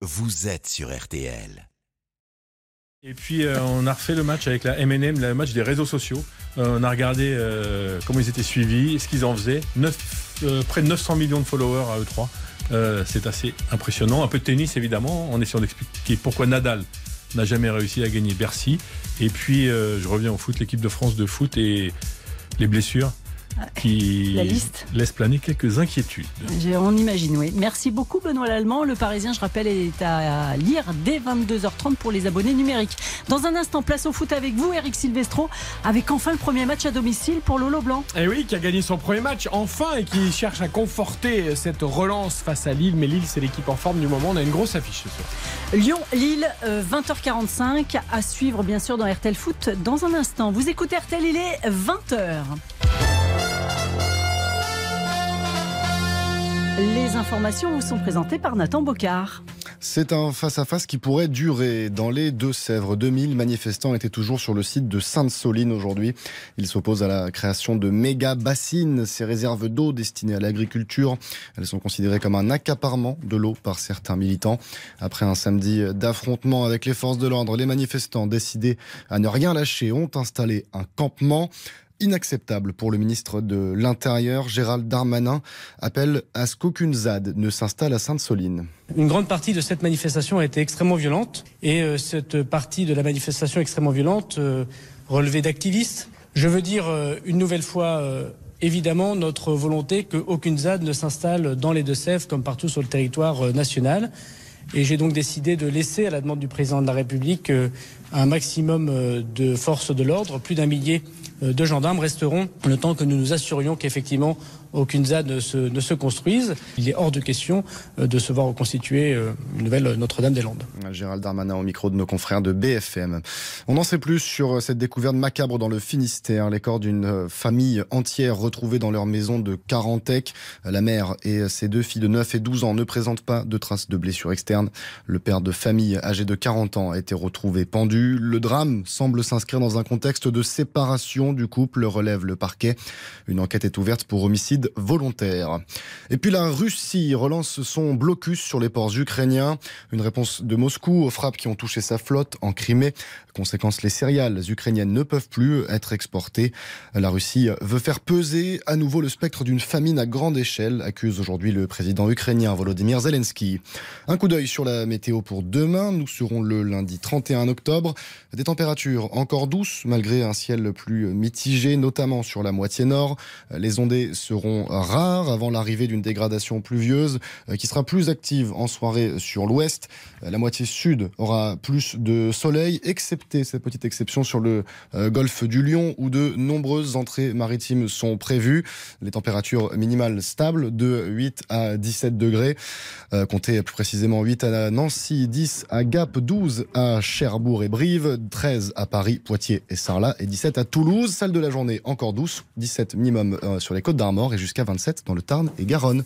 vous êtes sur RTL. Et puis euh, on a refait le match avec la MNM, le match des réseaux sociaux. Euh, on a regardé euh, comment ils étaient suivis, ce qu'ils en faisaient. Près de 900 millions de followers à E3. Euh, c'est assez impressionnant. Un peu de tennis évidemment, en essayant d'expliquer pourquoi Nadal n'a jamais réussi à gagner Bercy. Et puis je reviens au foot, l'équipe de France de foot et les blessures qui La liste. laissent planer quelques inquiétudes. On imagine, oui. Merci beaucoup, Benoît Lallemand. Le Parisien, je rappelle, est à lire dès 22h30 pour les abonnés numériques. Dans un instant, place au foot avec vous, Eric Silvestro, avec enfin le premier match à domicile pour Lolo Blanc. Et oui, qui a gagné son premier match enfin et qui cherche à conforter cette relance face à Lille. Mais Lille, c'est l'équipe en forme du moment. On a une grosse affiche ce soir. Lyon-Lille, euh, 20h45, à suivre bien sûr dans RTL Foot dans un instant. Vous écoutez RTL, il est 20h. Les informations vous sont présentées par Nathan Bocard. C'est un face-à-face qui pourrait durer. Dans les Deux-Sèvres, 2000 manifestants étaient toujours sur le site de Sainte-Soline aujourd'hui. Ils s'opposent à la création de méga bassines, ces réserves d'eau destinées à l'agriculture. Elles sont considérées comme un accaparement de l'eau par certains militants. Après un samedi d'affrontement avec les forces de l'ordre, les manifestants décidés à ne rien lâcher ont installé un campement. Inacceptable pour le ministre de l'Intérieur, Gérald Darmanin, appelle à ce qu'aucune ZAD ne s'installe à Sainte-Soline. Une grande partie de cette manifestation a été extrêmement violente et euh, cette partie de la manifestation extrêmement violente euh, relevait d'activistes. Je veux dire euh, une nouvelle fois euh, évidemment notre volonté qu'aucune ZAD ne s'installe dans les Deux-Sèvres comme partout sur le territoire national. Et j'ai donc décidé de laisser, à la demande du président de la République, un maximum euh, de forces de l'ordre. Plus d'un millier euh, de gendarmes resteront le temps que nous nous assurions qu'effectivement aucune ZAD ne se, ne se construise. Il est hors de question euh, de se voir reconstituer euh, une nouvelle Notre-Dame-des-Landes. Gérald Darmanin au micro de nos confrères de BFM. On en sait plus sur cette découverte macabre dans le Finistère. Les corps d'une euh, famille entière retrouvés dans leur maison de Carantec. La mère et ses deux filles de 9 et 12 ans ne présentent pas de traces de blessures externes. Le père de famille âgé de 40 ans a été retrouvé pendu. Le drame semble s'inscrire dans un contexte de séparation du couple, relève le parquet. Une enquête est ouverte pour homicide volontaire. Et puis la Russie relance son blocus sur les ports ukrainiens. Une réponse de Moscou aux frappes qui ont touché sa flotte en Crimée. Conséquence, les céréales ukrainiennes ne peuvent plus être exportées. La Russie veut faire peser à nouveau le spectre d'une famine à grande échelle, accuse aujourd'hui le président ukrainien Volodymyr Zelensky. Un coup d'œil sur la météo pour demain. Nous serons le lundi 31 octobre. Des températures encore douces malgré un ciel plus mitigé, notamment sur la moitié nord. Les ondées seront rares avant l'arrivée d'une dégradation pluvieuse euh, qui sera plus active en soirée sur l'ouest. La moitié sud aura plus de soleil, excepté cette petite exception sur le euh, golfe du Lion où de nombreuses entrées maritimes sont prévues. Les températures minimales stables de 8 à 17 degrés. Euh, comptez plus précisément 8 à Nancy, 10 à Gap, 12 à Cherbourg et Brive, 13 à Paris, Poitiers et Sarlat et 17 à Toulouse. Salle de la journée encore douce, 17 minimum euh, sur les côtes d'Armor et jusqu'à 27 dans le Tarn et Garonne.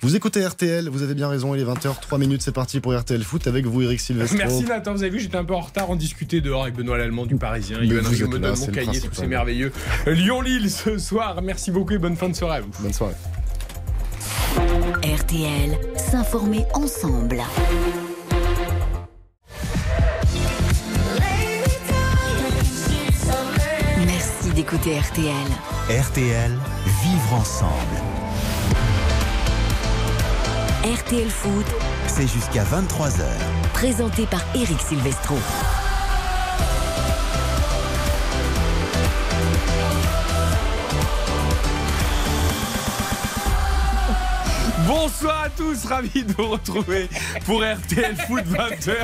Vous écoutez RTL, vous avez bien raison, il est 20h, 3 minutes, c'est parti pour RTL Foot avec vous Eric Silvestro. Merci Nathan, vous avez vu, j'étais un peu en retard. On discutait dehors avec Benoît Lallemand du Parisien. Mais Yoann me donne c'est mon cahier, c'est merveilleux. Lyon-Lille ce soir. Merci beaucoup et bonne fin de soirée à vous. Bonne soirée. RTL, s'informer ensemble. Merci d'écouter RTL. RTL, vivre ensemble. RTL Foot, C'est jusqu'à 23h. présenté par Eric Silvestro. Bonsoir à tous, ravi de vous retrouver pour RTL Foot 20h,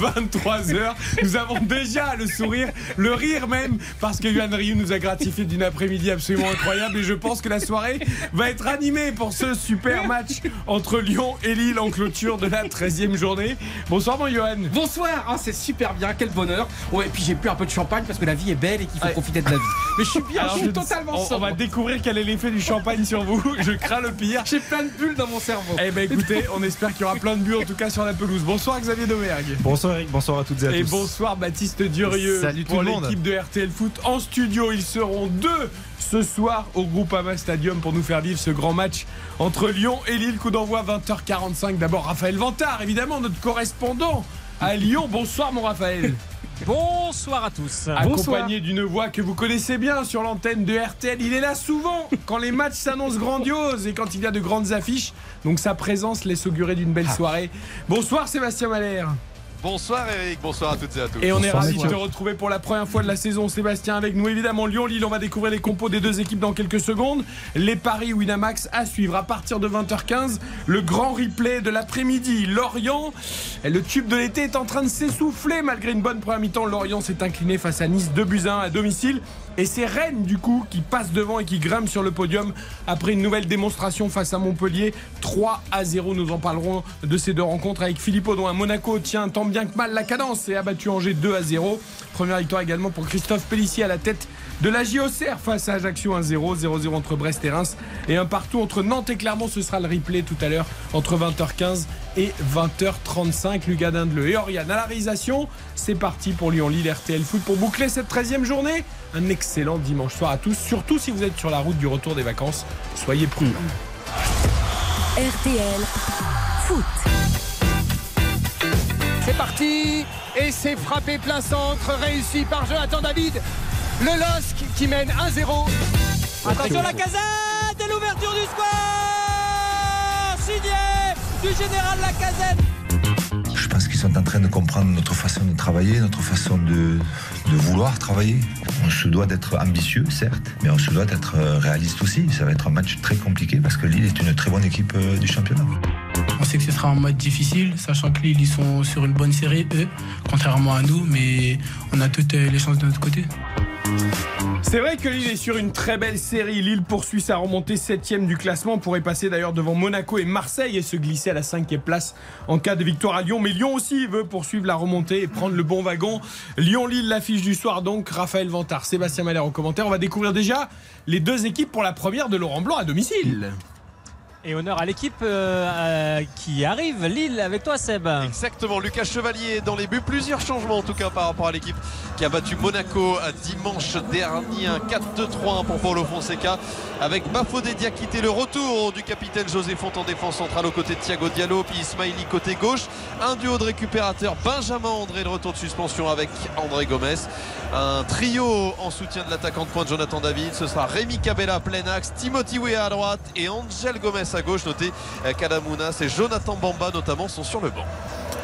23h. Nous avons déjà le sourire, le rire même, parce que Yoann Ryu nous a gratifié d'une après-midi absolument incroyable et je pense que la soirée va être animée pour ce super match entre Lyon et Lille en clôture de la 13e journée. Bonsoir mon Johan. Bonsoir, Ah, c'est super bien, quel bonheur. Ouais, et puis j'ai bu un peu de champagne parce que la vie est belle et qu'il faut Ouais. profiter de la vie. Mais je suis bien, Alors, je suis je- totalement on, on va découvrir quel est l'effet du champagne sur vous. Je crains le pire. J'ai plein de bulle dans mon cerveau. Eh ben écoutez, on espère qu'il y aura plein de buts en tout cas sur la pelouse. Bonsoir Xavier Domergue. Bonsoir Eric, bonsoir à toutes et à Et tous. bonsoir Baptiste Durieux. Salut tout pour le monde. l'équipe de RTL Foot en studio. Ils seront deux ce soir au Groupama Stadium pour nous faire vivre ce grand match entre Lyon et Lille. Coup d'envoi 20h45. D'abord Raphaël Vantard, évidemment notre correspondant à Lyon. Bonsoir mon Raphaël. Bonsoir à tous. Accompagné d'une voix que vous connaissez bien sur l'antenne de RTL. Il est là souvent quand les matchs s'annoncent grandioses et quand il y a de grandes affiches. Donc sa présence laisse augurer d'une belle soirée. Bonsoir Sébastien Malher. Bonsoir Eric, bonsoir à toutes et à tous. Et on est ravis de te retrouver pour la première fois de la saison, Sébastien, avec nous. Évidemment, Lyon-Lille, on va découvrir les compos des deux équipes dans quelques secondes. Les paris Winamax à suivre à partir de 20h15. Le grand replay de l'après-midi. Lorient, le tube de l'été est en train de s'essouffler malgré une bonne première mi-temps. Lorient s'est incliné face à Nice 2 buts à 1 à domicile. Et c'est Rennes, du coup, qui passe devant et qui grimpe sur le podium après une nouvelle démonstration face à Montpellier. 3 à 0. Nous en parlerons de ces deux rencontres avec Philippe Audouin. Monaco tient tant bien que mal la cadence et a battu Angers 2 à 0. Première victoire également pour Christophe Pellissier à la tête de la JOCR face à Ajaccio 1-0. 0-0 entre Brest et Reims. Et un partout entre Nantes et Clermont. Ce sera le replay tout à l'heure entre 20h15 et 20h35. Lucas Dindeleu et Oriane à la réalisation. C'est parti pour Lyon-Lille RTL Foot pour boucler cette 13e journée. Un excellent dimanche soir à tous. Surtout si vous êtes sur la route du retour des vacances. Soyez prudents. RTL Foot. C'est parti et c'est frappé plein centre, réussi par Jonathan David. Le LOSC qui mène 1-0. Attention la casette et l'ouverture du score Signé du général Lacazette Je pense qu'ils sont en train de comprendre notre façon de travailler, notre façon de, de vouloir travailler. On se doit d'être ambitieux, certes, mais on se doit d'être euh, réaliste aussi. Ça va être un match très compliqué parce que Lille est une très bonne équipe euh, du championnat. On sait que ce sera un match difficile, sachant que Lille, ils sont sur une bonne série, eux, contrairement à nous, mais on a toutes euh, les chances de notre côté. C'est vrai que Lille est sur une très belle série. Lille poursuit sa remontée 7ème du classement. Pourrait passer d'ailleurs devant Monaco et Marseille et se glisser à la 5ème place en cas de victoire à Lyon. Mais Lyon aussi veut poursuivre la remontée et prendre le bon wagon. Lyon-Lille, l'affiche du soir donc. Raphaël Vantard, Sébastien Malher au commentaire. On va découvrir déjà les deux équipes pour la première de Laurent Blanc à domicile. Et honneur à l'équipe euh, qui arrive, Lille, avec toi Seb. Exactement, Lucas Chevalier dans les buts. Plusieurs changements en tout cas par rapport à l'équipe qui a battu Monaco dimanche dernier. Un 4-2-3 pour Paulo Fonseca avec Bafodé Diakité. Le retour du capitaine José Font en défense centrale aux côtés de Thiago Diallo. Puis Ismaili côté gauche. Un duo de récupérateurs. Benjamin André de retour de suspension avec André Gomez. Un trio en soutien de l'attaquant de pointe Jonathan David. Ce sera Rémi Cabella plein axe, Timothy Weah à droite et Angel Gomez gauche. Notez euh, Kadamounas et Jonathan Bamba notamment sont sur le banc.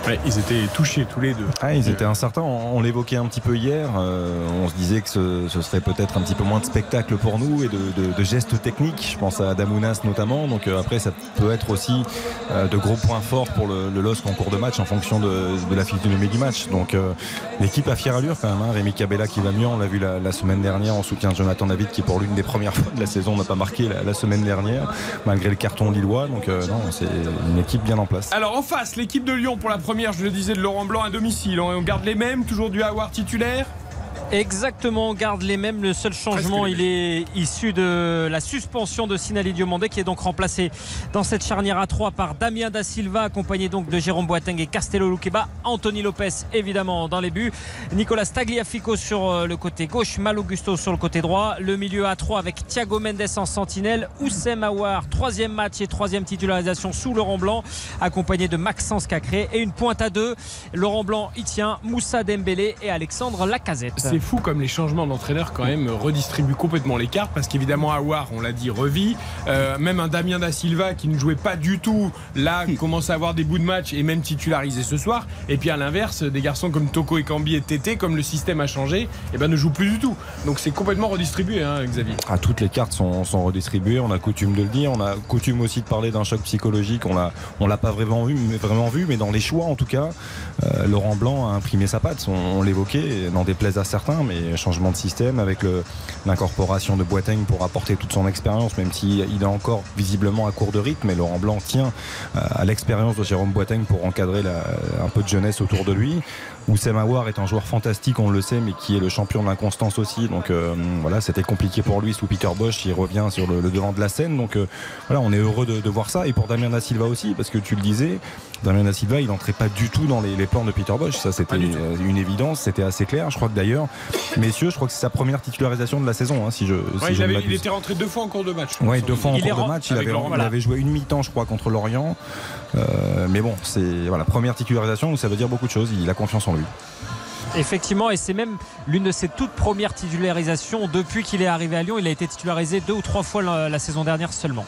Ouais, ils étaient touchés tous les deux. Ah, ils étaient incertains, on, on l'évoquait un petit peu hier, euh, on se disait que ce, ce serait peut-être un petit peu moins de spectacle pour nous et de, de- de gestes techniques, je pense à Damounas notamment, donc euh, après ça peut être aussi euh, de gros points forts pour le, le LOSC en cours de match en fonction de, de la physionomie du match. Donc euh, l'équipe a fière allure quand même, hein. Rémi Cabella qui va mieux, on l'a vu la, la semaine dernière en soutien de Jonathan David qui pour l'une des premières fois de la saison n'a pas marqué la, la semaine dernière, malgré le carton lillois, donc euh, c'est une équipe bien en place. Alors en face, l'équipe de Lyon pour la première, je le disais, de Laurent Blanc à domicile. On on garde les mêmes, toujours du Howard titulaire. Exactement, on garde les mêmes. Le seul changement, il est issu de la suspension de Sinali Diomandé, qui est donc remplacé dans cette charnière à 3 par Damien Da Silva, accompagné donc de Jérôme Boateng et Castello Luqueba. Anthony Lopez, évidemment, dans les buts. Nicolas Tagliafico sur euh, le côté gauche, Mal Augusto sur le côté droit. Le milieu à 3 avec Thiago Mendes en sentinelle. Oussem Aouar, troisième match et troisième titularisation sous Laurent Blanc, accompagné de Maxence Cacré. Et une pointe à deux. Laurent Blanc y tient, Moussa Dembélé et Alexandre Lacazette. C'est fou comme les changements d'entraîneur quand même redistribuent complètement les cartes parce qu'évidemment Awar, on l'a dit, revit. Euh, même un Damien Da Silva qui ne jouait pas du tout là commence à avoir des bouts de match et même titularisé ce soir. Et puis à l'inverse, des garçons comme Toko et Cambi et Tété, comme le système a changé, et ben ne jouent plus du tout. Donc c'est complètement redistribué, hein, Xavier. Ah, toutes les cartes sont, sont redistribuées, on a coutume de le dire, on a coutume aussi de parler d'un choc psychologique, on l'a on l'a pas vraiment vu, mais vraiment vu, mais dans les choix en tout cas, euh, Laurent Blanc a imprimé sa patte, on, on l'évoquait, n'en déplaise à certains, mais changement de système avec l'incorporation de Boiteng pour apporter toute son expérience, même s'il est encore visiblement à court de rythme, mais Laurent Blanc tient euh, à l'expérience de Jérôme Boiteng pour encadrer un peu de jeunesse autour de lui. Oussem Aouar est un joueur fantastique, on le sait, mais qui est le champion de l'inconstance aussi. Donc euh, voilà, c'était compliqué pour lui sous Peter Bosch. Il revient sur le, devant de la scène. Donc euh, voilà, on est heureux de, de, voir ça. Et pour Damien Da Silva aussi, parce que tu le disais, Damien Da Silva, il n'entrait pas du tout dans les, les, plans de Peter Bosch. Ça, c'était une évidence. C'était assez clair. Je crois que d'ailleurs, messieurs, je crois que c'est sa première titularisation de la saison, hein, si je. Si ouais, je il, avait, il, était rentré deux fois en cours de match. Oui, deux fois en cours de match. Il avait, il avait, joué une mi-temps, je crois, contre Lorient. Euh, mais bon, c'est voilà, première titularisation, ça veut dire beaucoup de choses. Il a confiance en lui. Effectivement, et c'est même l'une de ses toutes premières titularisations depuis qu'il est arrivé à Lyon. Il a été titularisé deux ou trois fois la, la saison dernière seulement.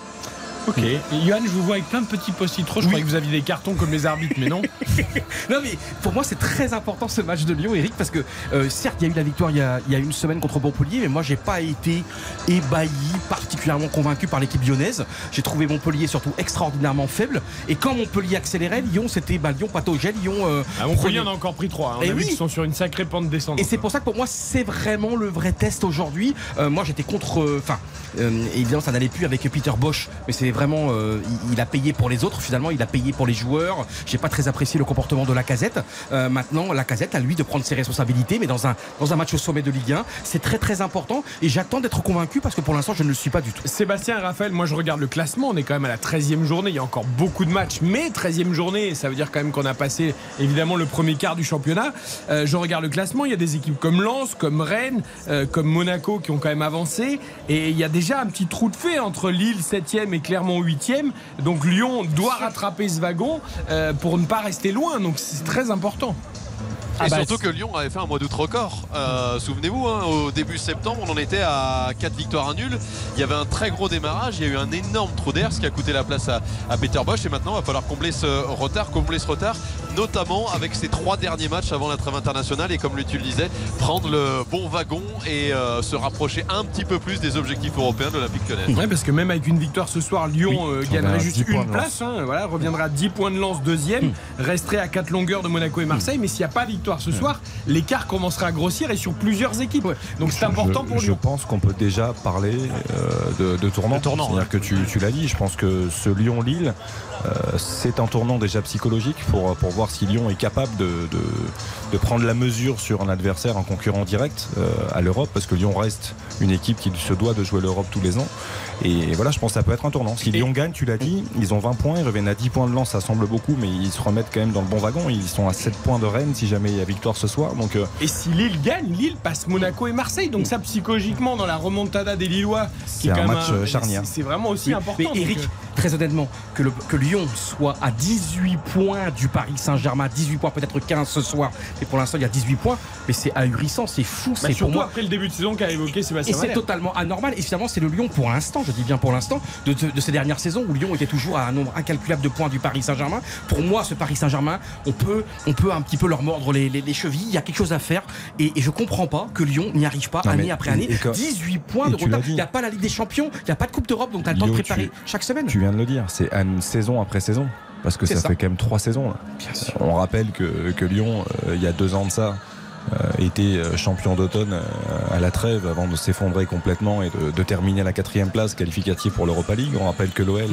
Ok. Et Johan, je vous vois avec plein de petits post-it. Je oui. croyais que vous aviez des cartons comme les arbitres, mais non. non, mais pour moi, c'est très important ce match de Lyon, Eric, parce que euh, certes, il y a eu la victoire il y a, il y a une semaine contre Montpellier, mais moi, j'ai pas été ébahi, particulièrement convaincu par l'équipe lyonnaise. J'ai trouvé Montpellier surtout extraordinairement faible. Et quand Montpellier accélérait, Lyon, c'était bah, Lyon pataugeait. Lyon. Euh, ah, Montpellier, on a encore pris trois. Hein. On et a oui. vu qu'ils sont sur une sacrée pente descendante. Et c'est pour ça que pour moi, c'est vraiment le vrai test aujourd'hui. Euh, moi, j'étais contre. Enfin, évidemment, ça n'allait plus avec Peter Bosch, mais c'est vraiment il a payé pour les autres finalement il a payé pour les joueurs. J'ai pas très apprécié le comportement de la casette euh, maintenant la casette à lui de prendre ses responsabilités mais dans un, dans un match au sommet de Ligue 1 c'est très très important et j'attends d'être convaincu parce que pour l'instant je ne le suis pas du tout. Sébastien Raphaël moi je regarde le classement on est quand même à la 13e journée il y a encore beaucoup de matchs mais 13e journée ça veut dire quand même qu'on a passé évidemment le premier quart du championnat. Euh, je regarde le classement il y a des équipes comme Lens comme Rennes euh, comme Monaco qui ont quand même avancé et il y a déjà un petit trou de fait entre Lille 7e et Clermont 8e donc Lyon doit rattraper ce wagon euh, pour ne pas rester loin. Donc c'est très important. Et ah bah surtout que Lyon avait fait un mois d'août record. Euh, Souvenez-vous, hein, au début septembre, on en était à 4 victoires à nul. Il y avait un très gros démarrage. Il y a eu un énorme trou d'air, ce qui a coûté la place à, à, Peter Bosch. Et maintenant, il va falloir combler ce retard, combler ce retard, notamment avec ces trois derniers matchs avant la trêve internationale. Et comme tu le disais, prendre le bon wagon et euh, se rapprocher un petit peu plus des objectifs européens de l'Olympique lyonnais. Oui, parce que même avec une victoire ce soir, Lyon oui, euh, gagnerait juste une place. Hein, voilà, reviendra à 10 points de lance deuxième, resterait à 4 longueurs de Monaco et Marseille. Mais s'il n'y a pas victoire ce soir, l'écart commencera à grossir et sur plusieurs équipes. Donc c'est important pour je, Lyon. Je pense qu'on peut déjà parler euh, de, de, tournant. tournant C'est-à-dire ouais. que tu, tu l'as dit, je pense que ce Lyon-Lille, c'est un tournant déjà psychologique pour, pour voir si Lyon est capable de, de, de prendre la mesure sur un adversaire, un concurrent direct euh, à l'Europe, parce que Lyon reste une équipe qui se doit de jouer l'Europe tous les ans. Et voilà, je pense que ça peut être un tournant. Si Lyon gagne, tu l'as dit, ils ont 20 points, ils reviennent à 10 points de lance, ça semble beaucoup, mais ils se remettent quand même dans le bon wagon. Ils sont à 7 points de Rennes si jamais il y a victoire ce soir. Donc, euh... Et si Lille gagne, Lille passe Monaco et Marseille. Donc ça, psychologiquement, dans la remontada des Lillois, c'est un match un... charnière. C'est vraiment aussi oui, important. Mais Eric, très honnêtement, que, le, que, Lyon soit à 18 points du Paris Saint-Germain, 18 points, peut-être 15 ce soir, mais pour l'instant il y a 18 points, mais c'est ahurissant, c'est fou. Bah, c'est surtout pour moi... après le début de saison qu'a évoqué Sébastien Et c'est totalement anormal. Et finalement, c'est le Lyon pour l'instant, je dis bien pour l'instant, de, de, de, ces dernières saisons où Lyon était toujours à un nombre incalculable de points du Paris Saint-Germain. Pour moi, ce Paris Saint-Germain, on peut, on peut un petit peu leur mordre les, les, les chevilles. Il y a quelque chose à faire. Et, et je comprends pas que Lyon n'y arrive pas non, année après année. Quand... 18 points de retard. Il n'y a pas la Ligue des Champions, il n'y a pas de Coupe d'Europe, donc tu as le temps de préparer tu, chaque semaine. Tu viens de le dire, c'est une saison après saison. Parce que ça, ça, fait quand même trois saisons. Là. On rappelle que, que Lyon, euh, il y a deux ans de ça, euh, était champion d'automne euh, à la trêve avant de s'effondrer complètement et de, de, terminer à la quatrième place qualificative pour l'Europa League. On rappelle que l'OL,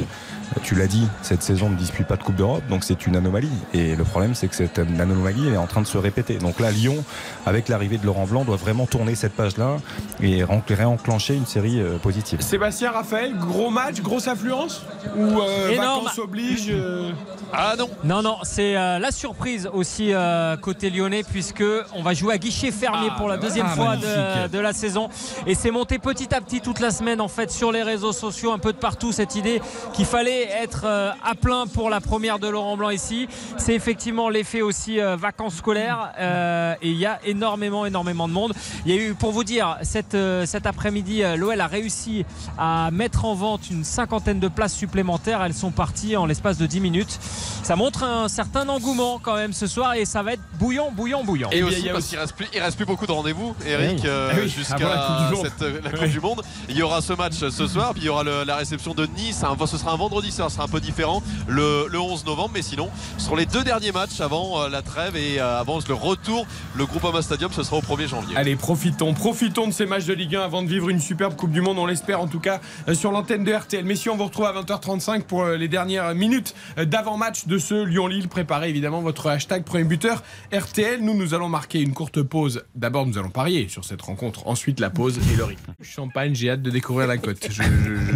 tu l'as dit, cette saison ne dispute pas de Coupe d'Europe, donc c'est une anomalie. Et le problème, c'est que cette anomalie est en train de se répéter. Donc là, Lyon, avec l'arrivée de Laurent Blanc, doit vraiment tourner cette page-là et réenclencher une série euh, positive. Sébastien Raphaël, gros match, grosse influence ou euh, vacances oblige euh... Ah non. Non, non, c'est euh, la surprise aussi côté lyonnais puisque on va jouer à guichet fermé ah, pour la deuxième ah, fois de, de, la saison et c'est monté petit à petit toute la semaine en fait sur les réseaux sociaux un peu de partout cette idée qu'il fallait être euh, à plein pour la première de Laurent Blanc ici c'est effectivement l'effet aussi euh, vacances scolaires euh, et il y a énormément énormément de monde il y a eu pour vous dire cette, cet après-midi l'OL a réussi à mettre en vente une cinquantaine de places supplémentaires elles sont parties en l'espace de 10 minutes ça montre un certain engouement quand même ce soir et ça va être bouillant bouillant bouillant et, et il y a aussi qu'il reste plus, il reste plus beaucoup de rendez-vous, Eric, Oui. euh, Ah oui, jusqu'à la Coupe du Oui. du Monde. Il y aura ce match ce soir, puis il y aura le- la réception de Nice. Ce sera un vendredi soir, ce sera un peu différent, le, le 11 novembre. Mais sinon, ce seront les deux derniers matchs avant euh, la trêve et euh, avant le retour. Le Groupama Stadium, ce sera au 1er janvier. Allez, profitons, profitons de ces matchs de Ligue 1 avant de vivre une superbe Coupe du Monde, on l'espère en tout cas euh, sur l'antenne de RTL. Messieurs, on vous retrouve à 20h35 pour euh, les dernières minutes euh, d'avant-match de ce Lyon-Lille. Préparez évidemment votre hashtag premier buteur RTL. Nous, nous allons marquer une courte pause. D'abord, nous allons parier sur cette rencontre. Ensuite, la pause et le rythme. Champagne, j'ai hâte de découvrir la cote. Je, je-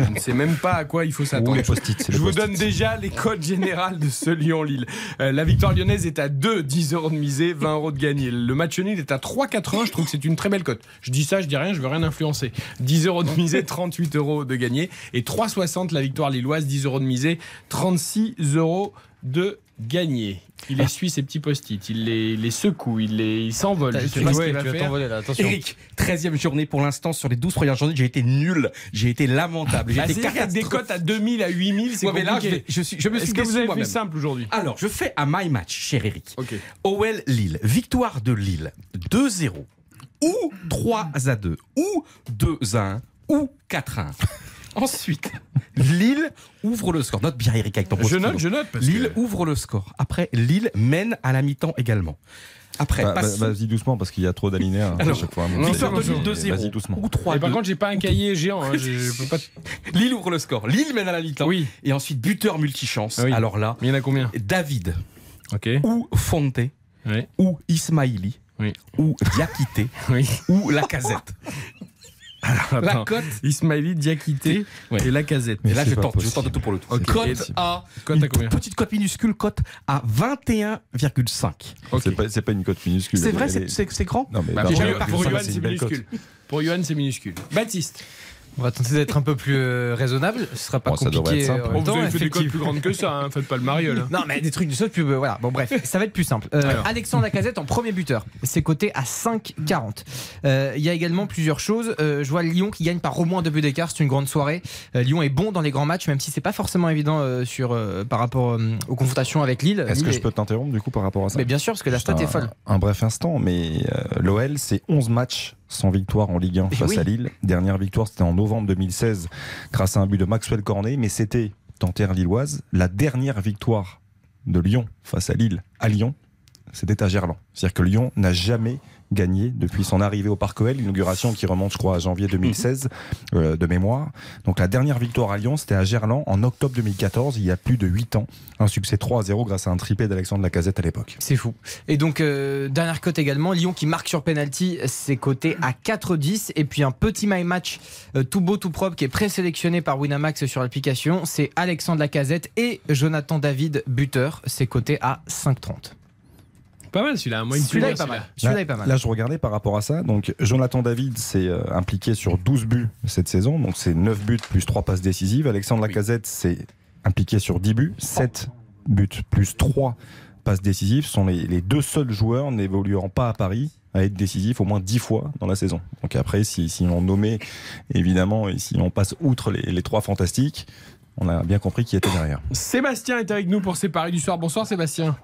je ne sais même pas à quoi il faut s'attendre. les post-it, Je vous donne déjà les codes générales de ce Lyon-Lille. Euh, la victoire lyonnaise est à 2, 10 euros de misée, 20 euros de gagné. Le match nul est à 3,80. Je trouve que c'est une très belle cote. Je dis ça, je dis rien, je veux rien influencer. 10 euros de misée, 38 euros de gagné. Et 3,60 la victoire lilloise, 10 euros de misée, 36 euros de gagné. Il essuie ses petits post-it, il les, les secoue, il les- il s'envole. Je sais pas ce vas- qu'il va faire. t'envoler, là, attention. Eric, 13e journée pour l'instant sur les 12 premières journées, j'ai été nul, j'ai été lamentable, j'ai Bah, été qu'avec des cotes à 2000, à 8000, c'est Ouais, mais là, je, compliqué. vais- je suis, je me suis que vous avez fait simple aujourd'hui Alors, je fais un my match, cher Eric. OL Lille, victoire de Lille, 2-0, ou 3 à 2, ou 2 à 1, ou 4 à 1. Ensuite, Lille ouvre le score. Note bien, Eric, avec ton Je note, je note, parce Lille ouvre le score. Après, Lille mène à la mi-temps également. Après, Bah, bah, passe- Vas-y doucement parce qu'il y a trop d'alinéas hein, à chaque fois. sort de vas-y, Lille 2-0. Vas-y doucement. ou 3 Et par contre, j'ai pas un cahier géant. hein, je, je peux pas. Lille ouvre le score. Lille mène à la mi-temps. Oui. Et ensuite, buteur multichance. Oui. Alors là, Il y en a combien David, Ok. ou Fonte, Oui. ou Ismaili, Oui. ou Diakité, Oui. ou Lacazette. la Attends. cote. Ismaili, Diakité Ouais. et la casette. Et là, je tente, je tente tout pour le tout. Cote Et- à. Cote à combien Petite cote minuscule, cote à 21,5. C'est pas, une cote minuscule. C'est vrai, c'est- est- c'est c'est grand Non, mais Bah, pour, contre, Yoann, pour Yoann, c'est minuscule. Pour Yoann, c'est minuscule. Baptiste. On va tenter d'être un peu plus euh, raisonnable. Ce sera pas Bon, ça devrait compliqué. être simple. euh, en Bon, vous temps, avez fait des plus grandes que ça, hein, faites pas le mariole. hein. Non, mais des trucs du saut, plus. euh, voilà. Bon, bref, ça va être plus simple. Euh. Alexandre Lacazette en premier buteur. C'est coté à 5,40. Euh, Il y a également plusieurs choses. Euh, je vois Lyon qui gagne par au moins deux buts d'écart. C'est une grande soirée. Euh, Lyon est bon dans les grands matchs, même si c'est pas forcément évident euh, sur, euh, par rapport euh, aux confrontations avec Lille. Est-ce Lille que est- je peux t'interrompre du coup par rapport à ça? Mais bien sûr, parce que la stat est folle. Un, un bref instant, mais euh, l'OL, c'est 11 matchs sans victoire en Ligue 1 Eh face oui. à Lille. Dernière victoire, c'était en novembre 2016 grâce à un but de Maxwell Cornet, mais c'était, en terre lilloise, la dernière victoire de Lyon face à Lille à Lyon, c'était à Gerland. C'est-à-dire que Lyon n'a jamais gagné depuis son arrivée au Parc OL, l'inauguration qui remonte, je crois, à janvier 2016 euh, de mémoire. Donc la dernière victoire à Lyon, c'était à Gerland en octobre 2014, il y a plus de 8 ans. Un succès 3 à 0 grâce à un triplé d'Alexandre Lacazette à l'époque. C'est fou. Et donc, euh, dernière cote également, Lyon qui marque sur penalty, c'est coté à 4,10. Et puis un petit my match euh, tout beau, tout propre qui est présélectionné par Winamax sur l'application, c'est Alexandre Lacazette et Jonathan David, buteur, c'est coté à 5,30. Pas mal celui-là. Moi, Celui-là est pas mal. Celui-là Là, est pas mal. là, je regardais par rapport à ça. Donc, Jonathan David s'est euh, impliqué sur 12 buts cette saison. Donc, c'est 9 buts plus 3 passes décisives. Alexandre Lacazette s'est impliqué sur 10 buts, 7 buts plus 3 passes décisives. Ce sont les, les deux seuls joueurs n'évoluant pas à Paris à être décisifs au moins 10 fois dans la saison. Donc, après, si, si on nommait, évidemment, et si on passe outre les, les trois fantastiques, on a bien compris qui était derrière. Sébastien est avec nous pour ses paris du soir. Bonsoir Sébastien.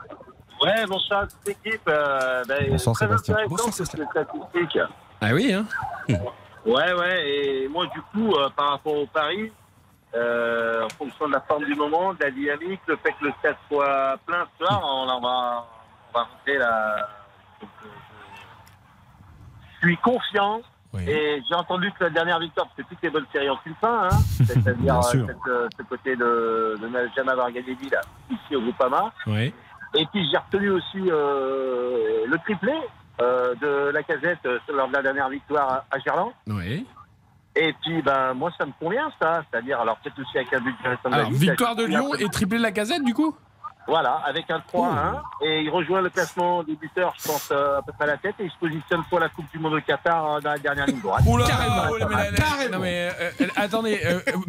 Ouais, bonsoir à toute l'équipe. Euh, ben, Bonsoir, très Sébastien. Bonsoir, statistiques. Ah oui, hein Ouais, ouais. Et moi, du coup, euh, par rapport au Paris, euh, en fonction de la forme du moment, de la dynamique, le fait que le stade soit plein ce soir, on, va, on va rentrer là. Donc, euh, Je suis confiant. Et j'ai entendu que la dernière victoire, parce que toutes les bonnes séries ont une fin, hein, c'est-à-dire euh, euh, ce côté de, de ne jamais avoir gagné Lille ici au Groupama. Oui. Et puis j'ai retenu aussi euh, le triplé euh, de la casette lors de la dernière victoire à, à Gerland. Oui. Et puis ben moi ça me convient ça, c'est-à-dire alors peut-être aussi avec un but de Alors, victoire de Lyon et triplé de la casette du coup? Voilà, avec un 3-1 et il rejoint le classement des buteurs, je pense euh, à peu près à la tête et il se positionne pour la Coupe du Monde au Qatar euh, dans la dernière ligne droite. Oula, Carrément. oh là, mais la- la- non, mais, euh, attendez,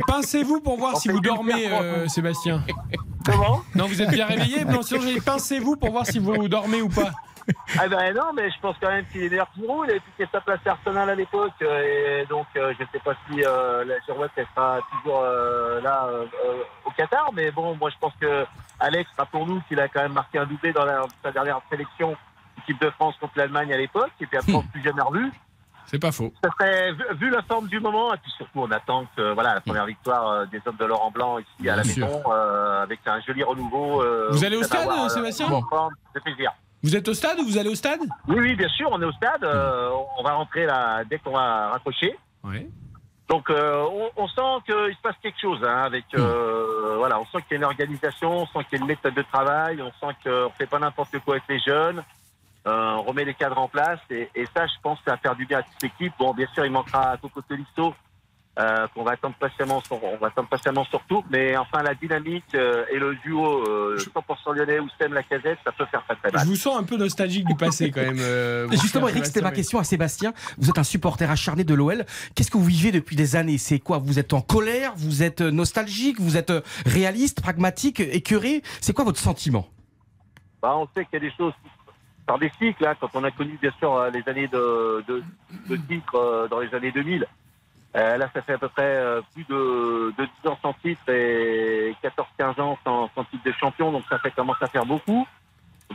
pincez-vous pour voir On si vous dormez, euh, Sébastien. Comment? Non, vous êtes bien réveillé j'ai pincez-vous pour voir si vous dormez ou pas. Ah ben non, mais je pense quand même qu'il est meilleur Giroud. Il a piqué sa place à Arsenal à l'époque. Et donc, euh, je ne sais pas si euh, la Girouette elle sera toujours euh, là au Qatar. Mais bon, moi, je pense que Alex, rappelons-nous qu'il a quand même marqué un doublé dans la- sa dernière sélection. équipe de France contre l'Allemagne à l'époque, et puis après on ne plus jamais revu. C'est pas faux. Ça serait, vu, vu la forme du moment, et puis surtout on attend que voilà la première victoire euh, des hommes de Laurent Blanc ici à la sûr. maison, euh, avec un joli renouveau. euh, Vous allez au stade, avoir, euh, Sébastien fait plaisir. Vous êtes au stade ou vous allez au stade? Oui, oui, bien sûr, on est au stade. euh, on va rentrer là dès qu'on va raccrocher. Ouais. Donc euh, on, on sent qu'il se passe quelque chose hein, avec euh, voilà, on sent qu'il y a une organisation, on sent qu'il y a une méthode de travail, on sent qu'on fait pas n'importe quoi avec les jeunes, euh, on remet les cadres en place et, et ça, je pense, que ça va faire du bien à toute l'équipe. Bon, bien sûr, il manquera Coco Tolisso, euh, qu'on va attendre patiemment, son, on va attendre patiemment son retour, mais enfin la dynamique euh, et le duo euh, 100% lyonnais Oussem Lacazette, ça peut faire très très mal. Je vous sens un peu nostalgique du passé quand même. euh, justement, Eric, c'était ma question à Sébastien. Vous êtes un supporter acharné de l'OL. Qu'est-ce que vous vivez depuis des années? C'est quoi? Vous êtes en colère? Vous êtes euh, nostalgique? Vous êtes euh, réaliste, pragmatique, écœuré? C'est quoi votre sentiment? Bah, on sait qu'il y a des choses par des cycles. hein, quand on a connu bien sûr les années de, de, de titres euh, dans les années 2000. Euh, là, ça fait à peu près euh, plus de, de 10 ans sans titre et 14-15 ans sans, sans titre de champion. Donc ça commence à faire beaucoup.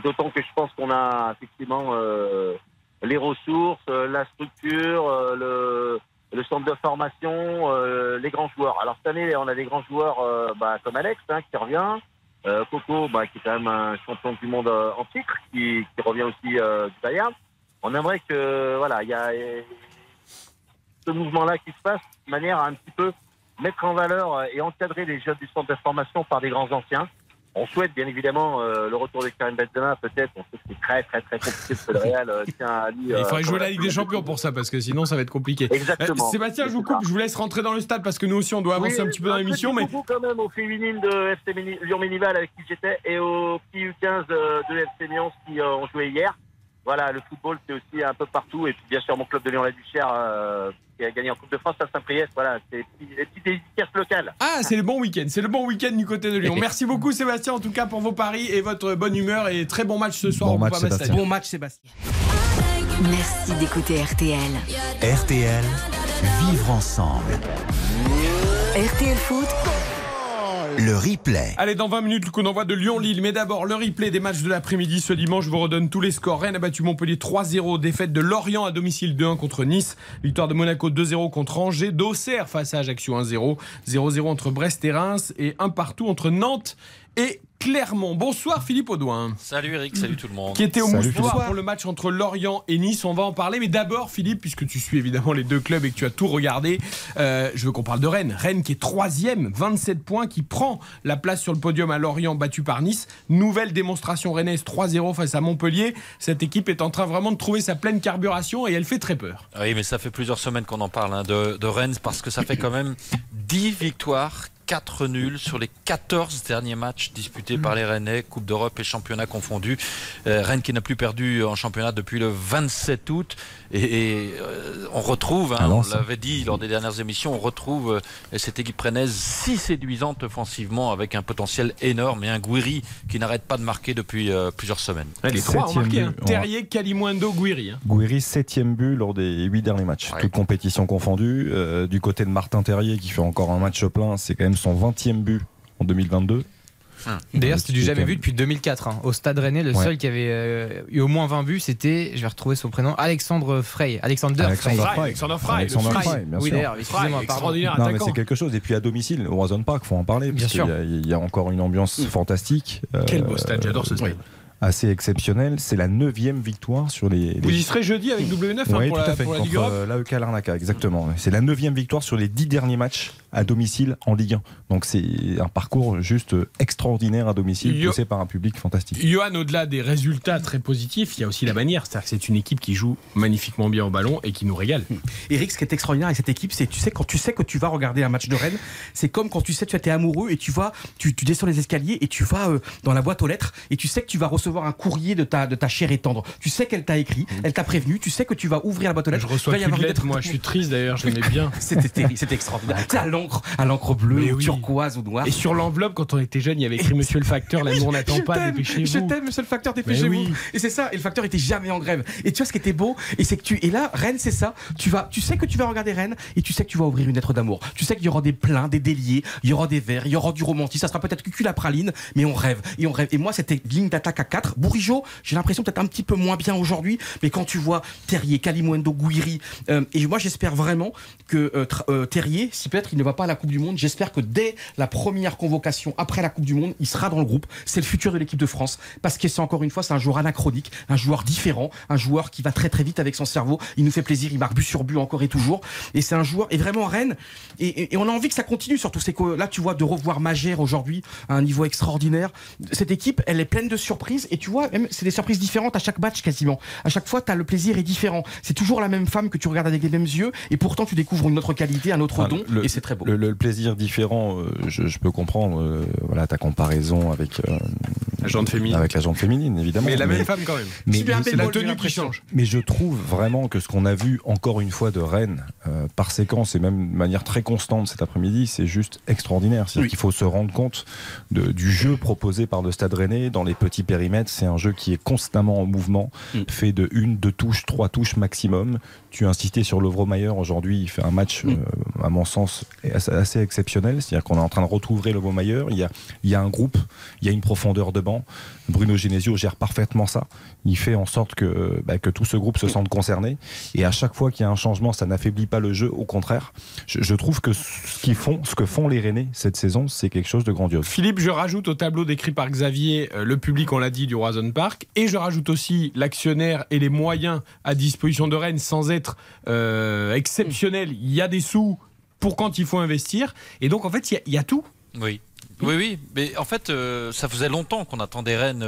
D'autant que je pense qu'on a effectivement euh, les ressources, euh, la structure, euh, le, le centre de formation, euh, les grands joueurs. Alors cette année, on a des grands joueurs bah, comme Alex hein, qui revient. Coco, bah, qui est quand même un champion du monde en titre, qui, qui revient aussi du Bayern. On aimerait que, voilà, il y a ce mouvement-là qui se passe de manière à un petit peu mettre en valeur euh, et encadrer les jeunes du centre de formation par des grands anciens. On souhaite bien évidemment euh, le retour de Karim Benzema, peut-être. On sait que c'est très très très compliqué parce que le Real euh, tient à lui. Il faudrait jouer la Ligue des Champions pour ça parce que sinon ça va être compliqué. Exactement. Sébastien, je vous coupe, je vous laisse rentrer dans le stade parce que nous aussi on doit avancer Oui, un petit peu dans l'émission. petit Mais quand même aux féminines de FC Lyon Minival avec qui j'étais et aux petits U15 euh, de FC Lyon qui ont joué hier. Voilà, le football c'est aussi un peu partout et puis bien sûr mon club de Lyon-la-Duchère euh, qui a gagné en Coupe de France à Saint-Priest. Voilà, c'est des petites dédicaces locales. Ah, c'est le bon week-end, c'est le bon week-end du côté de Lyon. Merci beaucoup Sébastien en tout cas pour vos paris et votre bonne humeur et très bon match ce soir Bon au match, Sébastien. Bon match, Sébastien. Merci d'écouter RTL. RTL, vivre ensemble. RTL Foot, Le replay. Allez, dans 20 minutes, le coup d'envoi de Lyon-Lille. Mais d'abord, le replay des matchs de l'après-midi. Ce dimanche, je vous redonne tous les scores. Rennes a battu Montpellier 3-0. Défaite de Lorient à domicile 2-1 contre Nice. Victoire de Monaco 2-0 contre Angers. D'Auxerre face à Ajaccio 1-0. 0-0 entre Brest et Reims. Et un partout entre Nantes et Clermont. Bonsoir Philippe Audouin. Salut Eric, salut tout le monde. Qui était au Salut, Moustoir Philippe. pour le match entre Lorient et Nice. On va en parler. Mais d'abord, Philippe, puisque tu suis évidemment les deux clubs et que tu as tout regardé, euh, je veux qu'on parle de Rennes. Rennes qui est troisième, 27 points, qui prend la place sur le podium à Lorient, battu par Nice. Nouvelle démonstration rennaise 3-0 face à Montpellier. Cette équipe est en train vraiment de trouver sa pleine carburation et elle fait très peur. Oui, mais ça fait plusieurs semaines qu'on en parle hein, de, de Rennes parce que ça fait quand même 10 victoires. 4 nuls sur les 14 derniers matchs disputés par les Rennais, Coupe d'Europe et championnat confondus. Euh, Rennes qui n'a plus perdu en championnat depuis le 27 août. Et, et, euh, on retrouve, hein, Ah on l'avait dit lors des dernières émissions, on retrouve euh, cette équipe rennaise si séduisante offensivement avec un potentiel énorme et un Gouiri qui n'arrête pas de marquer depuis euh, plusieurs semaines. les trois ont Septième marqué. but. hein. Terrier, Kalimundo, Guiri. hein. Gouiri, septième but lors des huit derniers matchs, Ouais. toutes compétitions confondues. Euh, du côté de Martin Terrier, qui fait encore un match plein, c'est quand même son 20e but en 2022. D'ailleurs, c'était du jamais vu depuis 2004. hein. Au Stade Rennais, le Ouais. seul qui avait euh, eu au moins 20 buts, c'était, je vais retrouver son prénom, Alexandre Frey. Alexander Alexandre Frey. Frey. Alexandre Frey, Alexandre le Frey, Frey. bien Oui, d'ailleurs, excusez-moi, pardon. extraordinaire Non, mais attaquant. c'est quelque chose. Et puis à domicile, au Horizon Park, faut en parler. Bien sûr. y Il y, a encore une ambiance fantastique. Quel euh, beau stade, j'adore ce stade. Assez exceptionnel. C'est la neuvième victoire sur les. Vous y serez jeudi avec W9 hein, Oui, pour, tout la, à fait. pour la contre Ligue Europe euh, l'AEK Larnaca, exactement. C'est la neuvième victoire sur les dix derniers matchs à domicile en Ligue 1. Donc c'est un parcours juste extraordinaire à domicile, Yo- poussé par un public fantastique. Johan, au-delà des résultats très positifs, il y a aussi la manière. C'est-à-dire que c'est une équipe qui joue magnifiquement bien au ballon et qui nous régale. Eric, ce qui est extraordinaire avec cette équipe, c'est tu sais quand tu sais que tu vas regarder un match de Rennes, c'est comme quand tu sais tu es amoureux et tu vas tu, tu descends les escaliers et tu vas euh, dans la boîte aux lettres et tu sais que tu vas recevoir un courrier de ta de ta chère et tendre. Tu sais qu'elle t'a écrit, elle t'a prévenu, tu sais que tu vas ouvrir la boîte aux lettres. Je reçois une lettres, moi je suis triste d'ailleurs, je l'aimais bien. C'était terrible, c'était extraordinaire. À l'encre, à l'encre bleue, ou turquoise ou noire. Et sur l'enveloppe, quand on était jeune, il y avait écrit Monsieur le facteur, l'amour n'attend pas, dépêchez-vous. Je t'aime, monsieur le facteur, dépêchez-vous. oui. Et c'est ça, et le facteur était jamais en grève. Et tu vois ce qui était beau, et c'est que tu, et là, Rennes, c'est ça. Tu vas, tu sais que tu vas regarder Rennes, et tu sais que tu vas ouvrir une lettre d'amour. Tu sais qu'il y aura des pleins, des déliés, il y aura des verres, il y aura du romantisme. Ça sera peut-être cucul la praline, mais on rêve, et on rêve. Et moi, c'était ligne d'attaque à 4. Bourigeau, j'ai l'impression peut-être un petit peu moins bien aujourd'hui, mais quand tu vois Terrier, Kalimundo, Gouiri, euh, et moi, j'espère vraiment que euh, euh, Terrier, si peut-être il ne va pas à la Coupe du Monde, j'espère que dès la première convocation après la Coupe du Monde, il sera dans le groupe. C'est le futur de l'équipe de France parce que c'est encore une fois, c'est un joueur anachronique, un joueur différent, un joueur qui va très très vite avec son cerveau. Il nous fait plaisir, il marque but sur but encore et toujours. Et c'est un joueur, et vraiment Rennes, et, et- et on a envie que ça continue surtout. C'est que là, tu vois, de revoir Magère aujourd'hui à un niveau extraordinaire. Cette équipe, elle est pleine de surprises et tu vois, même c'est des surprises différentes à chaque match quasiment. À chaque fois, as le plaisir est différent. C'est toujours la même femme que tu regardes avec les mêmes yeux et pourtant tu découvres une autre qualité, un autre don le- et c'est très beau. Le, le plaisir différent, euh, je, je peux comprendre euh, voilà, ta comparaison avec, euh, La jante féminine. avec la jante féminine, évidemment. Mais la même femme quand même. mais- C'est bien mais- c'est la tenue qui change. Mais je trouve vraiment que ce qu'on a vu encore une fois de Rennes, euh, par séquence et même de manière très constante cet après-midi, c'est juste extraordinaire. C'est-à-dire qu'il faut se rendre compte de- du jeu proposé par le Stade Rennais dans les petits périmètres. C'est un jeu qui est constamment en mouvement, fait de une, deux touches, trois touches maximum. Tu as insisté sur Lovromayer aujourd'hui, il fait un match, euh, à mon sens, assez, exceptionnel. C'est-à-dire qu'on est en train de retrouver Lovromayer. Il y a un groupe, il y a une profondeur de banc. Bruno Genesio gère parfaitement ça. Il fait en sorte que, bah, que tout ce groupe se sente concerné. Et à chaque fois qu'il y a un changement, ça n'affaiblit pas le jeu. Au contraire, je, je trouve que ce qu'ils font, ce que font les Rennais cette saison, c'est quelque chose de grandiose. Philippe, je rajoute au tableau décrit par Xavier euh, le public, on l'a dit, du Roison Park, et je rajoute aussi l'actionnaire et les moyens à disposition de Rennes sans être euh, exceptionnel. Il y a des sous pour quand il faut investir, et donc en fait, il y a- il y, a tout. Oui. Oui, oui, mais en fait, euh, ça faisait longtemps qu'on attendait Rennes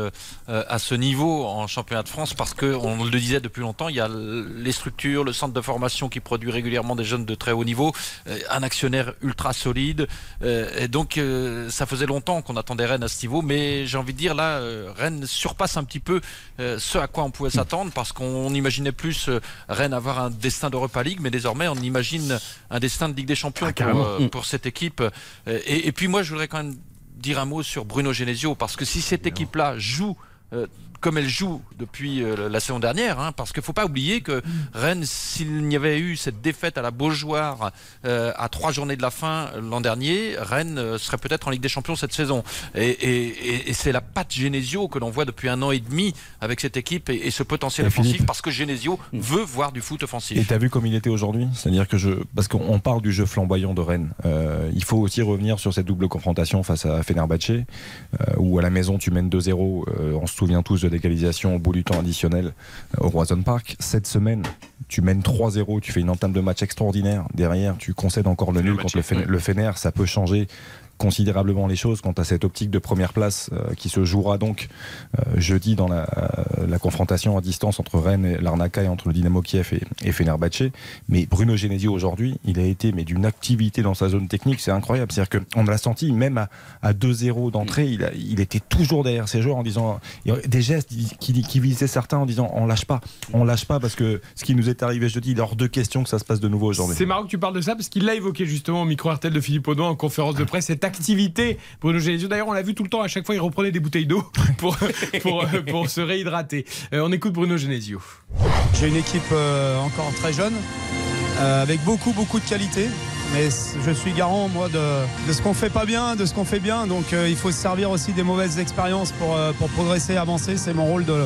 euh, à ce niveau en championnat de France parce que, on le disait depuis longtemps, il y a les structures, le centre de formation qui produit régulièrement des jeunes de très haut niveau, euh, un actionnaire ultra solide, euh, et donc euh, ça faisait longtemps qu'on attendait Rennes à ce niveau, mais j'ai envie de dire là, euh, Rennes surpasse un petit peu euh, ce à quoi on pouvait s'attendre parce qu'on imaginait plus Rennes avoir un destin d'Europa League, mais désormais on imagine un destin de Ligue des Champions pour, carrément. euh, pour cette équipe. Et, et puis moi, je voudrais quand même dire un mot sur Bruno Genesio, parce que si cette équipe-là joue euh, comme elle joue depuis euh, la saison dernière, hein, parce qu'il ne faut pas oublier que Rennes, s'il n'y avait eu cette défaite à la Beaujoire euh, à trois journées de la fin euh, l'an dernier, Rennes serait peut-être en Ligue des Champions cette saison. Et, et- et- et c'est la patte Genesio que l'on voit depuis un an et demi avec cette équipe et, et ce potentiel offensif, Philippe. parce que Genesio veut voir du foot offensif. Et t'as vu comme il était aujourd'hui? C'est-à-dire que je, parce qu'on parle du jeu flamboyant de Rennes, euh, il faut aussi revenir sur cette double confrontation face à Fenerbahçe, euh, où à la maison tu mènes 2-0. euh, on se souvient tous de l'égalisation au bout du temps additionnel euh, au Roison Park. Cette semaine, tu mènes 3-0, tu fais une entame de match extraordinaire. Derrière, tu concèdes encore le nul contre le Fener. Ça peut changer considérablement les choses quant à cette optique de première place euh, qui se jouera donc euh, jeudi dans la, euh, la confrontation à distance entre Rennes et l'Arnaca et entre le Dynamo Kiev et, et Fenerbahçe. Mais Bruno Genesio aujourd'hui, il a été mais d'une activité dans sa zone technique, c'est incroyable. C'est-à-dire qu'on l'a senti même à, à 2-0 d'entrée, il, était toujours derrière ses joueurs en disant des gestes qui, visaient certains en disant on lâche pas, on lâche pas parce que ce qui nous est arrivé jeudi, il est hors de question que ça se passe de nouveau aujourd'hui. C'est marrant que tu parles de ça parce qu'il l'a évoqué justement au micro RTL de Philippe Audouin en conférence de presse, activité Bruno Genesio. D'ailleurs, on l'a vu tout le temps, à chaque fois, il reprenait des bouteilles d'eau pour, pour, se réhydrater. Euh, on écoute Bruno Genesio. J'ai une équipe euh, encore très jeune, euh, avec beaucoup, beaucoup de qualité. Mais je suis garant, moi, de, de ce qu'on fait pas bien, de ce qu'on fait bien. Donc il faut se servir aussi des mauvaises expériences pour, pour progresser, avancer. C'est mon rôle de,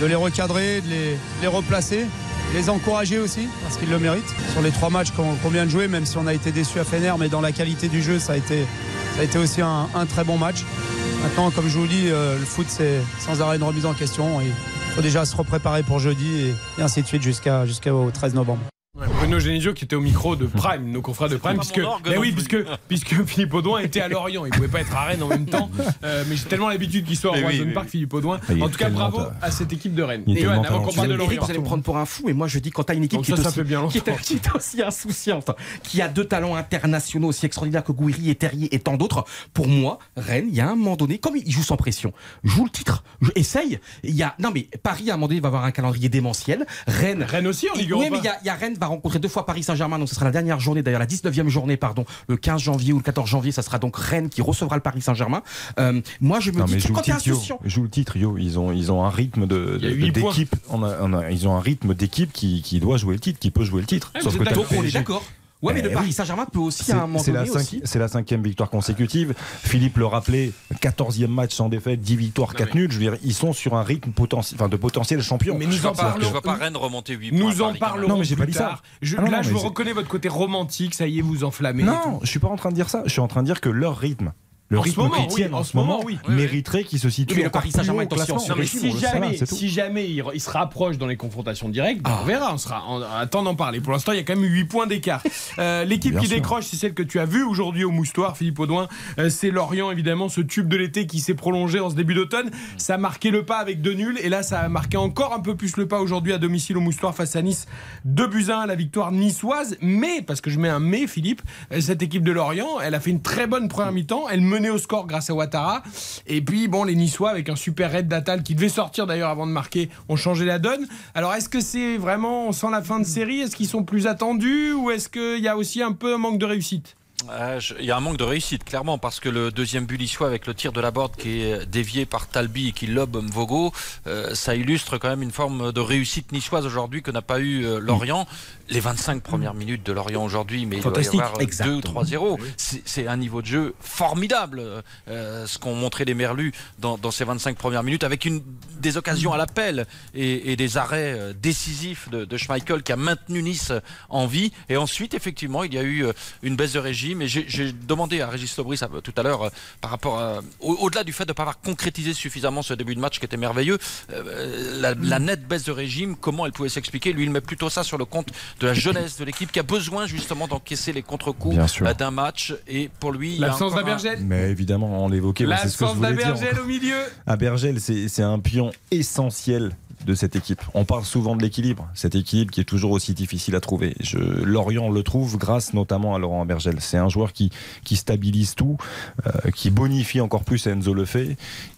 de les recadrer, de les, les replacer, les encourager aussi, parce qu'ils le méritent. Sur les trois matchs qu'on vient de jouer, même si on a été déçu à Fener, mais dans la qualité du jeu, ça a été, ça a été aussi un, très bon match. Maintenant, comme je vous dis, euh, le foot, c'est sans arrêt une remise en question. Il faut déjà se repréparer pour jeudi et, et ainsi de suite jusqu'au 13 novembre. Ouais, Bruno Genesio qui était au micro de Prime, nos confrères de Prime, puisque, orgue mais non oui, puisque, puisque Philippe Audouin était à Lorient, il pouvait pas être à Rennes en même temps, Euh, mais j'ai tellement l'habitude qu'il soit au Mais oui, Roison oui, Park. Philippe Audouin. Il En tout cas, bravo ta- à cette équipe de Rennes. Il est Johan, avant qu'on parle de Lorient. vous allez me prendre pour un fou, et moi je dis quand t'as une équipe qui, ça, est ça aussi, fait bien qui, est, longtemps. qui est aussi insouciante, qui a deux talents internationaux aussi extraordinaires que Gouiri et Terrier et tant d'autres, pour moi, Rennes, il y a un moment donné, comme il joue sans pression, joue le titre, je- essaye. Il y a, non mais Paris à un moment donné va avoir un calendrier démentiel. Rennes, Rennes aussi en Ligue Oui, mais il y a, y a affronterait deux fois Paris Saint-Germain, donc ce sera la dernière journée, d'ailleurs la 19e journée, pardon, le 15 janvier ou le 14 janvier, ça sera donc Rennes qui recevra le Paris Saint-Germain. Euh, moi, je me Non, dis quand insouciant, Joue le titre, Yo. Ils ont, ils ont un rythme de, d'équipe. On a- on a- ils ont un rythme d'équipe qui, qui doit jouer le titre, qui peut jouer le titre. Sauf que le d'accord, on est d'accord. Ouais, mais le Eh Paris oui. Saint-Germain peut aussi C'est à un moment c'est la, donné cinqui- aussi. c'est la cinquième victoire consécutive. Philippe le rappelait, 14e match sans défaite, 10 victoires, 4 nuls. Je veux dire, ils sont sur un rythme potentiel, enfin, de potentiel champion. je ne vois, pas- je vois pas Rennes remonter 8 points. Nous en Paris, parlerons Non, mais j'ai pas dit ça. Je- Ah non, là, non, je mais vous reconnais votre côté romantique. Ça y est, vous enflammez. Non, je suis pas en train de dire ça. Je suis en train de dire que leur rythme, le En rythme moment, oui, en en ce moment, moment, oui. mériterait qu'ils se mais le encore Paris plus Saint-Germain haut en Non, mais si jamais, si jamais il, il se rapproche dans les confrontations directes, Ah. on verra. On sera en, temps d'en parler. Pour l'instant, il y a quand même 8 points d'écart. Euh, L'équipe qui sûr. décroche, c'est celle que tu as vue aujourd'hui au Moustoir, Philippe Audouin. Euh, c'est Lorient, évidemment, ce tube de l'été qui s'est prolongé en ce début d'automne. Ça a marqué le pas avec deux nuls. Et là, ça a marqué encore un peu plus le pas aujourd'hui à domicile au Moustoir face à Nice. 2 buts à 1 la victoire niçoise. Mais, parce que je mets un mais, Philippe, euh, cette équipe de Lorient, elle a fait une très bonne première mi-temps. Elle au score grâce à Ouattara. Et puis, bon, les Niçois, avec un super raid d'Atal qui devait sortir d'ailleurs avant de marquer, ont changé la donne. Alors, est-ce que c'est vraiment sans la fin de série? Est-ce qu'ils sont plus attendus? Ou est-ce qu'il y a aussi un peu un manque de réussite? Il y a un manque de réussite, clairement, parce que le deuxième but niçois avec le tir de la borde qui est dévié par Talbi et qui lobe Mvogo, euh, ça illustre quand même une forme de réussite niçoise aujourd'hui que n'a pas eu euh, Lorient. Les 25 premières minutes de Lorient aujourd'hui, mais il doit y avoir 2 exactement. ou 3-0. C'est c'est un niveau de jeu formidable, euh, ce qu'ont montré les Merlus dans, dans ces 25 premières minutes, avec une, des occasions à l'appel et, et des arrêts euh, décisifs de, de Schmeichel qui a maintenu Nice en vie. Et ensuite, effectivement, il y a eu euh, une baisse de régime. Et j'ai- demandé à Régis Lebris euh, tout à l'heure, par rapport à- au- au-delà du fait de ne pas avoir concrétisé suffisamment ce début de match qui était merveilleux, euh, la, la nette baisse de régime, comment elle pouvait s'expliquer? Lui, il met plutôt ça sur le compte de la jeunesse de l'équipe qui a besoin justement d'encaisser les contre-coups euh, d'un match. Et pour lui, il y a L'absence un- d'Abergel. Mais évidemment, on l'évoquait, moi, c'est ce que je L'absence d'Abergel au milieu. Abergel, c'est c'est un pion essentiel de cette équipe. On parle souvent de l'équilibre, cette équipe qui est toujours aussi difficile à trouver. Lorient le trouve grâce notamment à Laurent Abergel. C'est un joueur qui, qui stabilise tout, euh, qui bonifie encore plus Enzo le fait.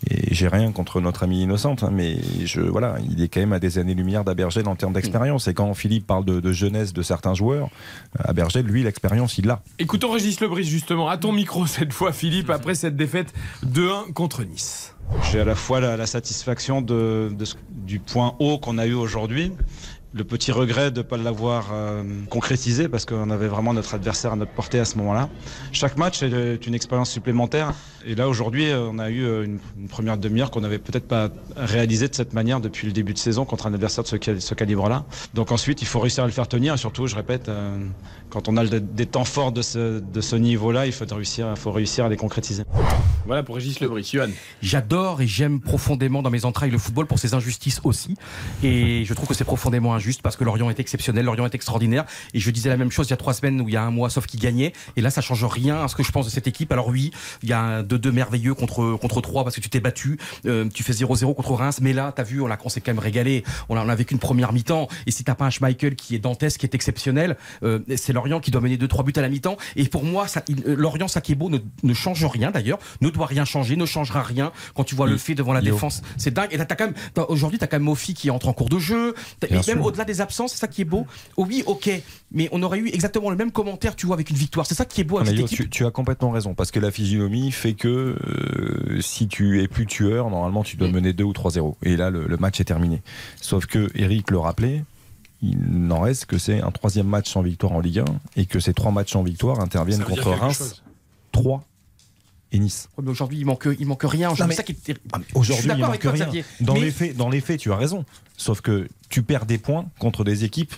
Et j'ai rien contre notre ami innocente, hein, mais je, voilà, il est quand même à des années-lumière d'Abergel en termes d'expérience. Et quand Philippe parle de, de jeunesse de certains joueurs, euh, Abergel, lui, l'expérience, il l'a. Écoutons Régis Lebris justement, à ton micro cette fois Philippe, après cette défaite 2-1 contre Nice. J'ai à la fois la, satisfaction du point haut qu'on a eu aujourd'hui, le petit regret de ne pas l'avoir euh, concrétisé parce qu'on avait vraiment notre adversaire à notre portée à ce moment-là. Chaque match est une expérience supplémentaire. Et là, aujourd'hui, euh, on a eu euh, une, première demi-heure qu'on n'avait peut-être pas réalisée de cette manière depuis le début de saison contre un adversaire de ce, cal- ce calibre-là. Donc ensuite, il faut réussir à le faire tenir. Et surtout, je répète, quand on a des temps forts de ce, niveau-là, il faut réussir à les concrétiser. Voilà pour Régis Lebris. J'adore et j'aime profondément dans mes entrailles le football pour ses injustices aussi. Et je trouve que c'est profondément injuste parce que Lorient est exceptionnel, Lorient est extraordinaire. Et je disais la même chose il y a trois semaines ou il y a un mois, sauf qu'il gagnait. Et là, ça change rien à ce que je pense de cette équipe. Alors oui, il y a un 2-2 merveilleux contre, contre 3 parce que tu t'es battu. Euh, tu fais 0-0 contre Reims. Mais là, t'as vu, on, s'est quand même régalé. On a, on a vécu une première mi-temps. Et si t'as pas un Schmeichel qui est dantesque, qui est exceptionnel, euh, c'est Lorient qui doit mener 2-3 buts à la mi-temps. Et pour moi, euh, Lorient, beau, ne, ne change rien d'ailleurs, doit rien changer, ne changera rien quand tu vois le fait devant la défense. C'est dingue. Et là, t'as quand même, aujourd'hui, t'as quand même Mofi qui entre en cours de jeu. Bien Et même au-delà des absences, c'est ça qui est beau. Oh oui, ok. Mais on aurait eu exactement le même commentaire, tu vois, avec une victoire. C'est ça qui est beau Ah, avec mais cette Yo, équipe. tu, tu as complètement raison, parce que la physionomie fait que euh, si tu es plus tueur, normalement tu Mm. dois mener 2 ou 3-0. Et là, le, le match est terminé. Sauf que Eric le rappelait, il n'en reste que c'est un troisième match sans victoire en Ligue 1, et que ces trois matchs sans victoire interviennent contre Reims, chose. 3 et Nice. Aujourd'hui, il manque, il manque rien. C'est ça qui est suis Aujourd'hui, il manque rien. Dans, Mais- les faits, dans les faits, tu as raison. Sauf que tu perds des points contre des équipes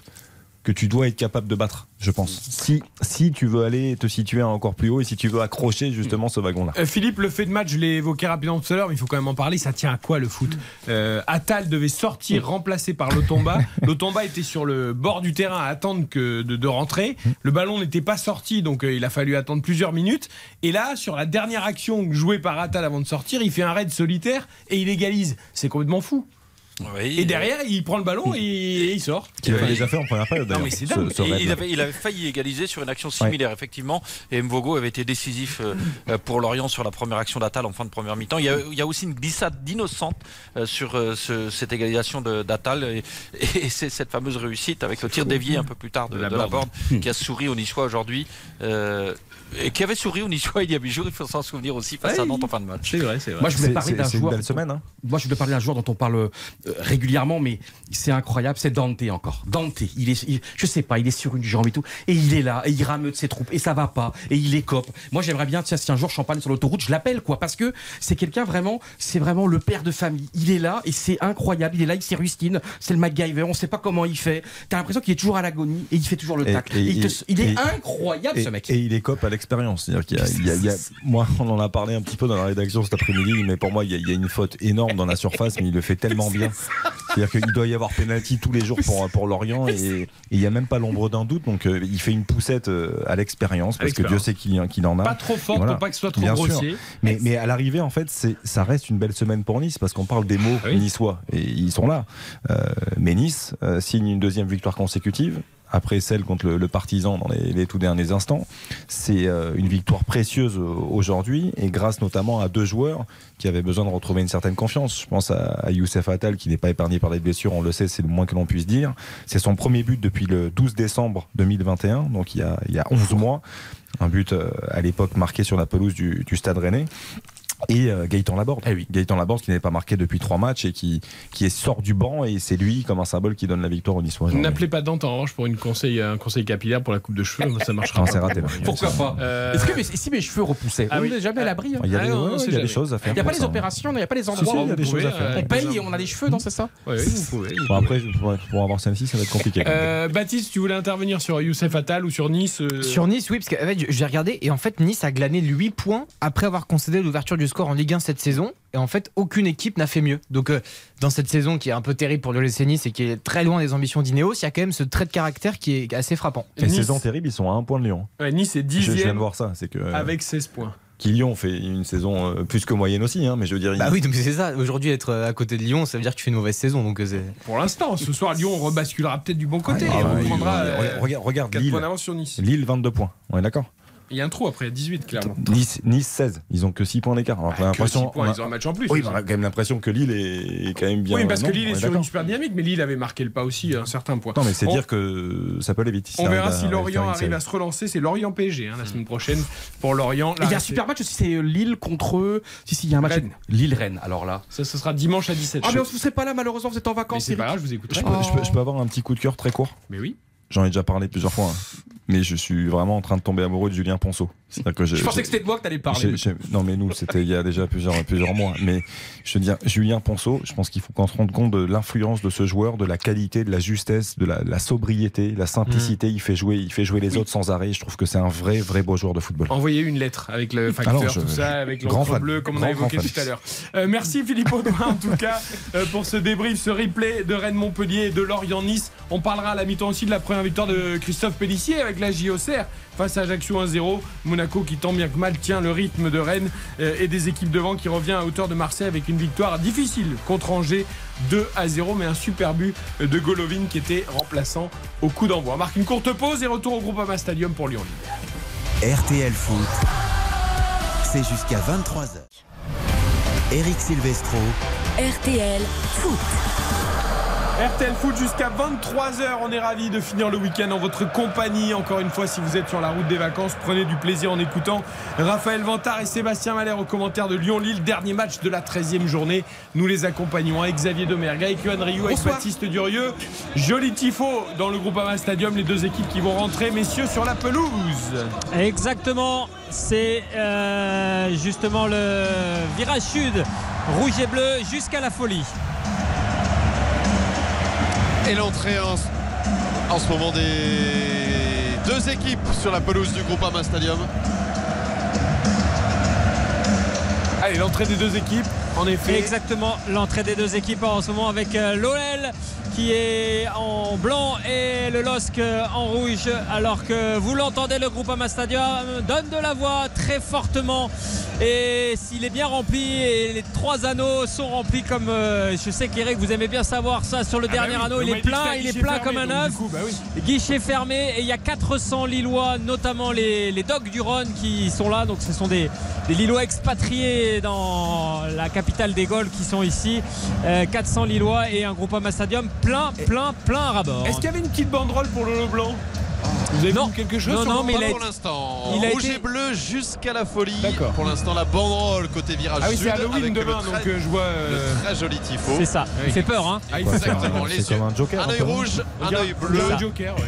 que tu dois être capable de battre, je pense. Si, si tu veux aller te situer encore plus haut et si tu veux accrocher justement ce wagon-là. Euh, Philippe, le fait de match, je l'ai évoqué rapidement tout à l'heure, mais il faut quand même en parler. Ça tient à quoi le foot? Euh, Attal devait sortir, remplacé par Lotomba. Lotomba était sur le bord du terrain à attendre que de, de rentrer. Le ballon n'était pas sorti, donc euh, il a fallu attendre plusieurs minutes. Et là, sur la dernière action jouée par Attal avant de sortir, il fait un raid solitaire et il égalise. C'est complètement fou. Et derrière, il prend le ballon et, et il sort. Qu'il avait déjà fait en première période Non, mais c'est dingue. ce il, avait, il avait failli égaliser sur une action similaire, effectivement. Et Mvogo avait été décisif euh, euh, pour Lorient sur la première action d'Atal en fin de première mi-temps. Il y a, il y a aussi une glissade d'innocente euh, sur euh, ce- cette égalisation de- d'Atal. Et, et c'est cette fameuse réussite avec le tir dévié un peu plus tard de, de la, Laborde. Borde qui a souri aux Niçois aujourd'hui. euh, et qui avait souri aux Niçois il y a 8 jours, il faut s'en souvenir aussi face à Nantes en fin de match. C'est vrai, c'est vrai. Moi, je voulais parler d'un joueur. belle semaine, hein. Moi, je voulais parler d'un joueur dont on parle euh, régulièrement, mais c'est incroyable. C'est Dante encore. Dante, il est, il- je sais pas, il est sur une jambe et tout, et il est là, et il rameute ses troupes, et ça va pas, et il écope. Moi, j'aimerais bien, tiens, si un jour je champagne sur l'autoroute, je l'appelle, quoi, parce que c'est quelqu'un vraiment, c'est vraiment le père de famille. Il est là, et c'est incroyable. Il est là, il s'érustine, c'est le MacGyver, on sait pas comment il fait. T'as l'impression qu'il est toujours à l'agonie, et il fait toujours le tacle. et- Et il, te- et- il est et- incroyable, et, ce mec. Et il écope à l'expérience. C'est-à-dire qu'il y a, il y a- il y a- moi, on en a parlé un petit peu dans la rédaction cet après-midi, mais pour moi, il y, a, il y a une faute énorme dans la surface, mais il le fait tellement bien. C'est-à-dire qu'il doit y avoir pénalty tous les jours pour, pour Lorient et, et il n'y a même pas l'ombre d'un doute. Donc, euh, il fait une poussette euh, à l'expérience parce que Dieu sait qu'il en a. Pas trop fort Voilà. pour pas que ce soit trop Bien sûr. grossier. Mais, mais à l'arrivée, en fait, ça reste une belle semaine pour Nice parce qu'on parle des mots niçois et ils sont là. Euh, mais Nice signe une deuxième victoire consécutive. Après celle contre le, le Partizan dans les, les tout derniers instants, c'est euh, une victoire précieuse euh, aujourd'hui et grâce notamment à deux joueurs qui avaient besoin de retrouver une certaine confiance. Je pense à, à Youssef Attal qui n'est pas épargné par les blessures, on le sait, c'est le moins que l'on puisse dire. C'est son premier but depuis le 12 décembre 2021, donc il y a, il y a 11 mois. Un but euh, à l'époque marqué sur la pelouse du, du Stade Rennais. Et euh, Gaëtan Laborde. Gaëtan Laborde qui n'avait pas marqué depuis trois matchs et qui, qui est sort du banc et c'est lui comme un symbole qui donne la victoire au Niçois. N'appelez pas Dante en revanche pour une conseil, un conseil capillaire pour la coupe de cheveux, ça marchera Non, pas. c'est raté, là. Pourquoi pas Euh, Est-ce que mes- si mes cheveux repoussaient, Ah on oui. n'est jamais à l'abri. hein. Il y a des- Ah non, ouais, on sait il y a des choses à faire Il n'y a pas les opérations, il n'y a pas les endroits. si, il y a des choses à faire. On paye et on a les cheveux, non, c'est ça Oui, oui, vous pouvez. Bon, après, pour, avoir celle-ci, ça va être compliqué. Euh, Baptiste, tu voulais intervenir sur Youssef Attal ou sur Nice euh, Sur Nice, oui, parce que j'ai regardé et en fait Nice a glané 8 points après avoir concédé l'ouverture du score en Ligue 1 cette saison. Et en fait, aucune équipe n'a fait mieux. Donc, euh, dans cette saison qui est un peu terrible pour le Nice et qui est très loin des ambitions d'Ineos, il y a quand même ce trait de caractère qui est assez frappant. Et saison terrible, ils sont à un point de Lyon. Ouais, Nice est Je, je viens dixième de voir ça. C'est que. avec 16 points. Qui Lyon fait une saison euh, plus que moyenne aussi, hein, mais je veux dire. Bah il- oui, donc c'est ça. Aujourd'hui, être euh, à côté de Lyon, ça veut dire que tu fais une mauvaise saison. Donc, euh, c'est. Pour l'instant, ce soir, Lyon rebasculera peut-être du bon côté. Ah, on oui, prendra oui, euh, regarde, regarde 4 Lille. points d'avance sur Nice. Lille 22 points. On est d'accord? Il y a un trou après, 18 clairement. Nice, nice 16. Ils ont que 6 points d'écart. On a que l'impression- 6 points, on a- ils ont un match en plus. Oui, on a quand même l'impression que Lille est, est quand même bien. oui, parce que Lille est sur une super dynamique, mais Lille avait marqué le pas aussi à un certain point. Non, mais c'est On- dire que ça peut aller vite. On verra si faire Lorient arrive série. à se relancer. C'est Lorient PSG hein, la semaine prochaine pour Lorient. Il y a un super match aussi, c'est euh, Lille contre. eux. Si, si, il y a un match. Rennes. Lille-Rennes, alors là. Ça, ce sera dimanche à 17h. Ah, mais on ne serait pas là, malheureusement, vous êtes en vacances. c'est pas grave, je vous peux- je peux avoir un petit coup de cœur très court? Mais oui. J'en ai déjà parlé plusieurs fois. hein. Mais je suis vraiment en train de tomber amoureux de Julien Ponceau. Que Je pensais que c'était de moi que t'allais parler. J'ai- j'ai- Non, mais nous, c'était il y a déjà plusieurs, plusieurs mois. Mais je veux dire, Julien Ponceau, je pense qu'il faut qu'on se rende compte de l'influence de ce joueur, de la qualité, de la justesse, de la, la sobriété, la simplicité. Mm. Il fait jouer, il fait jouer les autres sans arrêt. Je trouve que c'est un vrai, vrai beau joueur de football. Envoyez une lettre avec le facteur, Alors, je- tout ça, avec l'encre fan. bleue, comme on a évoqué tout à l'heure. Euh, merci Philippe Audouin, en tout cas, euh, pour ce débrief, ce replay de Rennes-Montpellier et de Lorient-Nice. On parlera à la mi-temps aussi de la première victoire de Christophe Pellissier avec la JOCR face à Ajaccio 1-0. Monaco qui tant bien que mal tient le rythme de Rennes euh, et des équipes devant qui revient à hauteur de Marseille avec une victoire difficile contre Angers 2 à 0 mais un super but de Golovin qui était remplaçant au coup d'envoi. On marque une courte pause et retour au Groupama Stadium pour Lyon. RTL Foot, c'est jusqu'à 23h. Eric Silvestro, RTL Foot. RTL Foot jusqu'à 23h. On est ravis de finir le week-end en votre compagnie. Encore une fois, si vous êtes sur la route des vacances, prenez du plaisir en écoutant Raphaël Vantard et Sébastien Malher au commentaire de Lyon-Lille. Dernier match de la 13e journée. Nous les accompagnons avec Xavier Domergue, avec Yohan Rioux, avec. Baptiste Durieux. Joli tifo dans le groupe Ama Stadium. Les deux équipes qui vont rentrer, messieurs, sur la pelouse. Exactement, c'est euh, justement le virage sud, rouge et bleu jusqu'à la folie. Et l'entrée en, ce moment des deux équipes sur la pelouse du groupe Ama Stadium. Allez, l'entrée des deux équipes, en effet. Exactement, l'entrée des deux équipes en ce moment avec euh, l'OL qui est en blanc et le LOSC en rouge alors que vous l'entendez le groupe Ama Stadium donne de la voix très fortement et s'il est bien rempli et les trois anneaux sont remplis comme euh, je sais qu'Eric vous aimez bien savoir ça sur le Ah bah dernier oui, anneau il est plein il est plein fermé, comme un œuf bah oui. guichet fermé et il y a 400 Lillois notamment les, les dogs du Rhône qui sont là donc ce sont des, des Lillois expatriés dans la capitale des Gaules qui sont ici Euh, 400 Lillois et un groupe Ama Stadium plein plein plein à rabord Est-ce qu'il y avait une petite banderole pour le Blanc Vous avez Non. vu quelque chose Non, non, mais pour l'instant. il a Rouge été- et bleu jusqu'à la folie. D'accord. Pour l'instant, la banderole côté virage Ah oui, c'est Halloween avec demain, donc très, euh, je vois. euh, le très joli tifo. c'est ça il fait peur hein Ah, Exactement, un- les c'est yeux. comme un joker, Un un œil rouge, un œil bleu. Le Joker, ouais.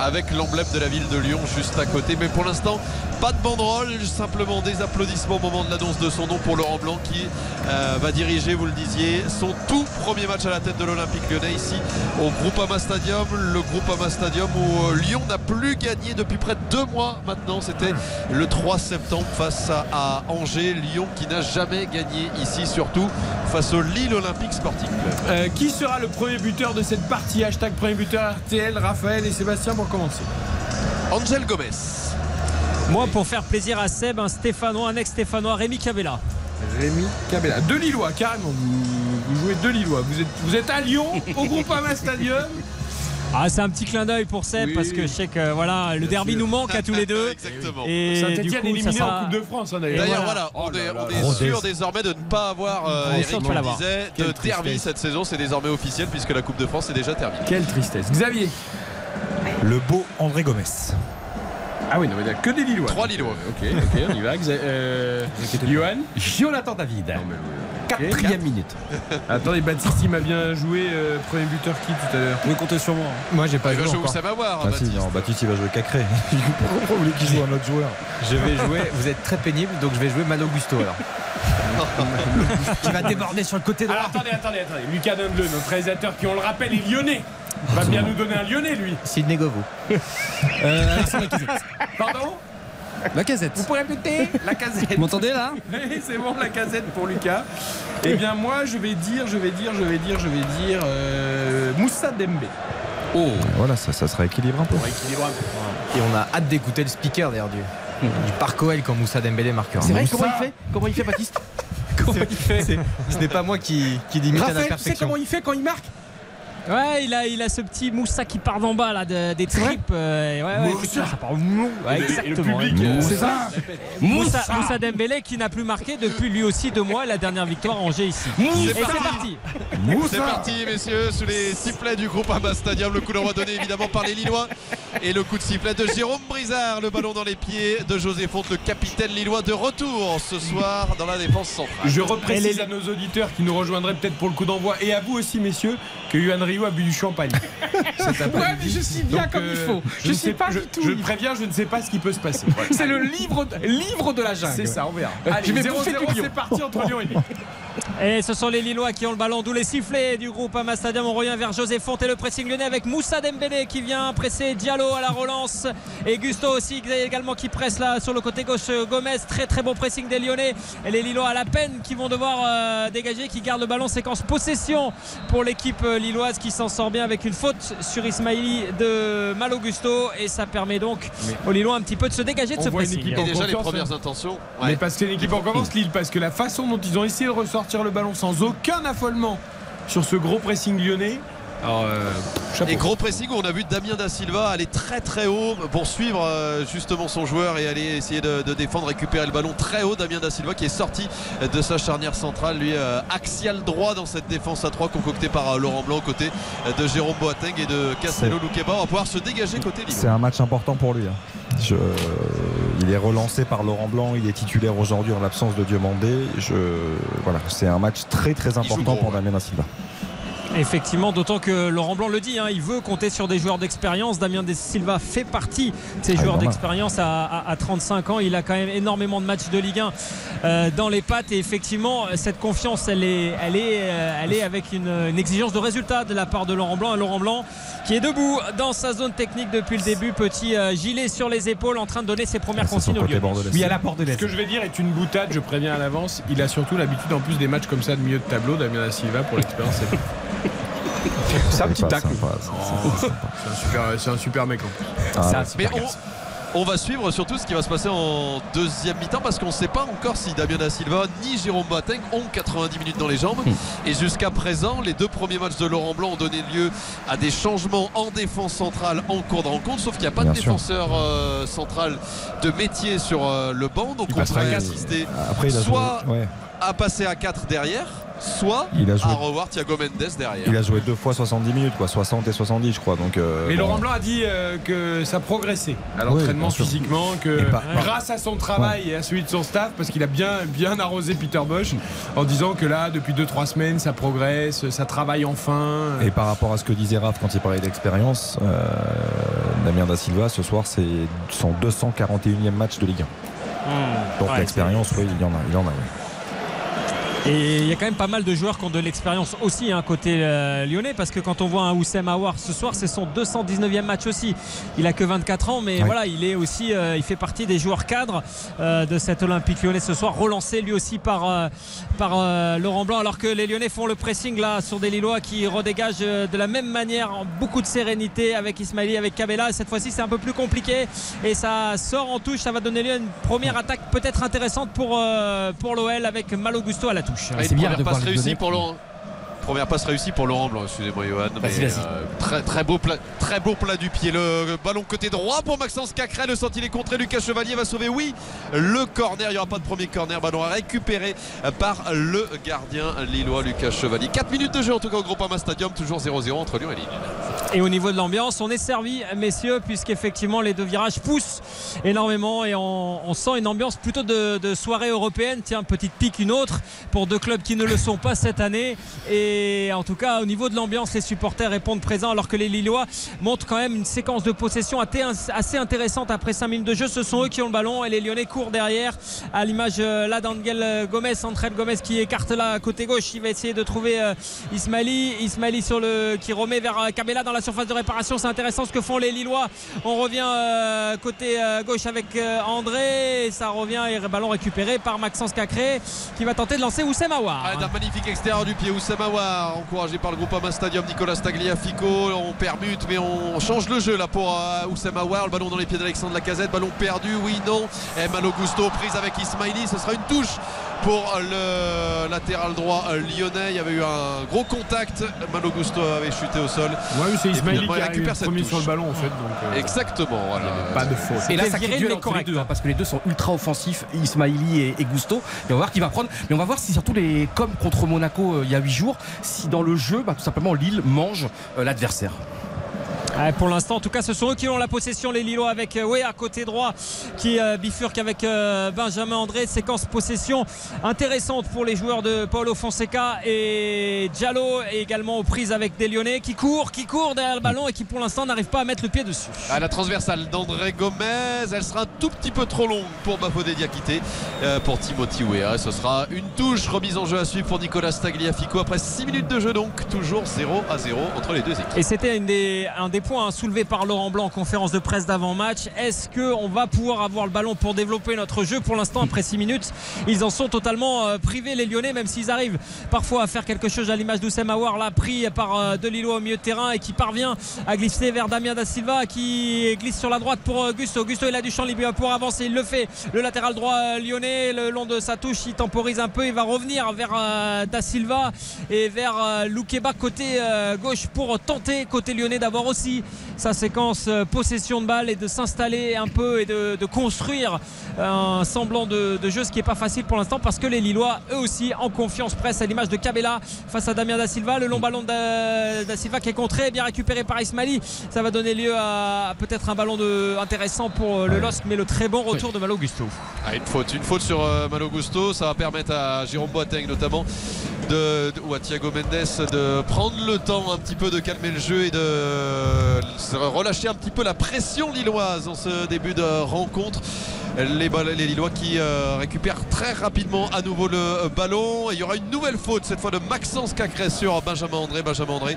Avec l'emblème de la ville de Lyon juste à côté. Mais pour l'instant, pas de banderole, simplement des applaudissements au moment de l'annonce de son nom pour Laurent Blanc qui euh, va diriger, vous le disiez, son tout premier match à la tête de l'Olympique lyonnais ici au Groupama Stadium. Le Groupama Stadium où euh, Lyon n'a plus gagné depuis près de deux mois maintenant. C'était le 3 septembre face à, Angers. Lyon qui n'a jamais gagné ici, surtout face au Lille Olympique Sporting Club. Euh, qui sera le premier buteur de cette partie? Hashtag premier buteur RTL, Raphaël et Sébastien commencer. Angel Gomez. moi pour faire plaisir à Seb un Stéphanois un ex-Stéphanois Rémi Cavella Rémi Cabella. Deux Lillois, carrément. Vous, vous jouez deux Lillois. Vous êtes, vous êtes à Lyon, au Groupama Stadium. Ah, c'est un petit clin d'œil pour Seb Oui. parce que je sais que voilà, le derby nous manque à tous les deux. Exactement. Et du Saint-Etienne coup, éliminé ça sera- en Coupe de France, hein, d'ailleurs. D'ailleurs, voilà. voilà, on est, là on là. est Rodez. sûr désormais de ne pas avoir, euh, Eric pas disait, de derby cette saison. C'est désormais officiel puisque la Coupe de France est déjà terminée. Quelle tristesse. Xavier. Le beau André Gomez. Ah oui, non, mais il y a que des Lillois. Trois Lillois. Ok, ok, on y va. Euh, Johan. Jonathan David. Non, mais oui. Quatrième minute. Attendez, Baptiste, il m'a bien joué. euh, premier buteur qui tout à l'heure Vous comptez sur moi. Moi, j'ai pas Il va joué jouer encore. Oussama Aouar, Ah si, Baptiste. non, Baptiste il va jouer Cacré. Pourquoi vous voulez qu'il joue un autre joueur Je vais jouer. Vous êtes très pénible, donc je vais jouer Malo Gusto alors. Qui va déborder sur le côté droit. Alors attendez, attendez, attendez. Lucas Dunbleu, notre réalisateur qui, on le rappelle, est lyonnais. Va bien nous donner un lyonnais, lui. Sidney Govou. Euh. Pardon? La casette. Vous pouvez répéter? La casette. Vous m'entendez là? Oui, c'est bon, la casette pour Lucas. Eh bien, moi, je vais dire, je vais dire, je vais dire, je vais dire euh, Moussa Dembé. Oh. Voilà, ça, ça sera équilibré un peu. Un. Et on a hâte d'écouter le speaker d'ailleurs du, du Parc OL quand Moussa Dembélé marquera. C'est vrai, Moussa. comment il fait? Comment il fait, Baptiste? Comment il fait? Ce n'est pas moi qui, qui l'imite à la Raphaël, tu sais perfection. comment il fait quand il marque? Ouais, il a, il a ce petit Moussa qui part d'en bas là, de- des tripes. euh, ouais, ouais, effectivement, ça part. Ouais, exactement. le public, ouais. C'est ça Moussa, Moussa Dembélé qui n'a plus marqué depuis lui aussi deux mois la dernière victoire à Angers ici. Et c'est parti. C'est parti, messieurs, sous les sifflets du groupe Abba Stadium. Le coup d'envoi donné évidemment par les Lillois. Et le coup de sifflet de Jérôme Brizard. Le ballon dans les pieds de José Fonte, le capitaine lillois de retour ce soir dans la défense centrale. Je reprécise à nos auditeurs qui nous rejoindraient peut-être pour le coup d'envoi et à vous aussi, messieurs, que Yuan Rio a bu du champagne. cet après-midi. Ouais, mais je sais bien Donc, comme il faut. Je ne sais pas je, du tout. Je préviens, je ne sais pas ce qui peut se passer. C'est le livre, livre de la jungle. C'est ça, on verra. Euh, Allez, je vais 0-0, bouffer du lion. c'est parti entre Lyon et Lille. Et ce sont les Lillois qui ont le ballon, d'où les sifflets du groupe Ama Stadium. On revient vers José Fonte et le pressing lyonnais avec Moussa Dembélé qui vient presser Diallo à la relance. Et Gusto aussi également qui presse là sur le côté gauche Gomez. Très très bon pressing des Lyonnais. Et les Lillois à la peine qui vont devoir euh, dégager, qui gardent le ballon. Séquence possession pour l'équipe euh, lilloise qui s'en sort bien avec une faute sur Ismaili de Malo Gusto. Et ça permet donc aux Lillois un petit peu de se dégager de On ce voit une pressing. équipe en Et déjà les premières hein. intentions. Mais parce que l'équipe en commence, Lille, parce que la façon dont ils ont essayé de ressortir le ballon sans aucun affolement sur ce gros pressing lyonnais. Alors, euh. Et gros pressing où on a vu Damien Da Silva aller très très haut pour suivre euh, justement son joueur et aller essayer de, de défendre, récupérer le ballon très haut. Damien Da Silva qui est sorti de sa charnière centrale, lui euh, axial droit dans cette défense à 3 concoctée par euh, Laurent Blanc côté de Jérôme Boateng et de Castello Luqueba. On va pouvoir se dégager côté Lille. C'est un match important pour lui. hein. Je- il est relancé par Laurent Blanc, il est titulaire aujourd'hui en l'absence de Diomandé. Je, voilà, c'est un match très très important pour Damien Da Silva. Effectivement, d'autant que Laurent Blanc le dit, hein, il veut compter sur des joueurs d'expérience. Damien De Silva fait partie de ces Ah, joueurs d'expérience à, à- à 35 ans. Il a quand même énormément de matchs de Ligue 1 euh, dans les pattes. Et effectivement, cette confiance, elle est, elle est, euh, elle est avec une, une exigence de résultat de la part de Laurent Blanc. Laurent Blanc qui est debout dans sa zone technique depuis le début. Petit euh, gilet sur les épaules en train de donner ses premières consignes au Lyonnais. Oui, à la porte de Ce que je vais dire est une boutade, je préviens à l'avance. Il a surtout l'habitude en plus des matchs comme ça de milieu de tableau, Damien Da Silva, pour l'expérience. c'est- un petit tacle. ça, c'est un super, mec. en plus. Ah, on, on va suivre surtout ce qui va se passer en deuxième mi-temps parce qu'on ne sait pas encore si Damien Da Silva ni Jérôme Boateng ont 90 minutes dans les jambes. Et jusqu'à présent, les deux premiers matchs de Laurent Blanc ont donné lieu à des changements en défense centrale en cours de rencontre, sauf qu'il n'y a pas Bien de sûr. défenseur euh, central de métier sur euh, le banc. Donc Il on à- assister Après, a soit ouais. à passer à 4 derrière, soit Il a joué- à revoir Thiago Mendes derrière. Il a joué deux fois 70 minutes, quoi, 60 et 70, je crois. Donc, euh, Mais bon. Laurent Blanc a dit euh, que ça progressait à l'entraînement physiquement, que grâce à son travail et à celui de son staff, parce qu'il a bien, bien arrosé Peter Bosch en disant que là, depuis 2-3 semaines, ça progresse, ça travaille enfin. Et par rapport à ce que disait Raph quand il parlait d'expérience, euh, Damien Da Silva, ce soir, c'est son 241e match de Ligue 1. Donc Ouais, l'expérience, oui, il y en a. Il en a oui. Et il y a quand même pas mal de joueurs qui ont de l'expérience aussi hein, côté euh, lyonnais parce que quand on voit un Oussem Aouar ce soir c'est son 219e match aussi. Il a que 24 ans mais voilà il est aussi euh, il fait partie des joueurs cadres euh, de cet Olympique lyonnais ce soir relancé lui aussi par, par Laurent Blanc alors que les lyonnais font le pressing là sur des Lillois qui redégagent de la même manière en beaucoup de sérénité avec Ismaili avec Cabella cette fois-ci c'est un peu plus compliqué et ça sort en touche. Ça va donner lieu à une première attaque peut-être intéressante pour, pour l'OL avec Malo Gusto à la touche Ah, une première passe réussie pour Laurent. Première passe réussie pour Laurent Blanc, excusez-moi Johan. mais, Vas-y, vas-y. euh, très, très, beau plat, très beau plat du pied. Le ballon côté droit pour Maxence Cacrel. Le est contré. Lucas Chevalier va sauver, oui, le corner. Il n'y aura pas de premier corner. Ballon récupéré par le gardien lillois Lucas Chevalier. 4 minutes de jeu en tout cas au Groupama Stadium. Toujours 0-0 entre Lyon et Lille. Et au niveau de l'ambiance, on est servi, messieurs, puisqu'effectivement les deux virages poussent énormément et on, on sent une ambiance plutôt de, de soirée européenne. Tiens, petite pique, une autre pour deux clubs qui ne le sont pas cette année. Et en tout cas, au niveau de l'ambiance, les supporters répondent présents alors que les Lillois montrent quand même une séquence de possession assez- intéressante après 5 minutes de jeu. Ce sont eux qui ont le ballon et les Lyonnais courent derrière à l'image euh, là d'Angel Gomez, André Gomez qui écarte là côté gauche. Il va essayer de trouver euh, Ismaili. Ismaili sur le qui remet vers euh, Cabella dans la surface de réparation. C'est intéressant ce que font les Lillois. On revient euh, côté euh, gauche avec euh, André. Et ça revient et ballon récupéré par Maxence Cacré qui va tenter de lancer Oussem Aouar. Magnifique extérieur du pied. Aouar, encouragé par le Groupama Stadium. Nicolas Tagliafico. On perd but, mais on change le jeu là pour euh, Oussama Aouar. Le ballon dans les pieds d'Alexandre Lacazette. Ballon perdu, oui, non. Et Malo Gusto prise avec Ismaili. Ce sera une touche pour le latéral droit euh, lyonnais. Il y avait eu un gros contact. Malo Gusto avait chuté au sol. Ouais, oui, c'est Ismaili qui il a récupère eu cette premier touche. sur le ballon en fait. Donc, euh, Exactement, voilà. pas de faute. Et là, ça crée duel entre les deux, hein, parce que les deux sont ultra offensifs, Ismaili et, et Gusto. Et on va voir qui va prendre. Mais on va voir si surtout les, comme contre Monaco euh, il y a 8 jours, si dans le jeu, bah, tout simplement Lille mange euh, l'adversaire. Ouais, pour l'instant, en tout cas, ce sont eux qui ont la possession, les Lillois, avec euh, ouais, à côté droit qui euh, bifurque avec euh, Benjamin André. Séquence possession intéressante pour les joueurs de Paulo Fonseca et Diallo, et également aux prises avec des Lyonnais qui courent, qui courent derrière le ballon et qui pour l'instant n'arrivent pas à mettre le pied dessus. À la transversale d'André Gomez, elle sera un tout petit peu trop longue pour Bafodé Diakité, euh, pour Timothy Weah. Ce sera une touche remise en jeu à suivre pour Nicolas Tagliafico après 6 minutes de jeu, donc toujours 0 à 0 entre les deux équipes. Et c'était une des- un des points hein, soulevés par Laurent Blanc en conférence de presse d'avant-match. Est-ce qu'on va pouvoir avoir le ballon pour développer notre jeu Pour l'instant, après 6 minutes, ils en sont totalement euh, privés, les Lyonnais, même s'ils arrivent parfois à faire quelque chose à l'image d'Oussem Aouar, pris par euh, De Lillo au milieu de terrain et qui parvient à glisser vers Damien Da Silva qui glisse sur la droite pour euh, Gusto. Gusto, il a du champ libre pour avancer, il le fait. Le latéral droit lyonnais, le long de sa touche, il temporise un peu, il va revenir vers Da Silva et vers Loukeba côté gauche pour tenter côté lyonnais d'avoir aussi sa séquence euh, possession de balle et de s'installer un peu et de, de construire un semblant de, de jeu ce qui n'est pas facile pour l'instant parce que les Lillois eux aussi en confiance presse à l'image de Cabella face à Damien Da Silva. Le long ballon de Da Silva qui est contré bien récupéré par Ismaili. Ça va donner lieu à peut-être un ballon de, intéressant pour euh, le LOSC mais le très bon retour de Malo Gusto. Ah, une faute, une faute sur euh, Malo Gusto, ça va permettre à Jérôme Boateng notamment de, ou à Thiago Mendes de prendre le temps un petit peu de calmer le jeu et de relâcher un petit peu la pression lilloise en ce début de rencontre. Les Lillois qui euh, récupèrent très rapidement à nouveau le euh, ballon. Et il y aura une nouvelle faute, cette fois de Maxence Cacré sur Benjamin André. Benjamin André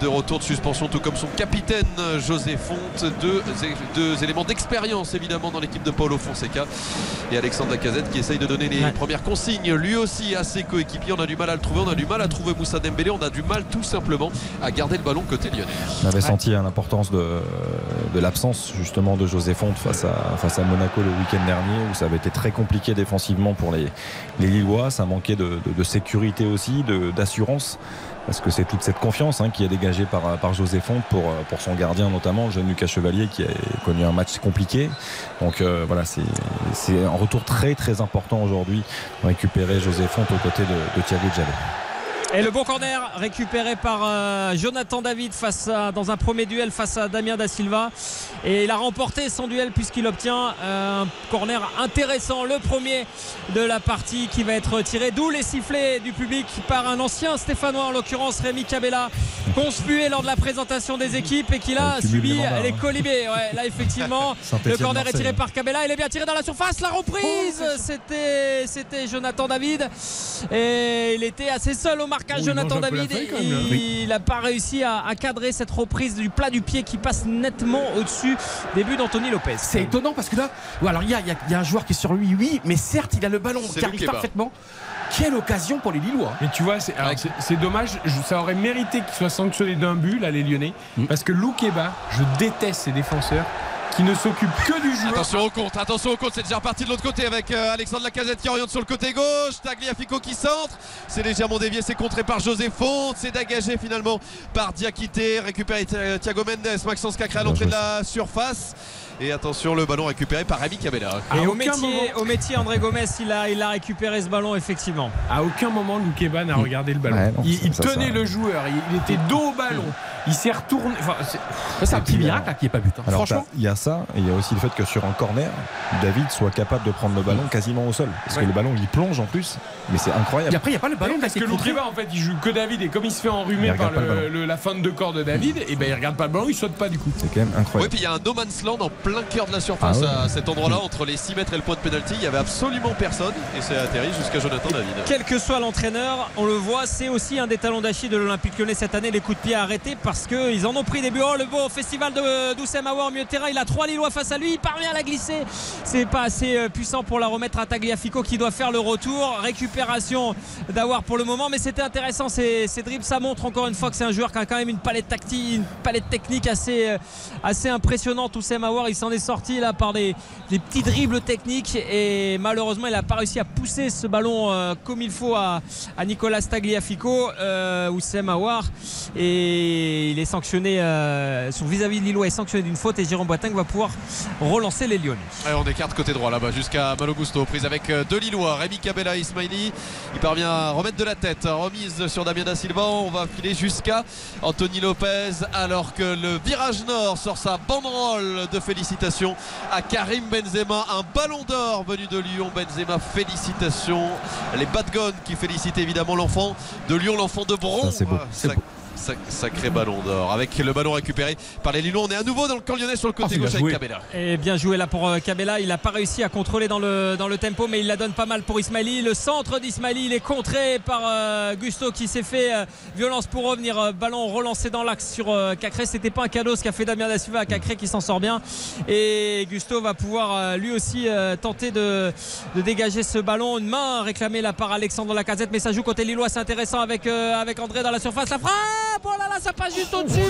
de retour de suspension, tout comme son capitaine euh, José Fonte. Deux, deux éléments d'expérience évidemment dans l'équipe de Paulo Fonseca. Et Alexandre Lacazette qui essaye de donner les premières consignes lui aussi à ses coéquipiers. On a du mal à le trouver, on a du mal à trouver Moussa Dembélé, on a du mal tout simplement à garder le ballon côté lyonnais. On avait senti hein, l'importance de, de l'absence justement de José Fonte face à, face à Monaco le week-end dernier où ça avait été très compliqué défensivement pour les, les Lillois. Ça manquait de, sécurité aussi, d'assurance. Parce que c'est toute cette confiance hein, qui est dégagée par, José Fonte pour, pour son gardien notamment, le jeune Lucas Chevalier qui a connu un match compliqué. Donc euh, voilà, c'est un retour très très important aujourd'hui récupérer José Fonte aux côtés de, Thiago Giallo. Et le bon corner récupéré par euh, Jonathan David face à, dans un premier duel face à Damien Da Silva. Et il a remporté son duel puisqu'il obtient euh, un corner intéressant, le premier de la partie qui va être tiré. D'où les sifflets du public par un ancien Stéphanois, en l'occurrence Rémi Cabella, conspué lors de la présentation des équipes et qui cumule subi les les hein. colibés. Ouais, là effectivement, le corner est tiré par Cabella. Il est bien tiré dans la surface. La reprise, c'était c'était Jonathan David. Et il était assez seul au marquage, Oh, il Jonathan David. feuille. Il n'a pas réussi à, à cadrer cette reprise du plat du pied qui passe nettement au-dessus des buts d'Anthony Lopez. C'est étonnant parce que là, alors il y a, y y un joueur qui est sur lui, oui, mais certes, il a le ballon qui arrive parfaitement. Quelle occasion pour les Lillois. Et tu vois, c'est alors, c'est- c'est dommage, je- ça aurait mérité qu'il soit sanctionné d'un but, là, les Lyonnais. Mm. Parce que Loukeba, je déteste ces défenseurs qui ne s'occupent que du joueur. Attention au compte, attention au compte, c'est déjà reparti de l'autre côté avec euh, Alexandre Lacazette qui oriente sur le côté gauche, Tagliafico qui centre, c'est légèrement dévié, c'est contré par José Fonte, c'est dégagé finalement par Diakité, récupéré Thiago Mendes, Maxence Cacré à l'entrée de la surface. Et attention, le ballon récupéré par Rémi Cabella. Et au métier, au métier, André Gomez, il a, il a récupéré ce ballon, effectivement. À aucun moment, Loukeba n'a regardé le ballon. Ouais, non, il ça- il ça, tenait ça- le joueur, il, il était dos au ballon, il s'est retourné. Enfin, c'est un petit miracle là, qui est pas but. hein. Alors, Franchement. il y a ça, et il y a aussi le fait que sur un corner, David soit capable de prendre le ballon quasiment au sol. Parce Ouais. que le ballon, il plonge en plus, mais c'est incroyable. Et après, il n'y a pas le ballon Parce que Loukeba, en fait, il joue que David, et comme il se fait enrhumer par pas le le- ballon. le- la fin de corps de David, et ben il regarde pas le ballon, il saute pas du coup. C'est quand même Oui, incroyable. puis il y a un no man's land en plein cœur de la surface Ah ouais. à cet endroit-là, entre les 6 mètres et le point de pénalty. Il y avait absolument personne et c'est atterri jusqu'à Jonathan David. Quel que soit l'entraîneur, on le voit, c'est aussi un des talons d'Achille de l'Olympique Lyonnais cette année, les coups de pied arrêtés parce qu'ils en ont pris des buts. Oh, le beau festival de Doucem milieu de terrain, il a trois Lillois face à lui, il parvient à la glisser. C'est pas assez euh, puissant pour la remettre à Tagliafico qui doit faire le retour. Récupération d'Aouar pour le moment, mais c'était intéressant ces, ces dribbles. Ça montre encore une fois que c'est un joueur qui a quand même une palette tactique, une palette technique assez, euh, assez impressionnante. Doucem Aouar, il s'en est sorti là par des, petits dribbles techniques et malheureusement, il n'a pas réussi à pousser ce ballon euh, comme il faut à, à Nicolas Tagliafico, euh, Oussem Aouar. Et il est sanctionné, euh, son vis-à-vis de Lillois est sanctionné d'une faute et Jérôme Boateng va pouvoir relancer les Lyonnais. On écarte côté droit là-bas jusqu'à Malo Gusto. Prise avec euh, deux Lillois, Rémi Cabella, Ismaili. Il parvient à remettre de la tête. Remise sur Damien Da Silva. On va filer jusqu'à Anthony Lopez. Alors que le virage nord sort sa banderole de félicitations à Karim Benzema. Un ballon d'or venu de Lyon. Benzema, félicitations. Les Badgones qui félicitent évidemment l'enfant de Lyon, l'enfant de bronze. Ça, c'est beau. Sacré ballon d'or. Avec le ballon récupéré par les Lillois. On est à nouveau dans le camp lyonnais sur le côté gauche avec Cabella. Et bien joué là pour euh, Cabella. Il n'a pas réussi à contrôler dans le, dans le tempo, mais il la donne pas mal pour Ismaili. Le centre d'Ismaili, il est contré par euh, Gusto qui s'est fait euh, violence pour revenir. Euh, ballon relancé dans l'axe sur euh, Cacré. C'était pas un cadeau ce qu'a fait Damien Da Silva à Cacré qui s'en sort bien. Et Gusto va pouvoir euh, lui aussi euh, tenter de, de dégager ce ballon. Une main réclamée là par Alexandre Lacazette, mais ça joue côté Lillois. C'est intéressant avec, euh, avec André dans la surface. La frappe Oh là là, ça passe juste au-dessus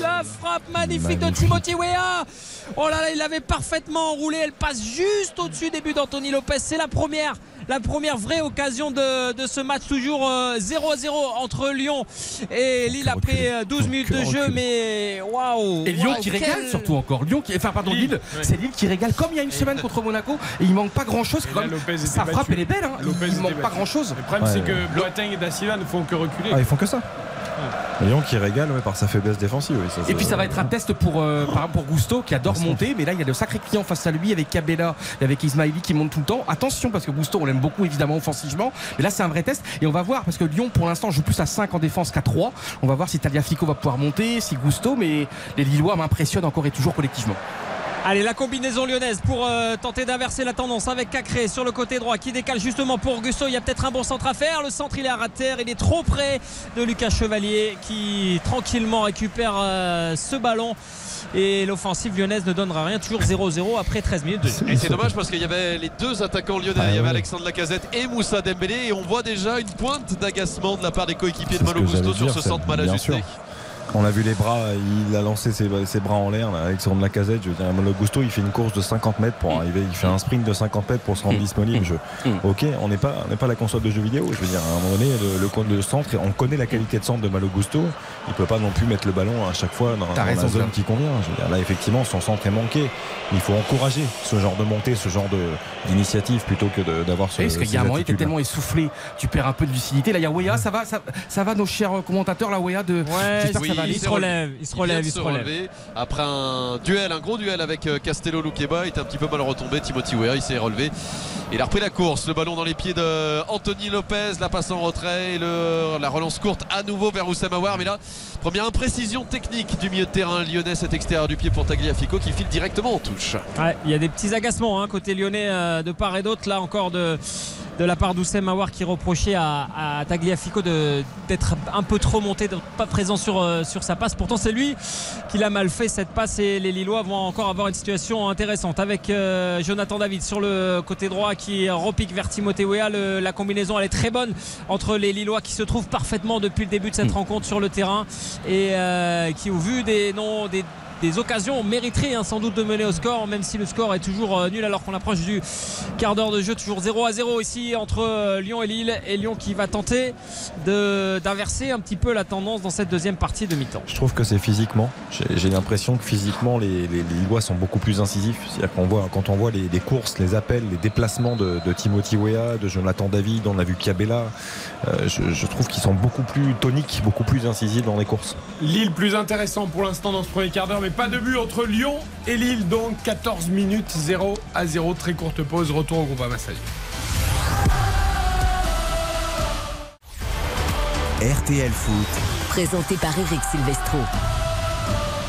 La frappe magnifique de Timothy Weah Oh là là, il avait parfaitement enroulé. Elle passe juste au-dessus des buts d'Anthony Lopez. C'est la première. La première vraie occasion de, de ce match, toujours euh, 0-0 entre Lyon et Lille après euh, 12 minutes de jeu. Mais waouh! Et Lyon qui quel- régale surtout encore. Lyon qui, enfin pardon Lille, c'est Lille qui régale comme il y a une semaine contre Monaco et il manque pas grand chose. Lopez était Sa frappe elle est belle, hein. Lopez il manque pas grand chose. Le problème, Ouais. c'est que Boateng et Da Silva ne font que reculer. Ah, ils font que ça. Lyon qui régale ouais, par sa faiblesse défensive. oui, ça, Et puis ça va être un test pour, euh, par exemple pour Gusto qui adore monter, mais là il y a de sacrés clients face à lui avec Cabella et avec Ismaili qui monte tout le temps. Attention parce que Gusto on l'aime beaucoup évidemment offensivement, mais là c'est un vrai test et on va voir parce que Lyon pour l'instant joue plus à 5 en défense qu'à 3. On va voir si Tagliafico va pouvoir monter, si Gusto, mais les Lillois m'impressionnent encore et toujours collectivement. Allez, la combinaison lyonnaise pour euh, tenter d'inverser la tendance avec Cacré sur le côté droit qui décale justement pour Augusto. Il y a peut-être un bon centre à faire. Le centre, il est à terre. Il est trop près de Lucas Chevalier qui tranquillement récupère euh, ce ballon. Et l'offensive lyonnaise ne donnera rien. Toujours 0-0 après 13 minutes. de- Et c'est dommage parce qu'il y avait les deux attaquants lyonnais. Ah, il y avait oui. Alexandre Lacazette et Moussa Dembélé. Et on voit déjà une pointe d'agacement de la part des coéquipiers de Malo que Gusto j'allais sur ce centre mal ajusté. On a vu les bras, il a lancé ses, ses bras en l'air, là, Alexandre Lacazette. Je veux dire, le Gusto, il fait une course de 50 mètres pour arriver, il fait un sprint de 50 mètres pour se rendre disponible. Je- ok, on n'est pas, on n'est pas la console de jeux vidéo. Je veux dire, à un moment donné, le, le, compte de centre, on connaît la qualité de centre de Malo Gusto. Il peut pas non plus mettre le ballon à chaque fois dans, T'as dans raison, la zone qui convient. Je veux dire, là, effectivement, son centre est manqué. Il faut encourager ce genre de montée, ce genre de- d'initiative plutôt que de- d'avoir ce. Parce qu'il y a un moment, il tellement essoufflé, tu perds un peu de lucidité. Là, il y a Wea, ça va, ça, ça va, nos chers commentateurs, la Wea de. Aller. il se relève, il se relève, il se relève. Après un duel, un gros duel avec euh, Castello Luqueba, il était un petit peu mal retombé. Timothy Weah, il s'est relevé. Il a repris la course. Le ballon dans les pieds de Anthony Lopez, la passe en retrait et le- la relance courte à nouveau vers Oussama Aouar. Mais là, première imprécision technique du milieu de terrain lyonnais, cet extérieur du pied pour Tagliafico qui file directement en touche. Ouais, il y a des petits agacements hein, côté lyonnais euh, de part et d'autre. Là encore de, de la part d'Oussem Aouar qui reprochait à, à Tagliafico d'être un peu trop monté, d'être pas présent sur, euh, sur sa passe. Pourtant c'est lui qui l'a mal fait cette passe et les Lillois vont encore avoir une situation intéressante avec euh, Jonathan David sur le côté droit qui repique vers Timothée Weah. Le- la combinaison elle est très bonne entre les Lillois qui se trouvent parfaitement depuis le début de cette rencontre sur le terrain et euh, qui au vu des noms des des occasions mériteraient hein, sans doute de mener au score, même si le score est toujours euh, nul alors qu'on approche du quart d'heure de jeu, toujours 0 à 0 ici entre euh, Lyon et Lille. Et Lyon qui va tenter de- d'inverser un petit peu la tendance dans cette deuxième partie de mi-temps. Je trouve que c'est physiquement. J'ai l'impression que physiquement, les, les, les Lillois sont beaucoup plus incisifs. C'est-à-dire qu'on voit, quand on voit les, les courses, les appels, les déplacements de, de Timothy Weah, de Jonathan David, on a vu Cabella, euh, je, je trouve qu'ils sont beaucoup plus toniques, beaucoup plus incisifs dans les courses. Lille plus intéressant pour l'instant dans ce premier quart d'heure, mais pas de but entre Lyon et Lille. Donc 14 minutes 0 à 0. Très courte pause. Retour au groupe Amassali. RTL Foot. Présenté par Eric Silvestro.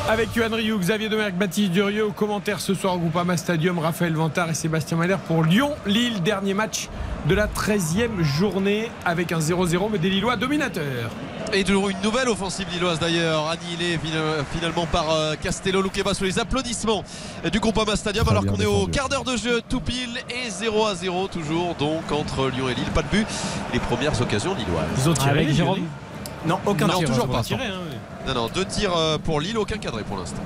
Avec Yohan Rioux, Xavier Demerck, Baptiste Durieux. Au commentaire ce soir au Groupama Stadium, Raphaël Vantard et Sébastien Maler pour Lyon-Lille. Dernier match de la 13e journée avec un 0-0, mais des Lillois dominateurs. Et toujours une nouvelle offensive lilloise d'ailleurs, annihilée fina- finalement par euh, Castello Luqueba sous les applaudissements du Groupama Stadium, alors qu'on est au quart d'heure de jeu, tout pile et 0 à 0 toujours, donc entre Lyon et Lille, pas de but. Les premières occasions lilloises. Ils ont tiré, Avec les Jérôme. Non, aucun Non, tir. toujours hein, pas. l'instant. Non, non, deux tirs euh, pour Lille, aucun cadré pour l'instant.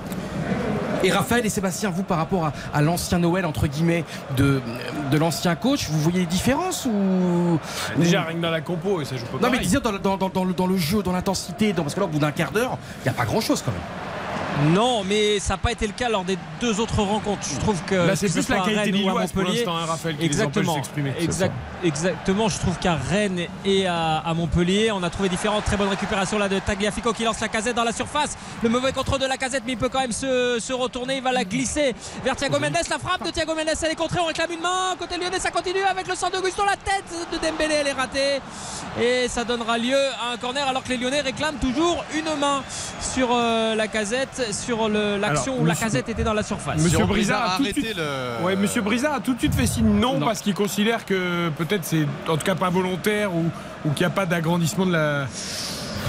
Et Raphaël et Sébastien, vous par rapport à, à l'ancien Noël entre guillemets de, de l'ancien coach, vous voyez les différences ou Déjà, rien que dans la compo, et ça joue pas Non mais disons dans, le- dans, dans- dans le, dans le jeu, dans l'intensité, dans, parce que là au bout d'un quart d'heure, il n'y a pas grand chose quand même. Non, mais ça n'a pas été le cas lors des deux autres rencontres. Je trouve que Là, c'est ce plus la qualité lilloise pour l'instant, hein, Raphaël, qui les exactement, empêche de s'exprimer. Exact- exactement. Je trouve qu'à Rennes et à, à Montpellier, on a trouvé différentes très bonnes récupérations là de Tagliafico qui lance la casette dans la surface. Le mauvais contrôle de la casette, mais il peut quand même se, se retourner. Il va la glisser vers Thiago Mendes. La frappe de Thiago Mendes, elle est contrée. On réclame une main. Côté lyonnais, ça continue avec le centre d'Augusto. La tête de Dembélé, elle est ratée. Et ça donnera lieu à un corner alors que les lyonnais réclament toujours une main sur euh, la casette, sur l'action où la casette était dans la surface. Monsieur Brizard a tout de arrêté suite- le. Ouais, Monsieur Brizard a tout de suite fait signe non, parce qu'il considère que peut-être c'est en tout cas pas volontaire ou, ou qu'il n'y a pas d'agrandissement de la.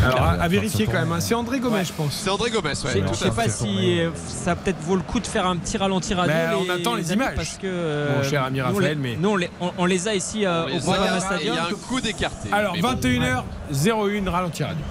Alors à, à vérifier quand même. hein. C'est André Gomez, je pense. C'est André Gomez, ouais. Je je sais pas si euh, ça peut-être vaut le coup de faire un petit ralenti radio. Ben, on attend les images. Parce que, euh, Mon cher ami nous, Raphaël, mais- nous, on les, on- on les a ici euh, On au les Groupama a, et Il Stadium. y a un coup d'écarté. Alors Mais bon. 21h 01 ralenti radio.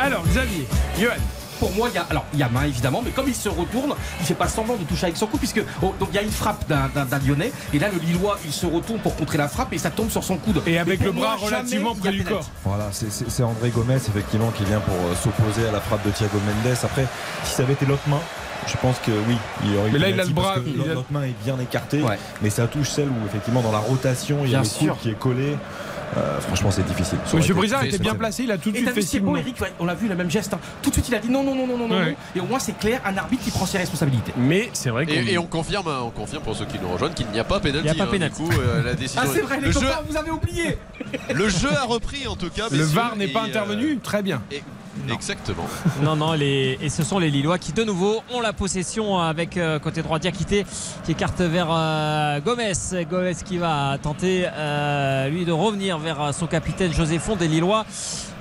Alors Xavier, Johan. Pour moi, il y a alors il y a main évidemment, mais comme il se retourne, il fait pas semblant de toucher avec son coup puisque oh, donc il y a une frappe d'un- d'un d'un Lyonnais et là le Lillois il se retourne pour contrer la frappe et ça tombe sur son coude. Et avec le bras moi, relativement près du pénalty. corps. Voilà, c'est- c'est c'est André Gomez effectivement qui vient pour euh, s'opposer à la frappe de Thiago Mendes. Après, si ça avait été l'autre main, je pense que oui, il y aurait eu Mais là, il a le bras- a- L'autre main est bien écartée, Ouais. mais ça touche celle où effectivement dans la rotation il y a Bien le sûr. qui est collé. Euh, franchement, c'est difficile. Ça Monsieur Brizard était bien placé, il a tout de suite fait c'est beau. Eric, on l'a vu le même geste. hein. Tout de suite il a dit non non non non non non Ouais. non. et au moins c'est clair un arbitre qui prend ses responsabilités. Mais c'est vrai qu'on Et, et on confirme, hein, on confirme pour ceux qui nous rejoignent qu'il n'y a pas pénalty. Il n'y a pas hein, pénalty. Du coup, euh, la décision. Ah c'est vrai le, les jeu, copains vous avez oublié. le jeu a repris en tout cas. le VAR n'est pas euh, intervenu, très bien. et Exactement. Non, non, les... et ce sont les Lillois qui de nouveau ont la possession avec euh, côté droit Diakité qui écarte vers euh, Gomez. Gomez qui va tenter euh, lui de revenir vers son capitaine José Font des Lillois.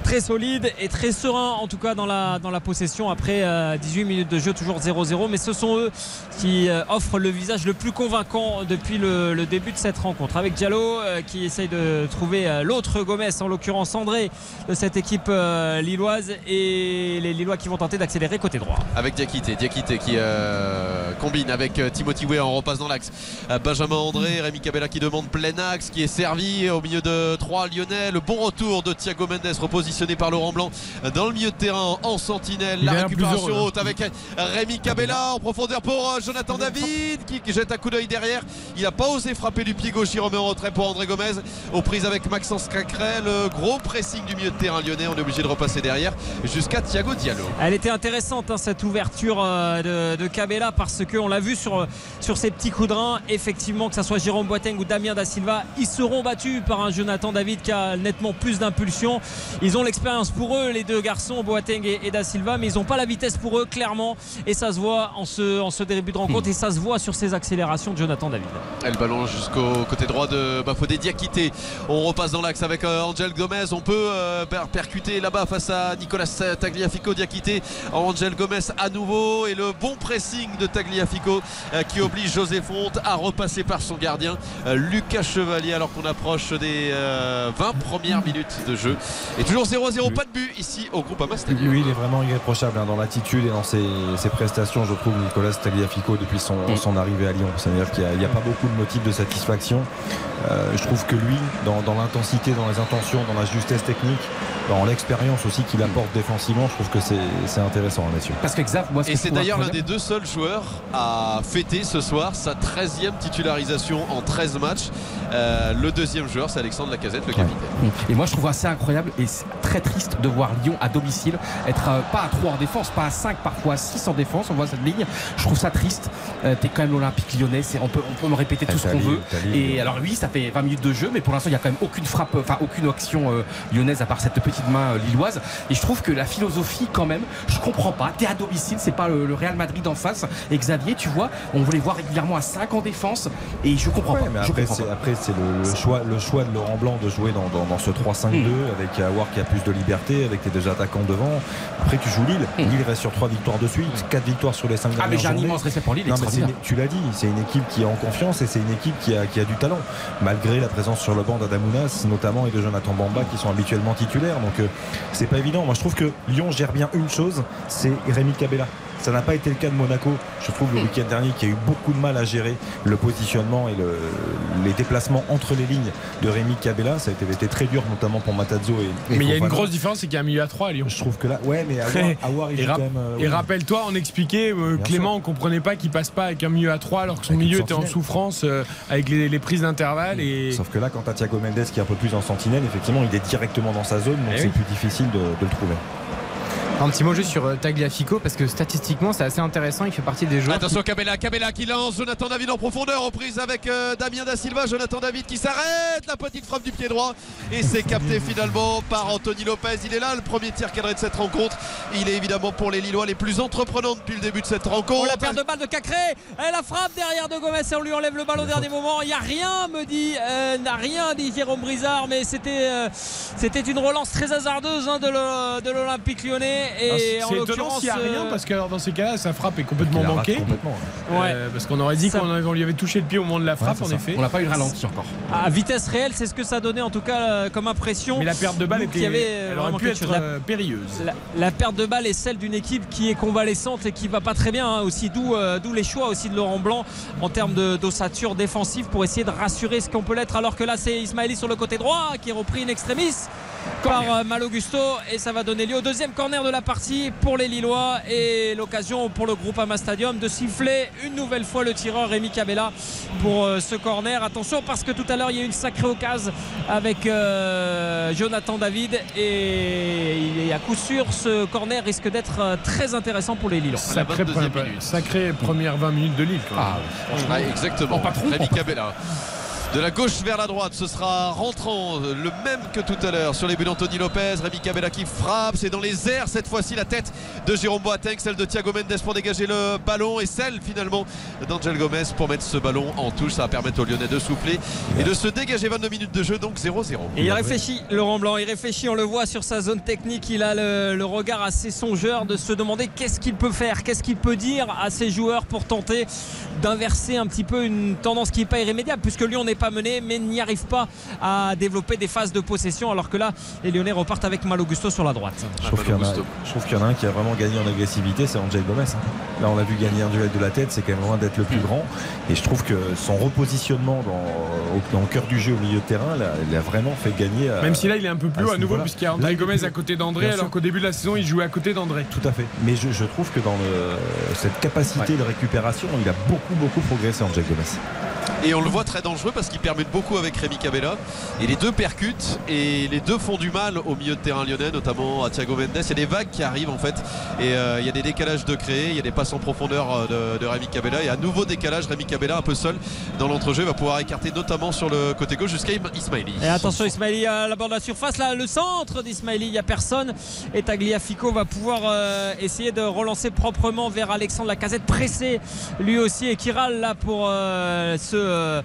Très solide et très serein en tout cas dans la, dans la possession après euh, 18 minutes de jeu, toujours 0-0. Mais ce sont eux qui euh, offrent le visage le plus convaincant depuis le, début de cette rencontre. Avec Diallo euh, qui essaye de trouver euh, l'autre Gomez, en l'occurrence André de cette équipe euh, lilloise et les Lillois qui vont tenter d'accélérer côté droit. Avec Diakité, Diakité qui euh, combine avec euh, Timothy Weah en repasse dans l'axe. Euh, Benjamin André, Rémi Cabella qui demande plein axe, qui est servi au milieu de 3 Lyonnais. Le bon retour de Thiago Mendes repositionné par Laurent Blanc dans le milieu de terrain en sentinelle. Il La récupération hein. haute avec Rémi Cabella en profondeur pour euh, Jonathan David qui jette un coup d'œil derrière. Il n'a pas osé frapper du pied gauche, il remet en retrait pour André Gomez. Aux prises avec Maxence Cacré, le gros pressing du milieu de terrain lyonnais. On est obligé de repasser derrière jusqu'à Thiago Diallo. Elle était intéressante hein, cette ouverture euh, de, de Cabella parce qu'on l'a vu sur, sur ces petits coups de rein. Effectivement, que ce soit Jérôme Boateng ou Damien Da Silva, ils seront battus par un Jonathan David qui a nettement plus d'impulsion. Ils ont l'expérience pour eux, les deux garçons, Boateng et, Da Silva, mais ils n'ont pas la vitesse pour eux, clairement. Et ça se voit en ce, en ce début de rencontre et ça se voit sur ces accélérations de Jonathan David. Elle ballon jusqu'au côté droit de Bafodé Diakité. On repasse dans l'axe avec euh, Angel Gomez. On peut euh, per- percuter là-bas face à Nicolas Tagliafico Diakité. Angel Gomez à nouveau et le bon pressing de Tagliafico euh, qui oblige José Fonte à repasser par son gardien euh, Lucas Chevalier alors qu'on approche des euh, 20 premières minutes de jeu. Et toujours 0-0, pas de but ici au groupe Amas Stadium. Lui, il est vraiment irréprochable hein, dans l'attitude et dans ses, ses prestations, je trouve, Nicolas Tagliafico, depuis son, son arrivée à Lyon. C'est-à-dire qu'il n'y a, il y a pas beaucoup de motifs de satisfaction. Euh, je trouve que lui, dans, dans l'intensité, dans les intentions, dans la justesse technique, dans l'expérience aussi qu'il apporte défensivement, je trouve que c'est intéressant, hein, messieurs. Parce que Xav, moi, ce Et c'est d'ailleurs l'un des deux seuls joueurs à fêter ce soir sa 13e titularisation en 13 matchs. Euh, le deuxième joueur, c'est Alexandre Lacazette, le capitaine. Et moi je trouve assez incroyable et très triste de voir Lyon à domicile être euh, pas à 3 en défense, pas à 5 parfois à 6 en défense, on voit cette ligne. Je trouve ça triste. Euh, T'es quand même l'Olympique lyonnais, on peut, on peut me répéter tout ce qu'on veut. Et alors oui, ça fait 20 minutes de jeu, mais pour l'instant il n'y a quand même aucune frappe, enfin aucune action euh, lyonnaise à part cette petite main euh, lilloise. Et je trouve que la philosophie quand même, je comprends pas. T'es à domicile, c'est pas le, le Real Madrid en face. Et Xavier, tu vois, on voulait voir régulièrement à 5 en défense et je comprends Ouais, pas. mais après, c'est, le, le choix, le choix de Laurent Blanc de jouer dans, dans- dans ce 3-5-2 avec Awar qui a plus de liberté, avec tes deux attaquants devant. Après, tu joues Lille. Lille reste sur 3 victoires de suite, 4 victoires sur les 5 Ah, dernières mais j'ai un immense respect pour Lille, Non, mais une- tu l'as dit, c'est une équipe qui est en confiance et c'est une équipe qui a, qui a du talent. Malgré la présence sur le banc d'Adamounas, notamment, et de Jonathan Bamba qui sont habituellement titulaires. Donc, euh, c'est pas évident. Moi, je trouve que Lyon gère bien une chose, c'est Rémi Cabella. Ça n'a pas été le cas de Monaco. Je trouve le week-end dernier qui a eu beaucoup de mal à gérer le positionnement et le- les déplacements entre les lignes de Rémi Cabella. Ça a été, été très dur, notamment pour Matazzo et, et Mais il y a une grosse différence, c'est qu'il y a un milieu à 3 à Lyon. Je trouve que là, ouais, mais Awar, il rap- quand même, euh, et oui. rappelle-toi, on expliquait, euh, Clément, on comprenait pas qu'il passe pas avec un milieu à 3 alors que son Avec milieu était en souffrance euh, avec les, les prises d'intervalle. Et... Sauf que là, quand t'as Thiago Mendes qui est un peu plus en sentinelle, effectivement, il est directement dans sa zone, donc Eh c'est oui. plus difficile de, de le trouver. Un petit mot juste sur euh, Tagliafico parce que statistiquement c'est assez intéressant. Il fait partie des joueurs. Attention Cabella, Cabella qui lance, Jonathan David en profondeur, reprise avec euh, Damien Da Silva, Jonathan David qui s'arrête, la petite frappe du pied droit et c'est capté finalement par Anthony Lopez. Il est là, le premier tir cadré de cette rencontre. Il est évidemment pour les Lillois les plus entreprenants depuis le début de cette rencontre. Oh la perte de balle de Cacré Elle la frappe derrière de Gomez et on lui enlève le ballon au dernier moment. Il n'y a rien, me dit, euh, n'a rien dit Jérôme Brizard, mais c'était euh, c'était une relance très hasardeuse hein, de l'Olympique lyonnais. Ah, Et en c'est étonnant l'occurrence, s'il n'y a rien euh, parce que alors, dans ces cas-là, sa frappe est complètement manquée. complètement, Euh, parce qu'on aurait dit Ça- qu'on lui avait touché le pied au moment de la frappe, en ça. effet. On n'a pas eu le ralenti encore. à vitesse réelle, c'est ce que ça donnait en tout cas euh, comme impression. Mais la perte de balle était, y avait, elle aurait pu être. La- périlleuse. La, la perte de balle est celle d'une équipe qui est convalescente et qui va pas très bien hein, aussi d'où euh, les choix aussi de Laurent Blanc en termes de- d'ossature défensive pour essayer de rassurer ce qu'on peut l'être alors que là c'est Ismaili sur le côté droit qui est repris in extremis par euh, Mal Augusto et ça va donner lieu au deuxième corner de la partie pour les Lillois et l'occasion pour le groupe Ama Stadium de siffler une nouvelle fois le tireur Rémi Cabella pour euh, ce corner attention parce que tout à l'heure il y a eu une sacrée occasion avec euh, Jonathan David et il est à coup sûr ce corner risque d'être très intéressant pour les Lillois Sacré, pre- sacré première 20 minutes de Lille. même. Ah, exactement. Rémi. Cabella. De la gauche vers la droite, ce sera rentrant, euh, le même que tout à l'heure sur les buts d'Anthony Lopez. Rémi Cabella qui frappe, c'est dans les airs cette fois-ci la tête de Jérôme Boateng, celle de Thiago Mendes pour dégager le ballon et celle finalement d'Angel Gomez pour mettre ce ballon en touche. Ça va permettre aux Lyonnais de souffler et de se dégager 22 minutes de jeu, donc 0-0. Et il réfléchit, Laurent Blanc, il réfléchit, on le voit sur sa zone technique, il a le, regard assez songeur de se demander qu'est-ce qu'il peut faire, qu'est-ce qu'il peut dire à ses joueurs pour tenter d'inverser un petit peu une tendance qui n'est pas irrémédiable, puisque Lyon n'est pas mené, mais n'y arrive pas à développer des phases de possession, alors que là, les Lyonnais repartent avec Mal Augusto sur la droite. Je trouve qu'il y, en a- je trouve qu'il y en a un qui a vraiment gagné en agressivité, c'est Angel Gomez. hein. Là, on l'a vu gagner un duel de la tête, c'est quand même loin d'être le plus grand. Et je trouve que son repositionnement dans, au, dans le cœur du jeu au milieu de terrain, là, il a vraiment fait gagner. à- Même si là il est un peu plus à haut à nouveau puisqu'il y a André Gomez à côté d'André alors qu'au début de la saison il jouait à côté d'André. Tout à fait. Mais je, je trouve que dans le- cette capacité de récupération, il a beaucoup, beaucoup progressé, Angel Gomez. Et on le voit très dangereux parce qu'il permet beaucoup avec Rémi Cabella. Et les deux percutent et les deux font du mal au milieu de terrain lyonnais, notamment à Thiago Mendes. Il y a des vagues qui arrivent en fait. Et euh, il y a des décalages de créer, il y a des passes en profondeur euh, de, Rémi Cabella. Et à nouveau décalage, Rémi Cabella un peu seul dans l'entrejeu va pouvoir écarter notamment sur le côté gauche jusqu'à Ismaili. Et attention Ismaili à la bord de la surface, là le centre d'Ismaili, il n'y a personne. Et Tagliafico va pouvoir euh, essayer de relancer proprement vers Alexandre Lacazette, pressé lui aussi et râle là pour euh, ce euh,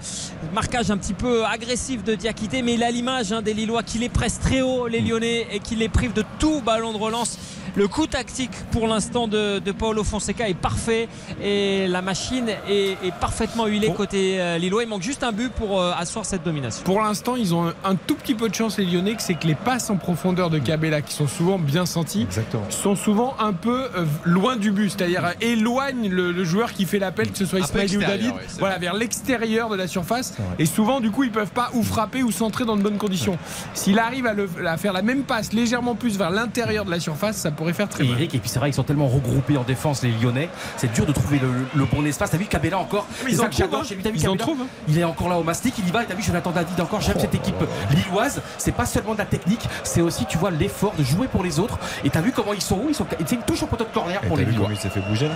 marquage un petit peu agressif de Diakité. Mais il a l'image hein, des Lillois qui les pressent très haut, les Lyonnais, et qui les privent de tout ballon de relance. Le coup tactique pour l'instant de, de Paolo Fonseca est parfait et la machine est, est parfaitement huilée côté euh, Lillois. Il manque juste un but pour euh, asseoir cette domination. Pour l'instant, ils ont un, un tout petit peu de chance, les Lyonnais, que c'est que les passes en profondeur de Cabella, qui sont souvent bien senties, sont souvent un peu euh, loin du but. C'est-à-dire euh, éloignent le, le joueur qui fait l'appel, que ce soit Ismaili ou David, ouais, voilà, vers l'extérieur de la surface. Et souvent, du coup, ils peuvent pas ou frapper ou centrer dans de bonnes conditions. S'il arrive à, le- à faire la même passe légèrement plus vers l'intérieur de la surface, ça pourrait faire très Et mal. Eric, et puis c'est vrai, ils sont tellement regroupés en défense, les Lyonnais. C'est dur de trouver le, le bon espace. T'as vu Cabella encore Mais ils en trouvent, hein. chez lui. T'as vu Ils en trouvent, hein. Il est encore là au mastic, il y va. Et t'as vu Jonathan David encore. J'aime cette équipe lilloise. C'est pas seulement de la technique, c'est aussi, tu vois, l'effort de jouer pour les autres. Et t'as vu comment ils sont où? Ils sont. C'est une touche au poteau de corner pour les Lillois. il s'est fait bouger là?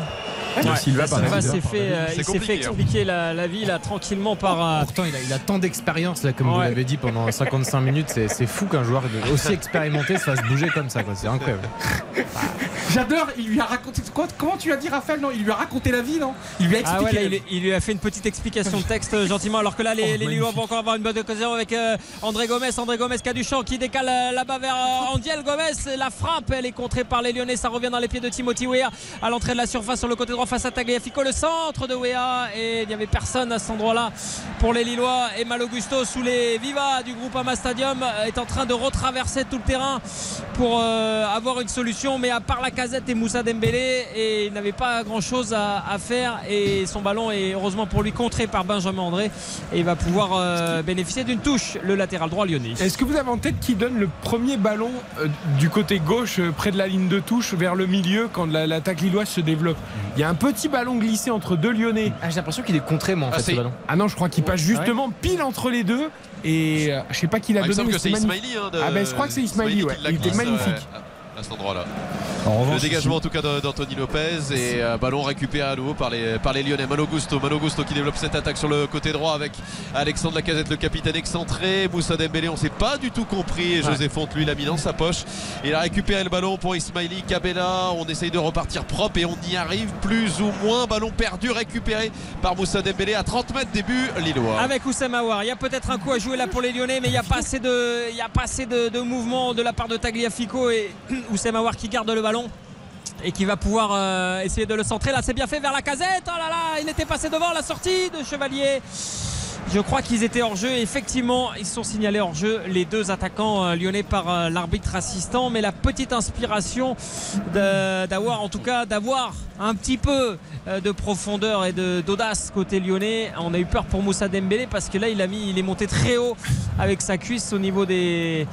Ouais, Silva, s'est fait, euh, il s'est fait hein. expliquer la, la vie là tranquillement par. euh, Pourtant, il a, il a tant d'expérience, là, comme vous l'avez dit, pendant 55 minutes. C'est c'est fou qu'un joueur aussi expérimenté se fasse bouger comme ça. quoi. C'est incroyable. J'adore, il lui a raconté. quoi- comment tu as dit, Raphaël? Non, il lui a raconté la vie, non? Il lui a Ah expliqué. ouais, là, la il, lui a fait une petite explication de texte euh, gentiment, alors que là, les, les Lillois vont encore avoir une bonne occasion avec euh, André Gomez. André Gomez qui a du champ, qui décale euh, là-bas vers euh, Andiel Gomez. La frappe, elle est contrée par les Lyonnais. Ça revient dans les pieds de Timothy Weah à l'entrée de la surface sur le côté droit face à Tagliafico. Le centre de Weah et il n'y avait personne à cet endroit-là pour les Lillois. Et Mal Augusto sous les Viva du groupe Ama Stadium est en train de retraverser tout le terrain pour avoir une solution. Mais à part la casette et Moussa Dembélé, et il n'avait pas grand-chose à, à faire. Et son ballon est heureusement pour lui contré par Benjamin André. Et il va pouvoir euh, bénéficier d'une touche, le latéral droit lyonnais. Est-ce que vous avez en tête qui donne le premier ballon euh, du côté gauche, euh, près de la ligne de touche, vers le milieu, quand la- l'attaque lilloise se développe? Il y a un petit ballon glissé entre deux Lyonnais. J'ai l'impression qu'il est contré, moi, en ah, fait, ce ballon. ah non, je crois qu'il passe justement pile entre les deux. Et euh, je sais pas qui l'a Ah, il me donné. semble mais que c'est. Ismaili. hein, de- Ah ben je crois que c'est Ismaili, ouais. l'a Il était magnifique. ouais, à cet endroit-là. En Le dégagement en tout cas d'Anthony Lopez et euh, ballon récupéré à nouveau par les, par les Lyonnais. Malo Gusto, Malo Gusto qui développe cette attaque sur le côté droit avec Alexandre Lacazette, le capitaine excentré. Moussa Dembélé, on s'est pas du tout compris. Et José Fonte, lui, l'a mis dans sa poche. Il a récupéré le ballon pour Ismaili Cabella. On essaye de repartir propre et on y arrive plus ou moins. Ballon perdu, récupéré par Moussa Dembélé à 30 mètres début Lillois. Avec Oussama Aouar. Il y a peut-être un coup à jouer là pour les Lyonnais, mais il n'y a pas assez de, il y a pas assez de, de mouvement de la part de Tagliafico et Oussama Aouar qui garde le ballon. Et qui va pouvoir euh, essayer de le centrer. Là, c'est bien fait vers la casette. Oh là là, il était passé devant la sortie de Chevalier. Je crois qu'ils étaient hors jeu. Effectivement, ils sont signalés hors jeu, les deux attaquants euh, lyonnais par euh, l'arbitre assistant. Mais la petite inspiration d'avoir, en tout cas, d'avoir un petit peu euh, de profondeur et d'audace côté lyonnais. On a eu peur pour Moussa Dembélé parce que là, il a mis, il est monté très haut avec sa cuisse au niveau des,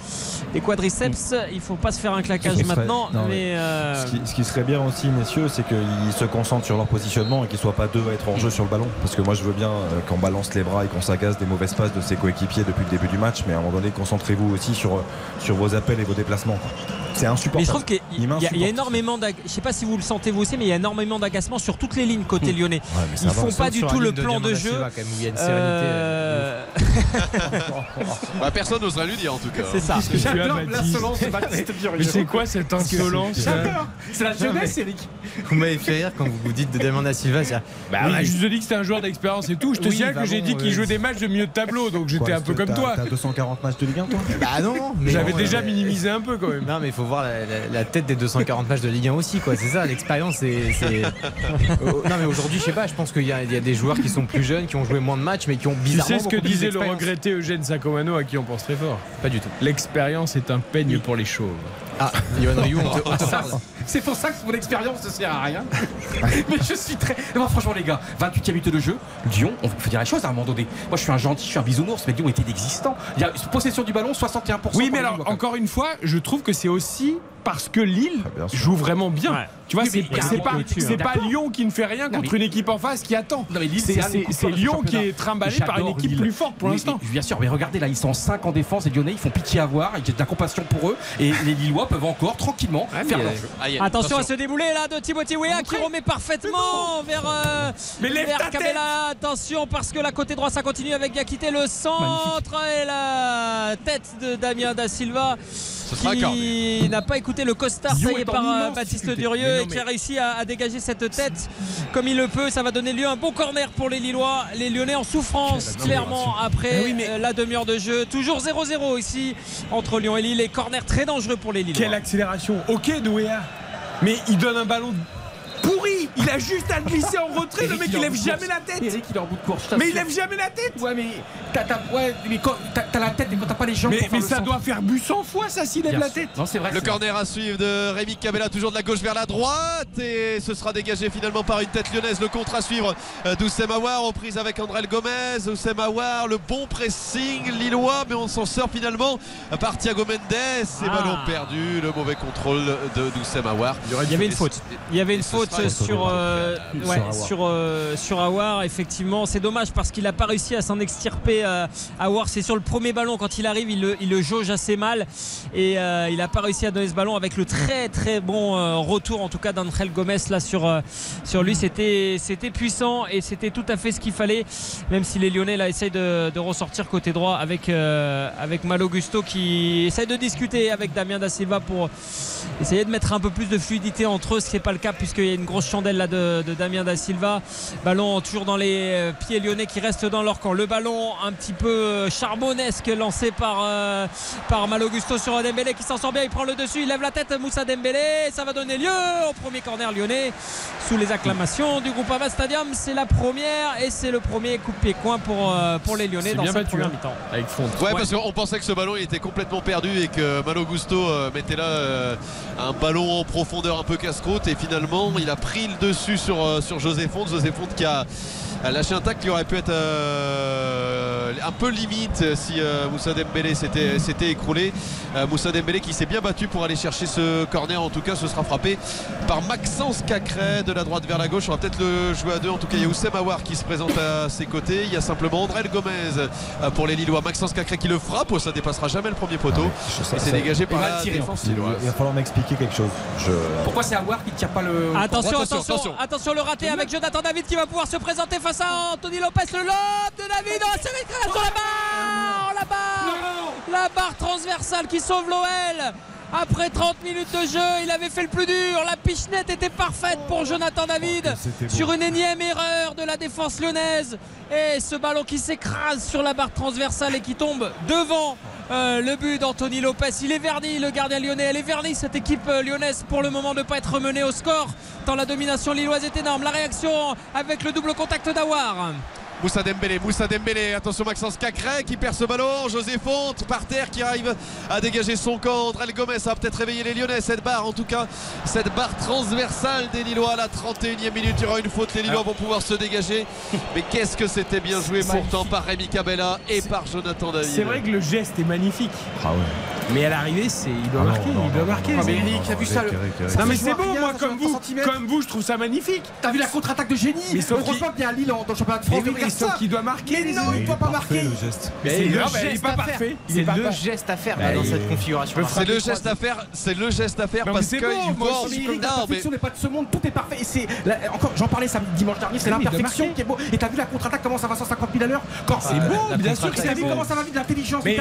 des quadriceps. Il faut pas se faire un claquage serait- maintenant, non, mais euh, Ce qui, ce qui serait bien aussi, messieurs, c'est qu'ils se concentrent sur leur positionnement et qu'ils soient pas deux à être hors jeu sur le ballon. Parce que moi, je veux bien qu'on balance les bras et qu'on s'agace des mauvaises passes de ses coéquipiers depuis le début du match, mais à un moment donné, concentrez-vous aussi sur, sur vos appels et vos déplacements. C'est insupportable. Mais je trouve qu'il y, a- il y a Insupportable. énormément Je sais pas si vous le sentez vous aussi, mais il y a énormément d'agacement sur toutes les lignes côté lyonnais. mais ça Ils font pas du tout le de plan de jeu. Silva, quand même, où il y a une sérénité, Euh, Bah, personne n'osera lui dire en tout cas. C'est ça. J'adore l'insolence. Mais c'est quoi cette insolence. C'est la jeunesse, Eric. Vous m'avez fait rire quand vous vous dites de Diamanda Silva. c'est- Bah, Oui, on a juste dit que c'était un joueur d'expérience et tout. Je te Oui, bah que j'ai bon, dit qu'il jouait des matchs de milieu de tableau, donc j'étais un peu t'as- comme toi. T'as 240 matchs de Ligue 1 toi? Bah non, mais J'avais déjà minimisé un peu quand même. Non mais il faut voir la, la- la tête des 240 matchs de Ligue 1 aussi quoi. C'est ça l'expérience. C'est, c'est- Oh, non mais aujourd'hui je sais pas. Je pense qu'il y, a- il y a des joueurs qui sont plus jeunes, qui ont joué moins de matchs, mais qui ont Tu bizarrement. sais ce que disait le regretté Eugène Sacomano à qui on pense très fort? Pas du tout. L'expérience est un peigne pour les chauves. Ah, Yohan Ryu, on te, on te Ça, parle. C'est pour ça que mon expérience ne sert à rien. Mais je suis très. Non, franchement, les gars, 28 e minute de jeu, Lyon, on faut dire les choses à un moment donné. Moi, je suis un gentil, je suis un bisounours, mais Lyon était inexistant. Il y a possession du ballon, 61%. Oui, mais alors, encore une fois, je trouve que c'est aussi parce que Lille Ah, joue vraiment bien. Ouais. Tu vois, c'est pas, peu pas. Lyon qui ne fait rien Non, contre mais- une équipe en face qui attend. C'est- Lyon qui est trimballé par une équipe Lille. plus forte pour l'instant. Bien sûr, mais regardez là, ils sont 5 en défense, les Lyonnais, ils font pitié à voir, j'ai de la compassion pour eux, et les Lillois peuvent encore tranquillement Ouais, faire leur euh, jeu. Attention à ce déboulé là de Timothy Weah qui remet parfaitement vers, euh, Mais vers. Cabella. Attention parce que la côté droit ça continue avec Diakité le centre et la tête de Damien Da Silva qui n'a pas écouté le costard taillé par euh, Baptiste. Durieux et qui a réussi à, à dégager cette tête comme il le peut. Ça va donner lieu à un bon corner pour les Lillois. Les Lyonnais en souffrance clairement après Eh oui, mais- euh, la demi-heure de jeu. Toujours 0-0 ici entre Lyon et Lille. Et corner très dangereux pour les Lillois. Quelle accélération. Ok, Douéa. Mais il donne un ballon. Il a juste à glisser en retrait. le mec, il lève jamais course. la tête. Eric, il est en bout de course. je Mais il lève jamais la tête. Ouais, mais t'as, t'as- ouais, mais quand- t'as- t'as la tête, mais quand t'as pas les jambes. Mais, ça doit faire but 100 fois, ça, s'il lève Bien la tête. Non, c'est vrai. Le vrai. corner à suivre de Rémi Cabella, toujours de la gauche vers la droite. Et ce sera dégagé finalement par une tête lyonnaise. Le contre à suivre euh, d'Oussem Aouar, en prise avec André Gomez. Oussem Aouar, le bon pressing lillois, mais on s'en sort finalement par Thiago Mendes. Et Ah. ballon perdu, le mauvais contrôle de d'Oussem Aouar. Il y avait une faute. Il y avait une faute sera- sur, euh, Sur ouais, Aouar. sur, euh, sur Aouar. Effectivement, c'est dommage parce qu'il n'a pas réussi à s'en extirper. Euh, Aouar, c'est sur le premier ballon. Quand il arrive, il le, il le jauge assez mal. Et euh, il n'a pas réussi à donner ce ballon avec le très très bon euh, retour, en tout cas d'André Gomez là sur, euh, sur lui. C'était puissant et c'était tout à fait ce qu'il fallait. Même si les Lyonnais là essayent de, de ressortir côté droit avec, euh, avec Malo Gusto qui essaye de discuter avec Damien Da Silva pour essayer de mettre un peu plus de fluidité entre eux, ce qui n'est pas le cas puisqu'il y a une grosse chandelle là de, de Damien Da Silva. Ballon toujours dans les euh, pieds lyonnais qui restent dans leur camp. Le ballon un petit peu euh, charbonnesque lancé par, euh, par Malo Gusto sur Dembélé qui s'en sort bien. Il prend le dessus, il lève la tête Moussa Dembélé. Ça va donner lieu au premier corner lyonnais sous les acclamations du groupe Ava Stadium. C'est la première et c'est le premier coup de pied coin pour, euh, pour les Lyonnais dans bien cette battu, première hein. mi-temps. Avec fond. Ouais, parce qu'on pensait que ce ballon il était complètement perdu et que Malo Gusto euh, mettait là euh, un ballon en profondeur un peu casse-croûte et finalement il a pris le dessus sur, euh, sur José Fonte. José Fonte qui a a lâché un tacle qui aurait pu être euh, un peu limite si euh, Moussa Dembélé s'était écroulé. Euh, Moussa Dembélé qui s'est bien battu pour aller chercher ce corner. En tout cas, ce sera frappé par Maxence Cacré de la droite vers la gauche. On va peut-être le jouer à deux. En tout cas, il y a Oussem Aouar qui se présente à ses côtés. Il y a simplement André Gomez euh, pour les Lillois. Maxence Cacré qui le frappe. Oh, ça dépassera jamais le premier poteau. et c'est dégagé par Il va la le tirer, défense Il va falloir m'expliquer quelque chose. Je... Pourquoi c'est Awar qui tire pas le. Attention, attention, attention. attention, le raté avec Jonathan David qui va pouvoir se présenter face à Anthony Lopez. Le lob de David. Oh, c'est la barre. La barre. La barre transversale qui sauve l'OL. Après 30 minutes de jeu, il avait fait le plus dur. La pichenette était parfaite pour Jonathan David sur une énième erreur de la défense lyonnaise. Et ce ballon qui s'écrase sur la barre transversale et qui tombe devant euh, le but d'Anthony Lopez. Il est verni, le gardien lyonnais. Elle est vernie, cette équipe euh, lyonnaise, pour le moment, de ne pas être menée au score. Tant la domination lilloise est énorme. La réaction avec le double contact d'Awar. Moussa Dembélé, Moussa Dembélé, attention Maxence Cacré qui perd ce ballon, José Fonte par terre qui arrive à dégager son camp, André Gomez a peut-être réveillé les Lyonnais, cette barre en tout cas, cette barre transversale des Lillois à la 31e minute, il y aura une faute, les Lillois vont pouvoir se dégager, mais qu'est-ce que c'était bien joué pourtant par Rémi Cabella et par Jonathan David. C'est vrai que le geste est magnifique. Ah ouais. Mais à l'arrivée, c'est il doit Ah non, marquer, non, il doit non, marquer. non, c'est- non, mais Eric, t'as vu ça, le-. Non mais c'est rien, moi comme vous, 30 centimètres. comme vous, je trouve ça magnifique. T'as vu la contre-attaque de génie Mais qu'il- qu'il y a Lille en- dans le championnat de France. Christophe ça. qui doit marquer. Mais non, il doit pas marquer. le geste. Mais C'est il- le geste pas à faire. C'est le geste à faire dans cette configuration. C'est le geste à faire, c'est le geste à faire parce c'est que la perfection n'est pas de ce monde, tout est parfait. Et c'est encore, j'en parlais samedi dimanche dernier, c'est l'imperfection qui est beau. Et t'as vu la contre-attaque comment ça va 150 000 à l'heure Quand C'est beau, bien sûr que T'as c'est vu comment ça va vite l'intelligence Mais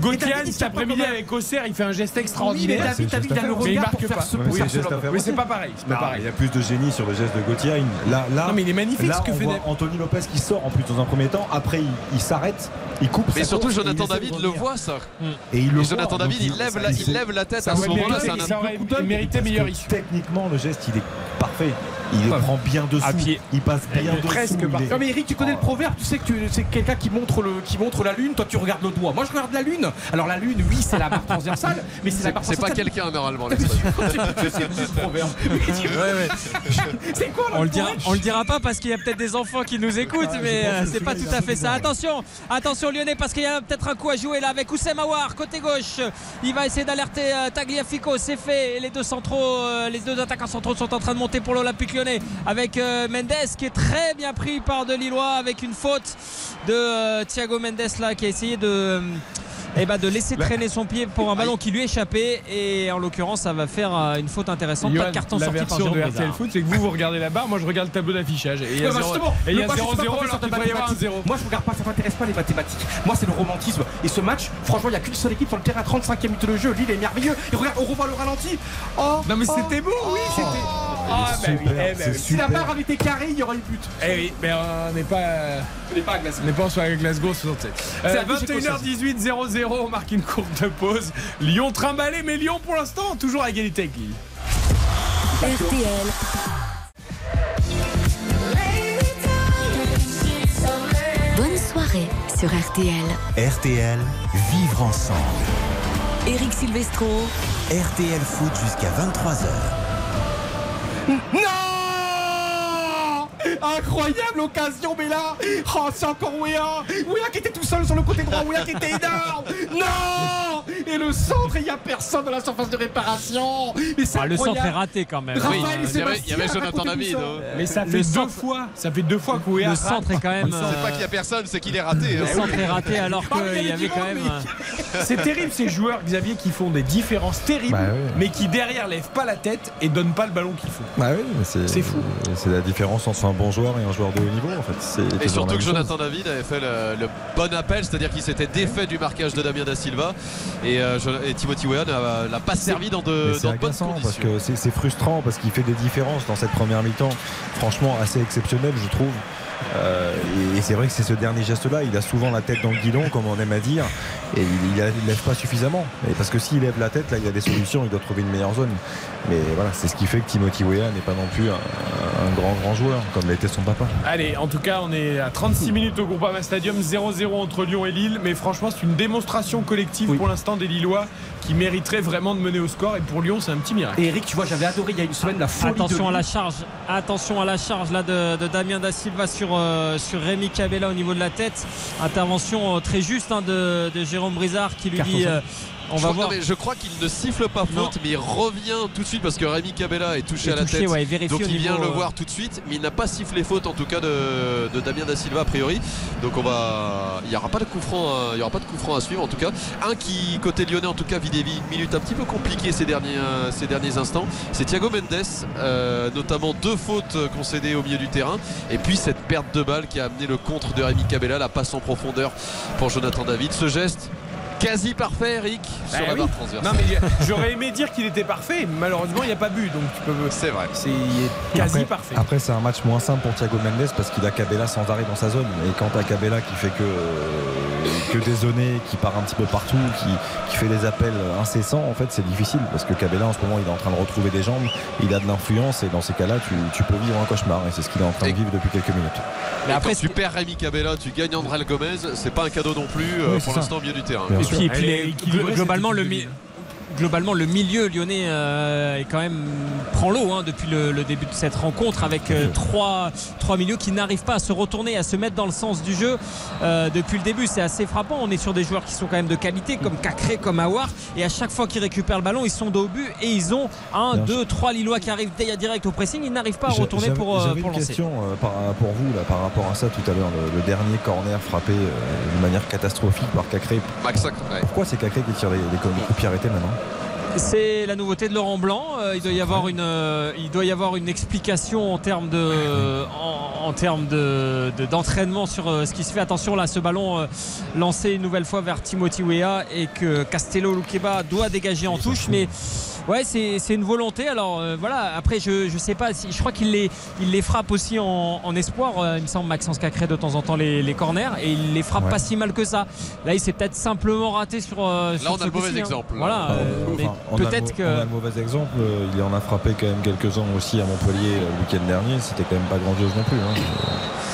Gauthier, cet après-midi avec Auxerre, il fait un geste extraordinaire. t'as vu, le Mais il regard pour faire pas. ce Oui, c'est pas pareil. Il y a plus de génie sur le geste de Gauthier. Là, là, Non, mais il est magnifique ce que fait. Anthony Lopez qui sort en plus dans un premier temps. Après, il, il s'arrête, il coupe. Mais surtout course Jonathan il David le voit ça. Et il le Et voit, Jonathan donc David il lève la, il lève la tête Ça à ce moment-là. parce meilleure que issue. Techniquement, le geste, il est parfait. Il prend bien dessous. À pied. Il passe bien Euh, dessous. presque il est- Non mais Eric, tu connais le proverbe, tu sais que tu- c'est quelqu'un qui montre le qui montre la lune, toi tu regardes le doigt. Moi je regarde la lune. Alors la lune, oui, c'est la barre transversale, mais c'est la barre c'est pas quelqu'un normalement. C'est quoi On le dira, on le dira pas parce qu'il y a peut-être des enfants qui nous écoutent, mais euh, c'est pas tout à fait ça. Attention, attention Lyonnais parce qu'il y a peut-être un coup à jouer là avec Oussem Aouar côté gauche. Il va essayer d'alerter euh, Tagliafico, c'est fait. Et les deux centraux, euh, les deux attaquants centraux sont en train de monter pour l'Olympique Lyonnais avec Mendes qui est très bien pris par de Lillois avec une faute de Thiago Mendes là qui a essayé de eh ben, de laisser traîner son pied pour un ballon qui lui échappait et en l'occurrence ça va faire une faute intéressante pas Johan, de carton la sorti par version Jérôme de RTL. Foot, c'est que vous, vous regardez la barre, moi je regarde le tableau d'affichage. Et il y a bah, 0 justement, et il y a pas 0-0 professeur alors de qu'il devrait y avoir un mathématiques. 0. Moi je regarde pas, ça m'intéresse pas les mathématiques. Moi c'est le romantisme. Et ce match, franchement, il n'y a qu'une seule équipe sur le terrain, 35 e minute de jeu. Lille est merveilleux. Et regarde, on revoit le ralenti. Oh, Non mais oh, c'était beau, oui, oh. c'était. Ah, bah oui, super, eh. Si la barre avait été carrée, il y aurait eu but. Eh oui, mais on n'est pas. On n'est pas à Glasgow. On n'est pas sur Glasgow 67. C'est Euh, la douche 21h18, 0-0, on marque une courte pause. Lyon trimballé, mais Lyon pour l'instant toujours à égalité avec Lille. RTL. Soirée sur RTL. RTL, vivre ensemble. Eric Silvestro. RTL Foot jusqu'à 23h. Incroyable occasion, mais là Oh, c'est encore Wea Wea qui était tout seul sur le côté droit, Wea qui était énorme Non Et le centre, il n'y a personne dans la surface de réparation Mais c'est Ah, le centre est raté quand même. Raphaël Oui, et il y avait- Sébastien il y avait Jonathan David, ça. hein. Mais ça Le fait deux centre- fois, ça fait deux fois qu'Ouéa Le centre est quand même. C'est euh, pas qu'il y a personne, c'est qu'il est raté. Le hein. centre est raté alors Ah, il y qu'il y avait quand monde, même. mais- euh, C'est terrible ces joueurs, Xavier, qui font des différences terribles, Bah mais qui derrière lèvent pas la tête et donnent pas le ballon qu'il faut. Bah oui, c'est C'est fou. C'est la différence entre un bon joueur et un joueur de haut niveau en fait. C'est Et surtout que Jonathan. David avait fait le, le bon appel, c'est-à-dire qu'il s'était défait du marquage de Damien Da Silva et, euh, Timothy Weah n'a l'a pas servi dans de, dans de bonnes conditions. parce que c'est c'est frustrant parce qu'il fait des différences dans cette première mi-temps, franchement assez exceptionnelles je trouve. Euh, et et c'est vrai que c'est ce dernier geste-là, il a souvent la tête dans le guidon, comme on aime à dire, et il, il lève pas suffisamment. Et parce que s'il lève la tête, là, il y a des solutions, il doit trouver une meilleure zone. Mais voilà, c'est ce qui fait que Timothy Weah n'est pas non plus un, un grand grand joueur, comme l'était son papa. Allez, en tout cas, on est à 36 minutes au Groupama Stadium, 0-0 entre Lyon et Lille. Mais franchement, c'est une démonstration collective pour l'instant des Lillois qui mériteraient vraiment de mener au score. Et pour Lyon, c'est un petit miracle. Et Eric, tu vois, j'avais adoré il y a une semaine la folie Attention de à la charge, attention à la charge là de, de Damien Da Silva sur, euh, sur Rémi Cabella au niveau de la tête. Intervention euh, très juste hein, de, de Jérôme Brizard qui lui Carton dit euh, on je, va crois, voir. non, mais je crois qu'il ne siffle pas faute, Non. mais il revient tout de suite parce que Rémi Cabella est touché Est à la touché, tête. ouais, il donc il vient le euh, voir tout de suite, mais il n'a pas sifflé faute en tout cas de, de Damien Da Silva a priori. Donc on va, il n'y aura pas de coup franc, à- il y aura pas de coup franc à suivre en tout cas. Un qui côté lyonnais en tout cas vit des minutes un petit peu compliquées ces derniers, euh, ces derniers instants. C'est Thiago Mendes, euh, notamment deux fautes concédées au milieu du terrain, et puis cette perte de balle qui a amené le contre de Rémi Cabella, la passe en profondeur pour Jonathan David. Ce geste quasi parfait, Eric, sur Bah la oui. barre transversale. Non, mais j'aurais aimé dire qu'il était parfait. mais Malheureusement, il n'y a pas bu. Donc tu peux. C'est vrai. C'est il est quasi après, parfait. Après, c'est un match moins simple pour Thiago Mendes parce qu'il a Cabella sans arrêt dans sa zone. Et quand t'as Cabella qui fait que, euh, que dézonner, qui part un petit peu partout, qui, qui fait des appels incessants, en fait, c'est difficile parce que Cabella en ce moment, il est en train de retrouver des jambes, il a de l'influence et dans ces cas-là, tu, tu peux vivre un cauchemar. Et c'est ce qu'il est en train de vivre depuis quelques minutes. Mais après, tu perds Rémi Cabella, tu gagnes André Gomez, c'est pas un cadeau non plus euh, Oui, pour l'instant au milieu du terrain. Puis, et puis les- globalement, le, globalement le milieu lyonnais est quand même prend l'eau hein, depuis le, début de cette rencontre avec trois, trois milieux qui n'arrivent pas à se retourner, à se mettre dans le sens du jeu depuis le début. C'est assez frappant. On est sur des joueurs qui sont quand même de qualité, comme Cacré, comme Awar, et à chaque fois qu'ils récupèrent le ballon, ils sont dos au but et ils ont un, deux, trois Lillois qui arrivent direct au pressing. Ils n'arrivent pas à retourner pour, pour lancer. une question pour vous là, par rapport à ça tout à l'heure, le, dernier corner frappé de manière catastrophique par Cacré. Pourquoi c'est Cacré qui tire les, les, coups pieds arrêtés maintenant c'est la nouveauté de Laurent Blanc. Euh, il doit y avoir une, euh, il doit y avoir une explication en termes de, en, termes de, d'entraînement sur euh, ce qui se fait. Attention là, ce ballon lancé une nouvelle fois vers Timothy Weah et que Castello Luqueba doit dégager en touche, ouais, c'est une volonté. Alors euh, voilà, après, je ne sais pas, si, je crois qu'il les, il les frappe aussi en, espoir. Euh, il me semble, Maxence Cacré, de temps en temps, les, corners. Et il les frappe pas si mal que ça. Là, il s'est peut-être simplement raté sur. Euh, Là, on a le mauvais hein. exemple. Voilà, peut-être que. On a le mauvais exemple. Il en a frappé quand même quelques-uns aussi à Montpellier le week-end dernier. C'était quand même pas grandiose non plus. Hein.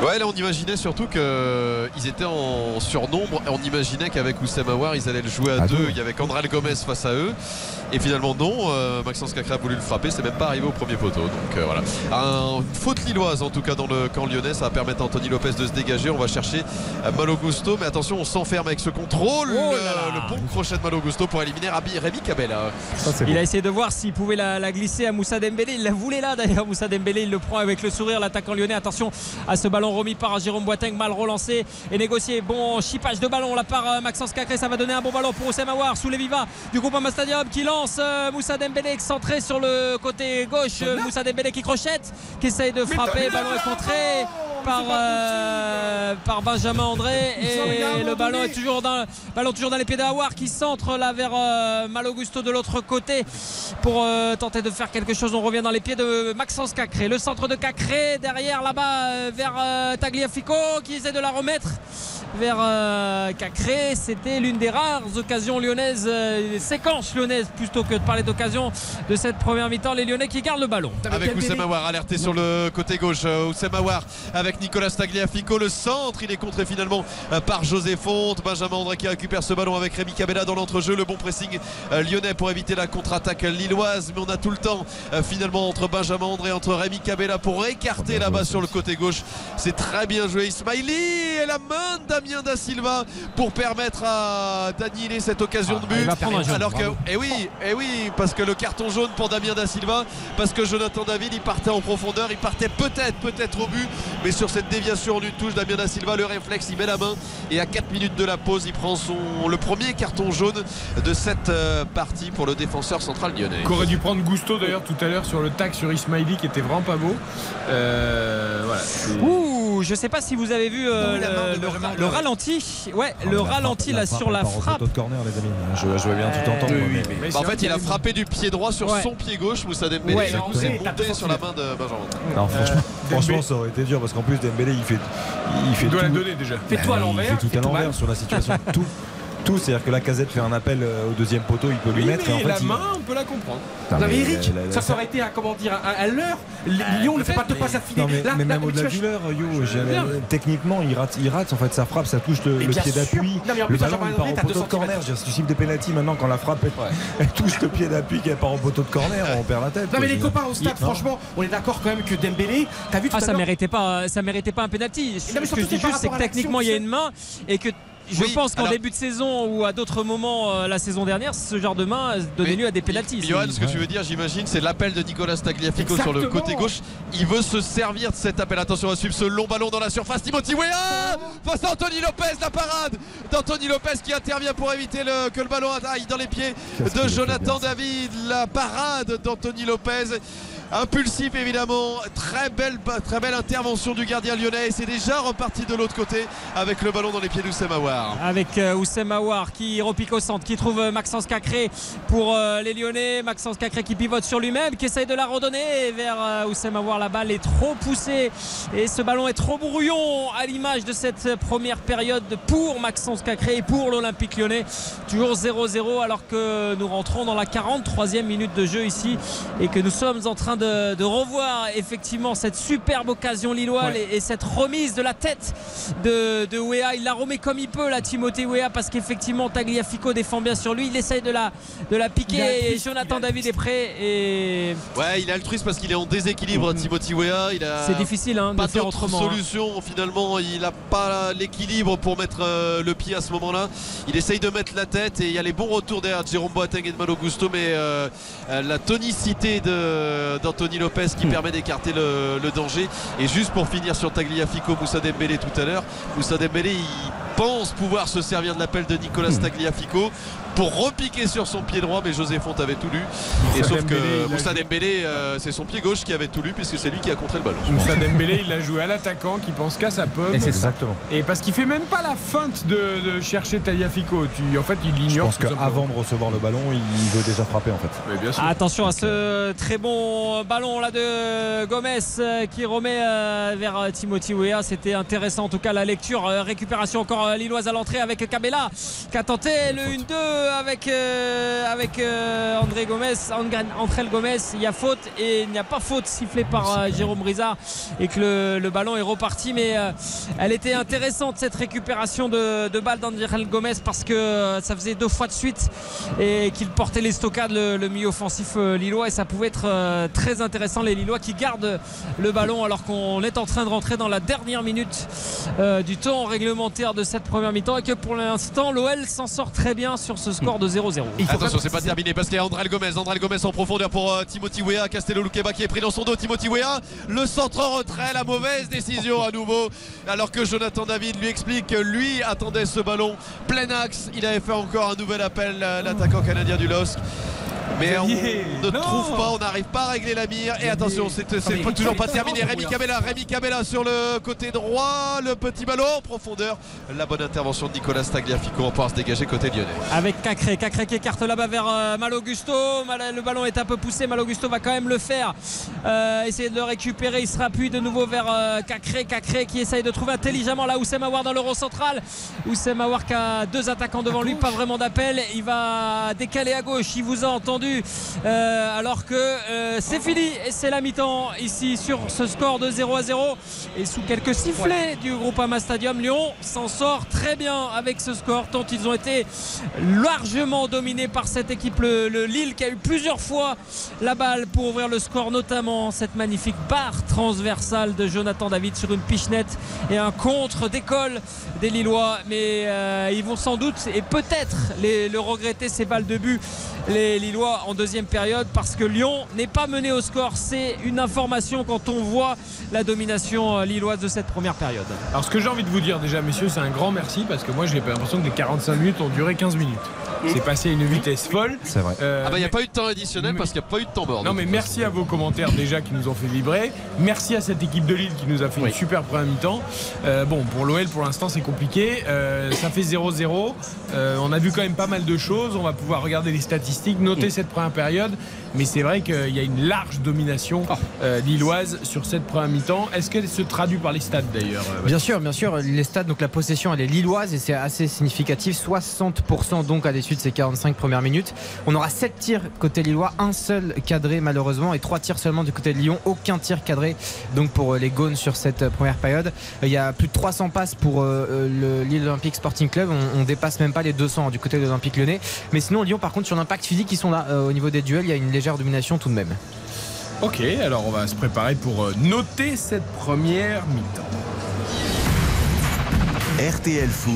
Ouais, là on imaginait surtout qu'ils étaient en surnombre. On imaginait qu'avec Oussem Aouar, ils allaient le jouer à, deux. Il y avait Andral Gomez face à eux. Et finalement, non. Euh, Maxence Cacré a voulu le frapper. C'est même pas arrivé au premier poteau. Donc euh, voilà. Un faute lilloise en tout cas dans le camp lyonnais. Ça va permettre à Anthony Lopez de se dégager. On va chercher Malo Gusto. Mais attention, on s'enferme avec ce contrôle. Oh le bon crochet de Malo Gusto pour éliminer Rabi, Rémi Cabella. il a essayé de voir s'il pouvait la, glisser à Moussa Dembélé. Il la voulait là d'ailleurs. Moussa Dembélé, il le prend avec le sourire. L'attaquant lyonnais. Attention à ce ballon remis par Jérôme Boiteng, mal relancé et négocié. Bon chipage de ballon là par euh, Maxence Cacré, ça va donner un bon ballon pour Oussem Aouar sous les vivas du groupe Ama Stadium qui lance euh, Moussa Dembélé centré sur le côté gauche. Moussa Dembélé qui crochette, qui essaye de frapper, ballon est contré par, euh, par Benjamin André et le ballon est toujours dans, ballon toujours dans les pieds d'Awar qui centre là vers euh, Malogusto de l'autre côté pour euh, tenter de faire quelque chose. On revient dans les pieds de Maxence Cacré. Le centre de Cacré derrière là-bas vers Tagliafico qui essaie de la remettre vers Cacré. C'était l'une des rares occasions lyonnaises, séquences lyonnaises plutôt que de parler d'occasion de cette première mi-temps. Les Lyonnais qui gardent le ballon. Avec Oussem Aouar alerté sur le côté gauche. Oussem Aouar avec Nicolas Tagliafico. Le centre, il est contré finalement euh, par José Fonte. Benjamin André qui récupère ce ballon avec Rémi Cabella dans l'entrejeu. Le bon pressing euh, lyonnais pour éviter la contre-attaque lilloise. Mais on a tout le temps euh, finalement entre Benjamin André, entre Rémi Cabella pour écarter là-bas sur le côté gauche. C'est très bien joué. Ismaili et la main de Damien Da Silva pour permettre à d'annihiler cette occasion de but. Alors que, et eh oui, et eh oui, parce que le carton jaune pour Damien Da Silva, parce que Jonathan David, il partait en profondeur, il partait peut-être, peut-être au but, mais sur cette déviation d'une touche, Damien Da Silva, le réflexe, il met la main et à 4 minutes de la pause, il prend son, le premier carton jaune de cette euh, partie pour le défenseur central lyonnais. Qu'aurait dû prendre Gusto d'ailleurs tout à l'heure sur le tac sur Ismaili qui était vraiment pas beau. Euh, voilà, Ouh, je sais pas si vous avez vu euh, le, ralenti. Ouais, oh, le ralenti là sur la frappe. corner, les amis. Je, vais bien tout entendre. Bah, en fait, il a frappé du pied droit sur son pied gauche, Moussa Dembélé. Ouais, c'est monté sur la main de Benjamin. Non, franchement, franchement, ça aurait été dur parce qu'en plus Dembélé il fait il fait il doit tout, la donner déjà. Fais-toi à l'envers. Il fait tout à l'envers sur la situation. tout tout, c'est-à-dire que la casette fait un appel euh, au deuxième poteau, il peut lui mettre. Mais la main, on peut la comprendre. Non, mais Eric, ça, aurait été à, comment dire, à, l'heure. Lyon ne fait pas de passe affilée. Mais, mais même au-delà du l'heure, Yo, techniquement, il rate, il rate, en fait, sa frappe, ça touche le, pied d'appui. Le ballon, il part au poteau de corner. Si tu cibles des pénalties maintenant, quand la frappe, elle touche le pied d'appui, qu'elle part au poteau de corner, on perd la tête. Non, mais les copains au stade, franchement, on est d'accord quand même que Dembélé, t'as vu Ah, ça méritait pas, ça méritait pas un pénalty. Ce que je dis juste, c'est que techniquement, il y a une main et que je pense qu'en début de saison ou à d'autres moments euh, la saison dernière, ce genre de main donnait lieu à des pénalties. Johan, ce que tu veux dire, j'imagine, c'est l'appel de Nicolas Tagliafico sur le côté gauche. Il veut se servir de cet appel. Attention à suivre ce long ballon dans la surface. Timothy Weah face à Anthony Lopez, la parade d'Anthony Lopez qui intervient pour éviter que le ballon aille dans les pieds de Jonathan David. La parade d'Anthony Lopez impulsif évidemment. Très belle, intervention du gardien lyonnais. C'est déjà reparti de l'autre côté avec le ballon dans les pieds d'Oussem Aouar. Avec euh, Oussem qui repique au centre, qui trouve euh, Maxence Cacré pour euh, les Lyonnais. Maxence Cacré qui pivote sur lui-même, qui essaye de la redonner vers Oussem Aouar. La balle est trop poussée et ce ballon est trop brouillon à l'image de cette première période pour Maxence Cacré et pour l'Olympique lyonnais. Toujours 0-0 alors que nous rentrons dans la 43e minute de jeu ici et que nous sommes en train de, de revoir effectivement cette superbe occasion lilloise Ouais. et, et cette remise de la tête de, de Wea. Il la remet comme il peut là, Timothée Wea, parce qu'effectivement Tagliafico défend bien sur lui. Il essaye de la, de la piquer et Jonathan David est prêt et Ouais, il est altruiste parce qu'il est en déséquilibre, Timothy Weah. Il a c'est difficile hein, de pas faire d'autre autrement. hein. solution finalement il n'a pas l'équilibre pour mettre euh, le pied à ce moment là il essaye de mettre la tête et il y a les bons retours derrière de Jérôme Boateng et de Malo Gusto mais euh, euh, la tonicité de- d'Anthony Lopez qui Hmm. permet d'écarter le, le danger et juste pour finir sur Tagliafico Moussa Dembélé tout à l'heure Moussa Dembélé il pense pouvoir se servir de l'appel de Nicolas Hmm. Tagliafico pour repiquer sur son pied droit mais José Font avait tout lu et Moussa sauf Dembélé, que Moussa Dembélé euh, c'est son pied gauche qui avait tout lu puisque c'est lui qui a contré le ballon Moussa Dembélé, il l'a joué à l'attaquant qui pense qu'à sa pomme. Et c'est ça. Exactement. Et parce qu'il fait même pas la feinte de, de chercher Tagliafico. Tu, en fait, il Je l'ignore. pense qu'avant de recevoir le ballon, il veut déjà frapper en fait. Mais bien sûr. Attention à ce très bon ballon là de Gomez euh, qui remet euh, vers Timothy Weah. C'était intéressant en tout cas la lecture. Récupération encore lilloise à l'entrée avec Cabella qui a tenté le 1-2 avec, euh, avec euh, André Gomez, Andrel Gomez. Il y a faute et il n'y a pas faute sifflée par euh, Jérôme Brizard et que le, le ballon est reparti. Mais elle était intéressante cette récupération de, de balle Gomez parce que ça faisait deux fois de suite et qu'il portait les stockades le, le milieu offensif lillois et ça pouvait être très intéressant les Lillois qui gardent le ballon alors qu'on est en train de rentrer dans la dernière minute du temps réglementaire de cette première mi-temps et que pour l'instant l'OL s'en sort très bien sur ce score de 0-0. Attention, c'est pas terminé parce qu'il y a André Gomez. André Gomez en profondeur pour euh, Timothy Weah. Castello Luqueba qui est pris dans son dos. Timothy Weah, le centre en retrait, la mauvaise décision à nouveau. Alors que Jonathan David lui explique que lui attendait ce ballon plein axe. Il avait fait encore un nouvel appel, euh, l'attaquant canadien du LOSC. Mais on ne non. trouve pas, on n'arrive pas à régler la mire. Et attention, c'est toujours pas terminé. Rémi. Cabella, Rémi Cabella sur le côté droit, le petit ballon en profondeur. La bonne intervention de Nicolas Tagliafico. On pouvoir se dégager côté lyonnais. avec Cacré. Cacré qui écarte là-bas vers euh, Malo Gusto. Mal- Le ballon est un peu poussé. Malo Gusto va quand même le faire. Euh, essayer de le récupérer. Il se rappuie de nouveau vers euh, Cacré. Cacré qui essaye de trouver intelligemment là Oussem Aouar dans l'euro central. Oussem Aouar qui a deux attaquants devant lui. Pas vraiment d'appel. Il va décaler à gauche. Il vous a entendu. Euh, alors que euh, c'est fini. Et c'est la mi-temps ici sur ce score de 0 à 0. Et sous quelques sifflets du Groupama Stadium, Lyon s'en sort très bien avec ce score. Tant ils ont été largement dominés par cette équipe, le, le Lille, qui a eu plusieurs fois la balle pour ouvrir le score, notamment cette magnifique barre transversale de Jonathan David sur une pichenette et un contre d'école des Lillois. Mais euh, ils vont sans doute et peut-être le regretter ces balles de but, les Lillois en deuxième période, parce que Lyon n'est pas mené au score. C'est une information quand on voit la domination euh, lilloise de cette première période. Alors, ce que j'ai envie de vous dire déjà, messieurs, c'est un grand merci parce que moi, j'ai pas l'impression que les 45 minutes ont duré 15 minutes. C'est passé à une vitesse folle. C'est vrai. Euh, Ah bah il n'y a mais- pas eu de temps additionnel parce qu'il n'y a pas eu de temps mort. Non mais merci à vos commentaires déjà qui nous ont fait vibrer. Merci à cette équipe de Lille qui nous a fait une super première mi-temps. Euh, bon pour l'OL pour l'instant c'est compliqué. Euh, ça fait 0-0. Euh, on a vu quand même pas mal de choses. On va pouvoir regarder les statistiques, noter cette première période. Mais c'est vrai qu'il y a une large domination euh, lilloise sur cette première mi-temps. Est-ce qu'elle se traduit par les stats d'ailleurs euh, Bien sûr, bien sûr, les stats, donc la possession elle est lilloise et c'est assez significatif, 60% donc à l'issue de ces 45 premières minutes. On aura 7 tirs côté lillois, un seul cadré malheureusement et 3 tirs seulement du côté de Lyon, aucun tir cadré donc pour euh, les Gaunes sur cette première période. Il y a plus de 300 passes pour euh, euh, le Lille Olympique Sporting Club, on, on dépasse même pas les 200 du côté de l'Olympique Lyonnais. Mais sinon Lyon par contre sur l'impact physique ils sont là Euh, au niveau des duels, il y a une légère domination tout de même. Ok, alors on va se préparer pour euh, noter cette première mi-temps. RTL Foot.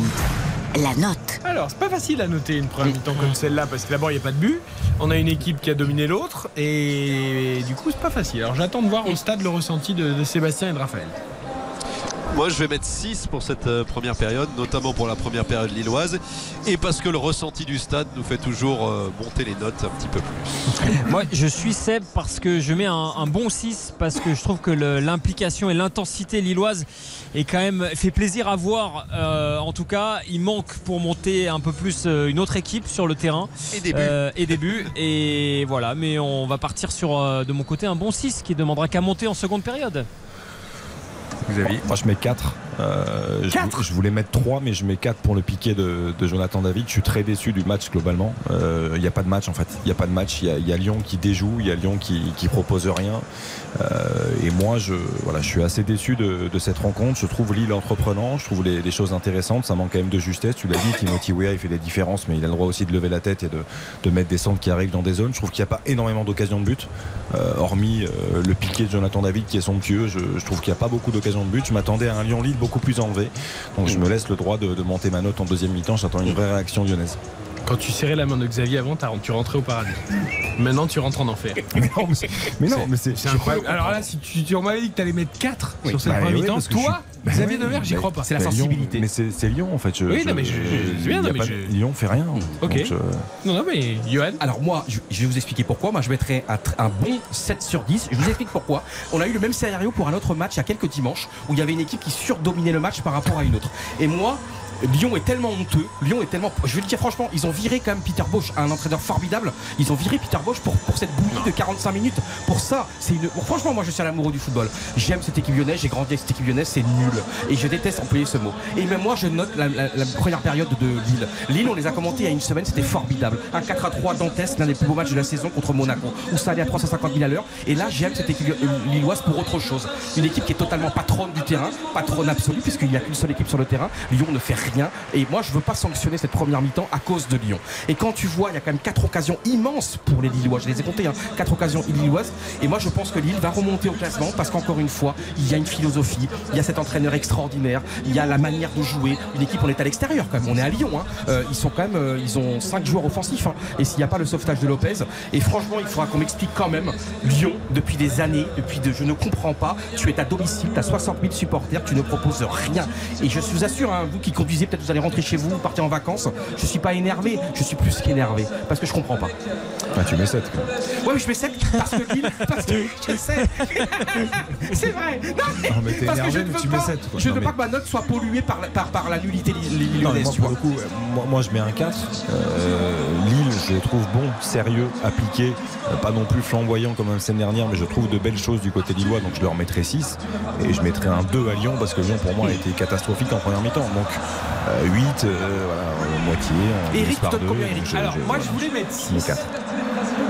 La note. Alors, c'est pas facile à noter une première mi-temps comme celle-là parce que d'abord, il n'y a pas de but. On a une équipe qui a dominé l'autre et du coup, c'est pas facile. Alors, j'attends de voir au stade le ressenti de, de Sébastien et de Raphaël. Moi, je vais mettre 6 pour cette euh, première période, notamment pour la première période lilloise, et parce que le ressenti du stade nous fait toujours euh, monter les notes un petit peu plus. Moi, je suis Seb parce que je mets un, un bon 6 parce que je trouve que l'implication et l'intensité lilloise est quand même fait plaisir à voir. Euh, en tout cas, il manque pour monter un peu plus une autre équipe sur le terrain Et. Euh, et des buts. Et voilà, mais on va partir sur de mon côté un bon 6 qui demandera qu'à monter en seconde période. Moi je mets 4. Euh, je, je voulais mettre 3, mais je mets 4 pour le piqué de, de Jonathan David. Je suis très déçu du match globalement. Il n'y a pas de match en fait. Il n'y a pas de match. Il y, a Lyon qui déjoue, il y a Lyon qui, qui propose rien. Euh, et moi, je, voilà, je suis assez déçu de, de, cette rencontre. Je trouve Lille entreprenant, je trouve les, les, choses intéressantes. Ça manque quand même de justesse. Tu l'as dit, Timothy Weah, il fait des différences, mais il a le droit aussi de lever la tête et de, de mettre des centres qui arrivent dans des zones. Je trouve qu'il n'y a pas énormément d'occasions de but, euh, hormis euh, le piqué de Jonathan David qui est somptueux. Je, je trouve qu'il n'y a pas beaucoup d'occasions de but. Je m'attendais à un Lyon-Lille beaucoup plus enlevé. Donc je me laisse le droit de, de monter ma note en deuxième mi-temps. J'attends une vraie réaction lyonnaise. Quand tu serrais la main de Xavier avant, tu rentrais au paradis. Maintenant, tu rentres en enfer. mais non, mais, non, mais c'est incroyable. Alors là, si tu, tu m'avais dit que tu allais mettre 4 oui, sur cette bah, première mi-temps, toi, bah, Xavier oui, Demer, j'y crois pas. C'est la sensibilité. mais c'est Lyon en fait. Je, oui, non, mais je, je, bien, non, mais je... Lyon fait rien. Ok. Donc, non, non, mais Johan. Alors moi, je, vais vous expliquer pourquoi. Moi, je mettrais un, un, bon 7 sur 10. Je vous explique pourquoi. On a eu le même scénario pour un autre match il y a quelques dimanches où il y avait une équipe qui surdominait le match par rapport à une autre. Et moi, Lyon est tellement honteux. Lyon est tellement. Je vais le dire franchement, ils ont viré quand même Peter Bosch, un entraîneur formidable. Ils ont viré Peter Bosch pour, pour cette bouillie de 45 minutes. Pour ça, c'est une. Franchement, moi je suis un amoureux du football. J'aime cette équipe lyonnaise, j'ai grandi avec cette équipe lyonnaise, c'est nul. Et je déteste employer ce mot. Et même moi, je note la, première période de Lille. Lille, on les a commentés il y a une semaine, c'était formidable. Un 4 à 3 dantesque, l'un des plus beaux matchs de la saison contre Monaco, où ça allait à 350 000 à l'heure. Et là, j'aime cette équipe lilloise pour autre chose. Une équipe qui est totalement patronne du terrain, patronne absolue, puisqu'il n'y a qu'une seule équipe sur le terrain. Lyon ne fait rien. Et moi, je veux pas sanctionner cette première mi-temps à cause de Lyon. Et quand tu vois, il y a quand même quatre occasions immenses pour les Lillois. Je les ai comptées, hein, quatre occasions lilloises. Et moi, je pense que Lille va remonter au classement parce qu'encore une fois, il y a une philosophie, il y a cet entraîneur extraordinaire, il y a la manière de jouer. Une équipe, on est à l'extérieur quand même. On est à Lyon. Hein. Euh, ils sont quand même, euh, ils ont cinq joueurs offensifs. Hein. Et s'il n'y a pas le sauvetage de Lopez, et franchement, il faudra qu'on m'explique quand même. Lyon, depuis des années, depuis de, je ne comprends pas. Tu es à domicile, tu as 60 000 supporters, tu ne proposes rien. Et je vous assure, vous qui conduisez, peut-être vous allez rentrer chez vous, vous partez en vacances, je suis pas énervé, je suis plus qu'énervé parce que je comprends pas. Ah, tu mets 7 Ouais, mais je mets 7 parce que Lille, parce que je sais. C'est vrai. Non, mais, non, mais parce énervé, que je ne veux, tu pas, mets 7, je ne veux pas que ma note soit polluée par la, par, par la nullité lyonnaise. Moi, coup, moi, moi, je mets un 4. Euh, Lille, je le trouve bon, sérieux, appliqué, euh, pas non plus flamboyant comme la semaine dernière, mais je trouve de belles choses du côté lillois, donc je leur mettrai 6. Et je mettrai un 2 à Lyon parce que Lyon, pour moi, a été catastrophique en première mi-temps. Donc euh, 8, euh, voilà, moitié. Eric, tu donnes combien, Eric Alors, moi, je voulais mettre 6. 4.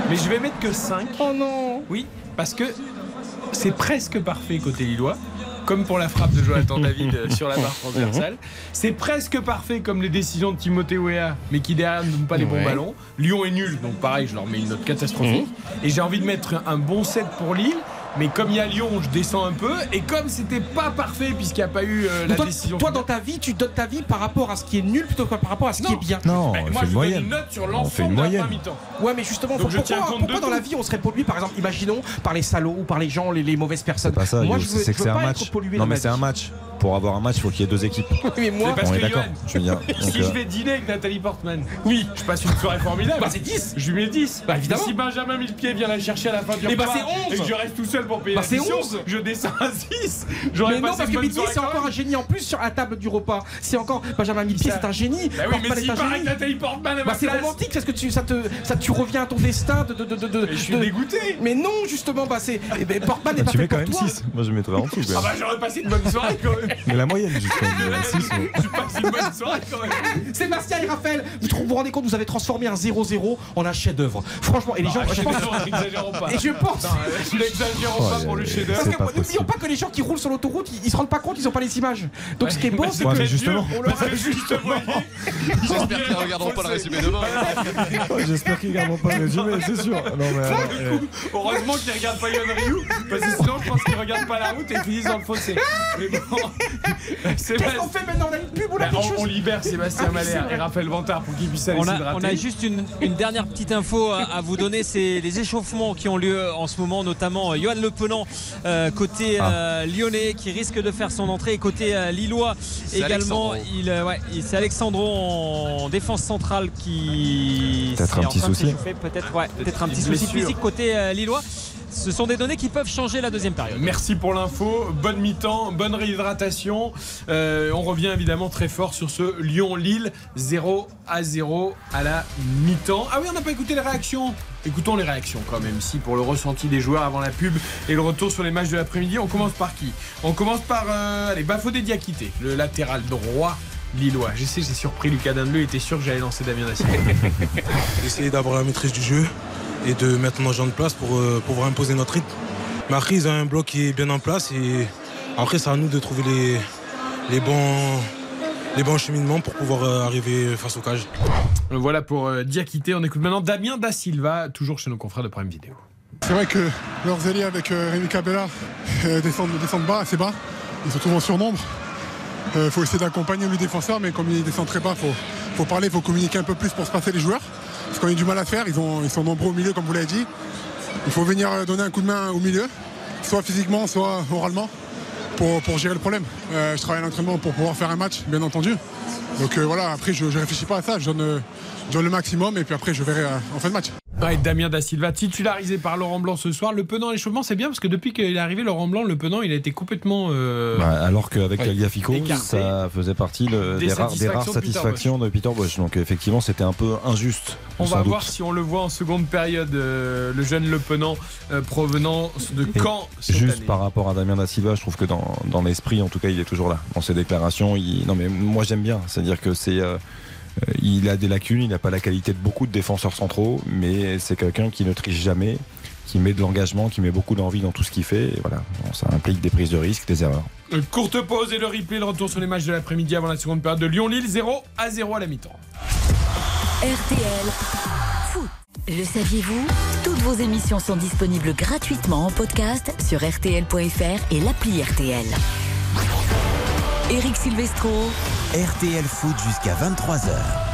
Mais je vais mettre que 5. Oh non Oui, parce que c'est presque parfait côté Lillois. Comme pour la frappe de Jonathan David sur la barre transversale. C'est presque parfait comme les décisions de Timothée Weah, mais qui derrière ne donnent pas les bons Ouais. ballons. Lyon est nul, donc pareil, je leur mets une note catastrophique. Et j'ai envie de mettre un bon 7 pour Lille. Mais comme il y a Lyon, je descends un peu. Et comme c'était pas parfait, puisqu'il n'y a pas eu euh, la toi, décision. toi, dans ta vie, tu donnes ta vie par rapport à ce qui est nul plutôt que par rapport à ce qui est bien. Non, Ben, on moi, fait je une vous donne moyenne. une note sur On fait l'ensemble de la moyenne. première mi-temps. Ouais, mais justement, Donc faut- je tiens pourquoi, dans tout. la vie on serait pollué, par exemple, imaginons, par les salauds ou par les gens, les, les mauvaises personnes Pas ça, Moi, je veux, c'est je que veux c'est un pas match. être pollué Non, dans mais ma c'est un match. Pour avoir un match, il faut qu'il y ait deux équipes. mais moi, parce on est que d'accord. Johan, Je veux dire. Si je euh, vais dîner avec Nathalie Portman, oui, je passe une soirée formidable. Bah, c'est 10. Je lui mets 10. Bah, évidemment. Et si Benjamin Millepied vient la chercher à la fin du bah, repas c'est 11. et que je reste tout seul pour payer Bah, la c'est session, 11. je descends à 6. J'aurais Mais non, parce que soirée c'est encore un génie en plus sur la table du repas. C'est encore Benjamin Millepied, c'est un génie. Bah oui, mais est que génie. Nathalie Portman à Bah c'est romantique parce que tu, ça te ça tu reviens à ton destin de de de de, de- Mais je suis de- dégoûté. mais non justement bah c'est eh ben, Portman n'est bah, pas tu mets quand même toi 6. Moi, je mettrais en dessous. quand Ah même. bah j'aurais passé une bonne soirée quand même. Mais la moyenne, juste quand même. 6. Je passe une bonne soirée quand même. Sébastien et Raphaël vous vous vous rendez compte vous avez transformé un 0-0 en un chef-d'œuvre franchement et les gens Ah, je pense pas. et je pense Non, euh, N'exagérons pas pour le chef-d'œuvre. parce que n'oublions pas que les gens qui roulent sur l'autoroute ils, ils se rendent pas compte ils ont pas les images donc ce qui est beau Bah, c'est Ouais, que justement. Parce que justement. J'espère qu'ils ne regarderont pas le résumé demain. Ouais, J'espère qu'ils gardent pas le résumé, c'est sûr. Euh, Heureusement qu'ils regardent pas Yohan Ryu, parce que sinon je pense qu'ils regardent pas la route et qu'ils finissent dans le fossé. Mais bon, qu'est-ce qu'on fait maintenant on a une pub ou Bah, là quelque on, on chose libère Sébastien Ah Malher et Raphaël Vantard pour qu'ils puissent aller On a, s'hydrater. on a juste une, une dernière petite info à, à vous donner, c'est les échauffements qui ont lieu en ce moment, notamment euh, Johan Le Penant euh, côté Ah. euh, lyonnais qui risque de faire son entrée, et côté euh, lillois également. Alexandro. Il, euh, ouais, il- c'est Alexandro en défense centrale qui Peut-être s'est un en petit train de souci. s'échauffer, Peut-être ouais, un petit souci physique côté euh, lillois. Ce sont des données qui peuvent changer la deuxième période. Merci pour l'info. Bonne mi-temps, bonne réhydratation. Euh, on revient évidemment très fort sur ce Lyon-Lille 0 à 0 à la mi-temps. Ah oui, on n'a pas écouté les réactions. Écoutons les réactions quand même, si pour le ressenti des joueurs avant la pub et le retour sur les matchs de l'après-midi. On commence par qui? On commence par euh, allez, Bafodé Diakité, le latéral droit lillois. Je sais, j'ai surpris Lucas Dandeleu, il était sûr que j'allais lancer Damien Dacier. Essayer d'avoir la maîtrise du jeu et de mettre nos gens de place pour euh, pouvoir imposer notre rythme. Mais après, ils ont un bloc qui est bien en place et après, c'est à nous de trouver les, les bons les bons cheminements pour pouvoir euh, arriver face au cage. Voilà pour euh, Diakité. On écoute maintenant Damien Da Silva, toujours chez nos confrères de Prime Vidéo. C'est vrai que leurs alliés avec euh, Rémi Cabella euh, descendent, descendent bas, assez bas. Ils se trouvent en surnombre. Il faut essayer d'accompagner le défenseur, mais comme ils descendent très bas, il faut, faut parler, il faut communiquer un peu plus pour se passer les joueurs. Parce qu'on a du mal à faire, ils, ont, ils sont nombreux au milieu, comme vous l'avez dit. Il faut venir euh, donner un coup de main au milieu, soit physiquement, soit oralement, pour, gérer le problème. Euh, je travaille à l'entraînement pour pouvoir faire un match, bien entendu. Donc euh, voilà, après, je ne réfléchis pas à ça, je donne, le maximum et puis après, je verrai en fin de match. Ouais, Damien Da Silva, titularisé par Laurent Blanc ce soir. Le Penant à l'échauffement, c'est bien parce que depuis qu'il est arrivé, Laurent Blanc, le Penant, il a été complètement. euh, Bah, alors qu'avec ouais, Tagliafico, écarté. ça faisait partie de- Des des, rares, des rares satisfactions de Peter satisfactions de Peter Bosch. Donc effectivement, c'était un peu injuste. On va doute. voir si on le voit en seconde période, euh, le jeune Le Penant euh, provenant de Caen. Juste année. par rapport à Damien Da Silva, je trouve que dans, dans l'esprit, en tout cas, il est toujours là. Dans ses déclarations, il... non mais moi j'aime bien. C'est-à-dire que c'est, il a des lacunes, il n'a pas la qualité de beaucoup de défenseurs centraux, mais c'est quelqu'un qui ne triche jamais, qui met de l'engagement, qui met beaucoup d'envie dans tout ce qu'il fait. Et voilà, Bon, ça implique des prises de risques, des erreurs. Une courte pause et le replay, le retour sur les matchs de l'après-midi avant la seconde période de Lyon-Lille, 0 à 0 à la mi-temps. RTL Foot. Le saviez-vous? Toutes vos émissions sont disponibles gratuitement en podcast sur RTL.fr et l'appli RTL. Eric Silvestro. RTL Foot jusqu'à 23h.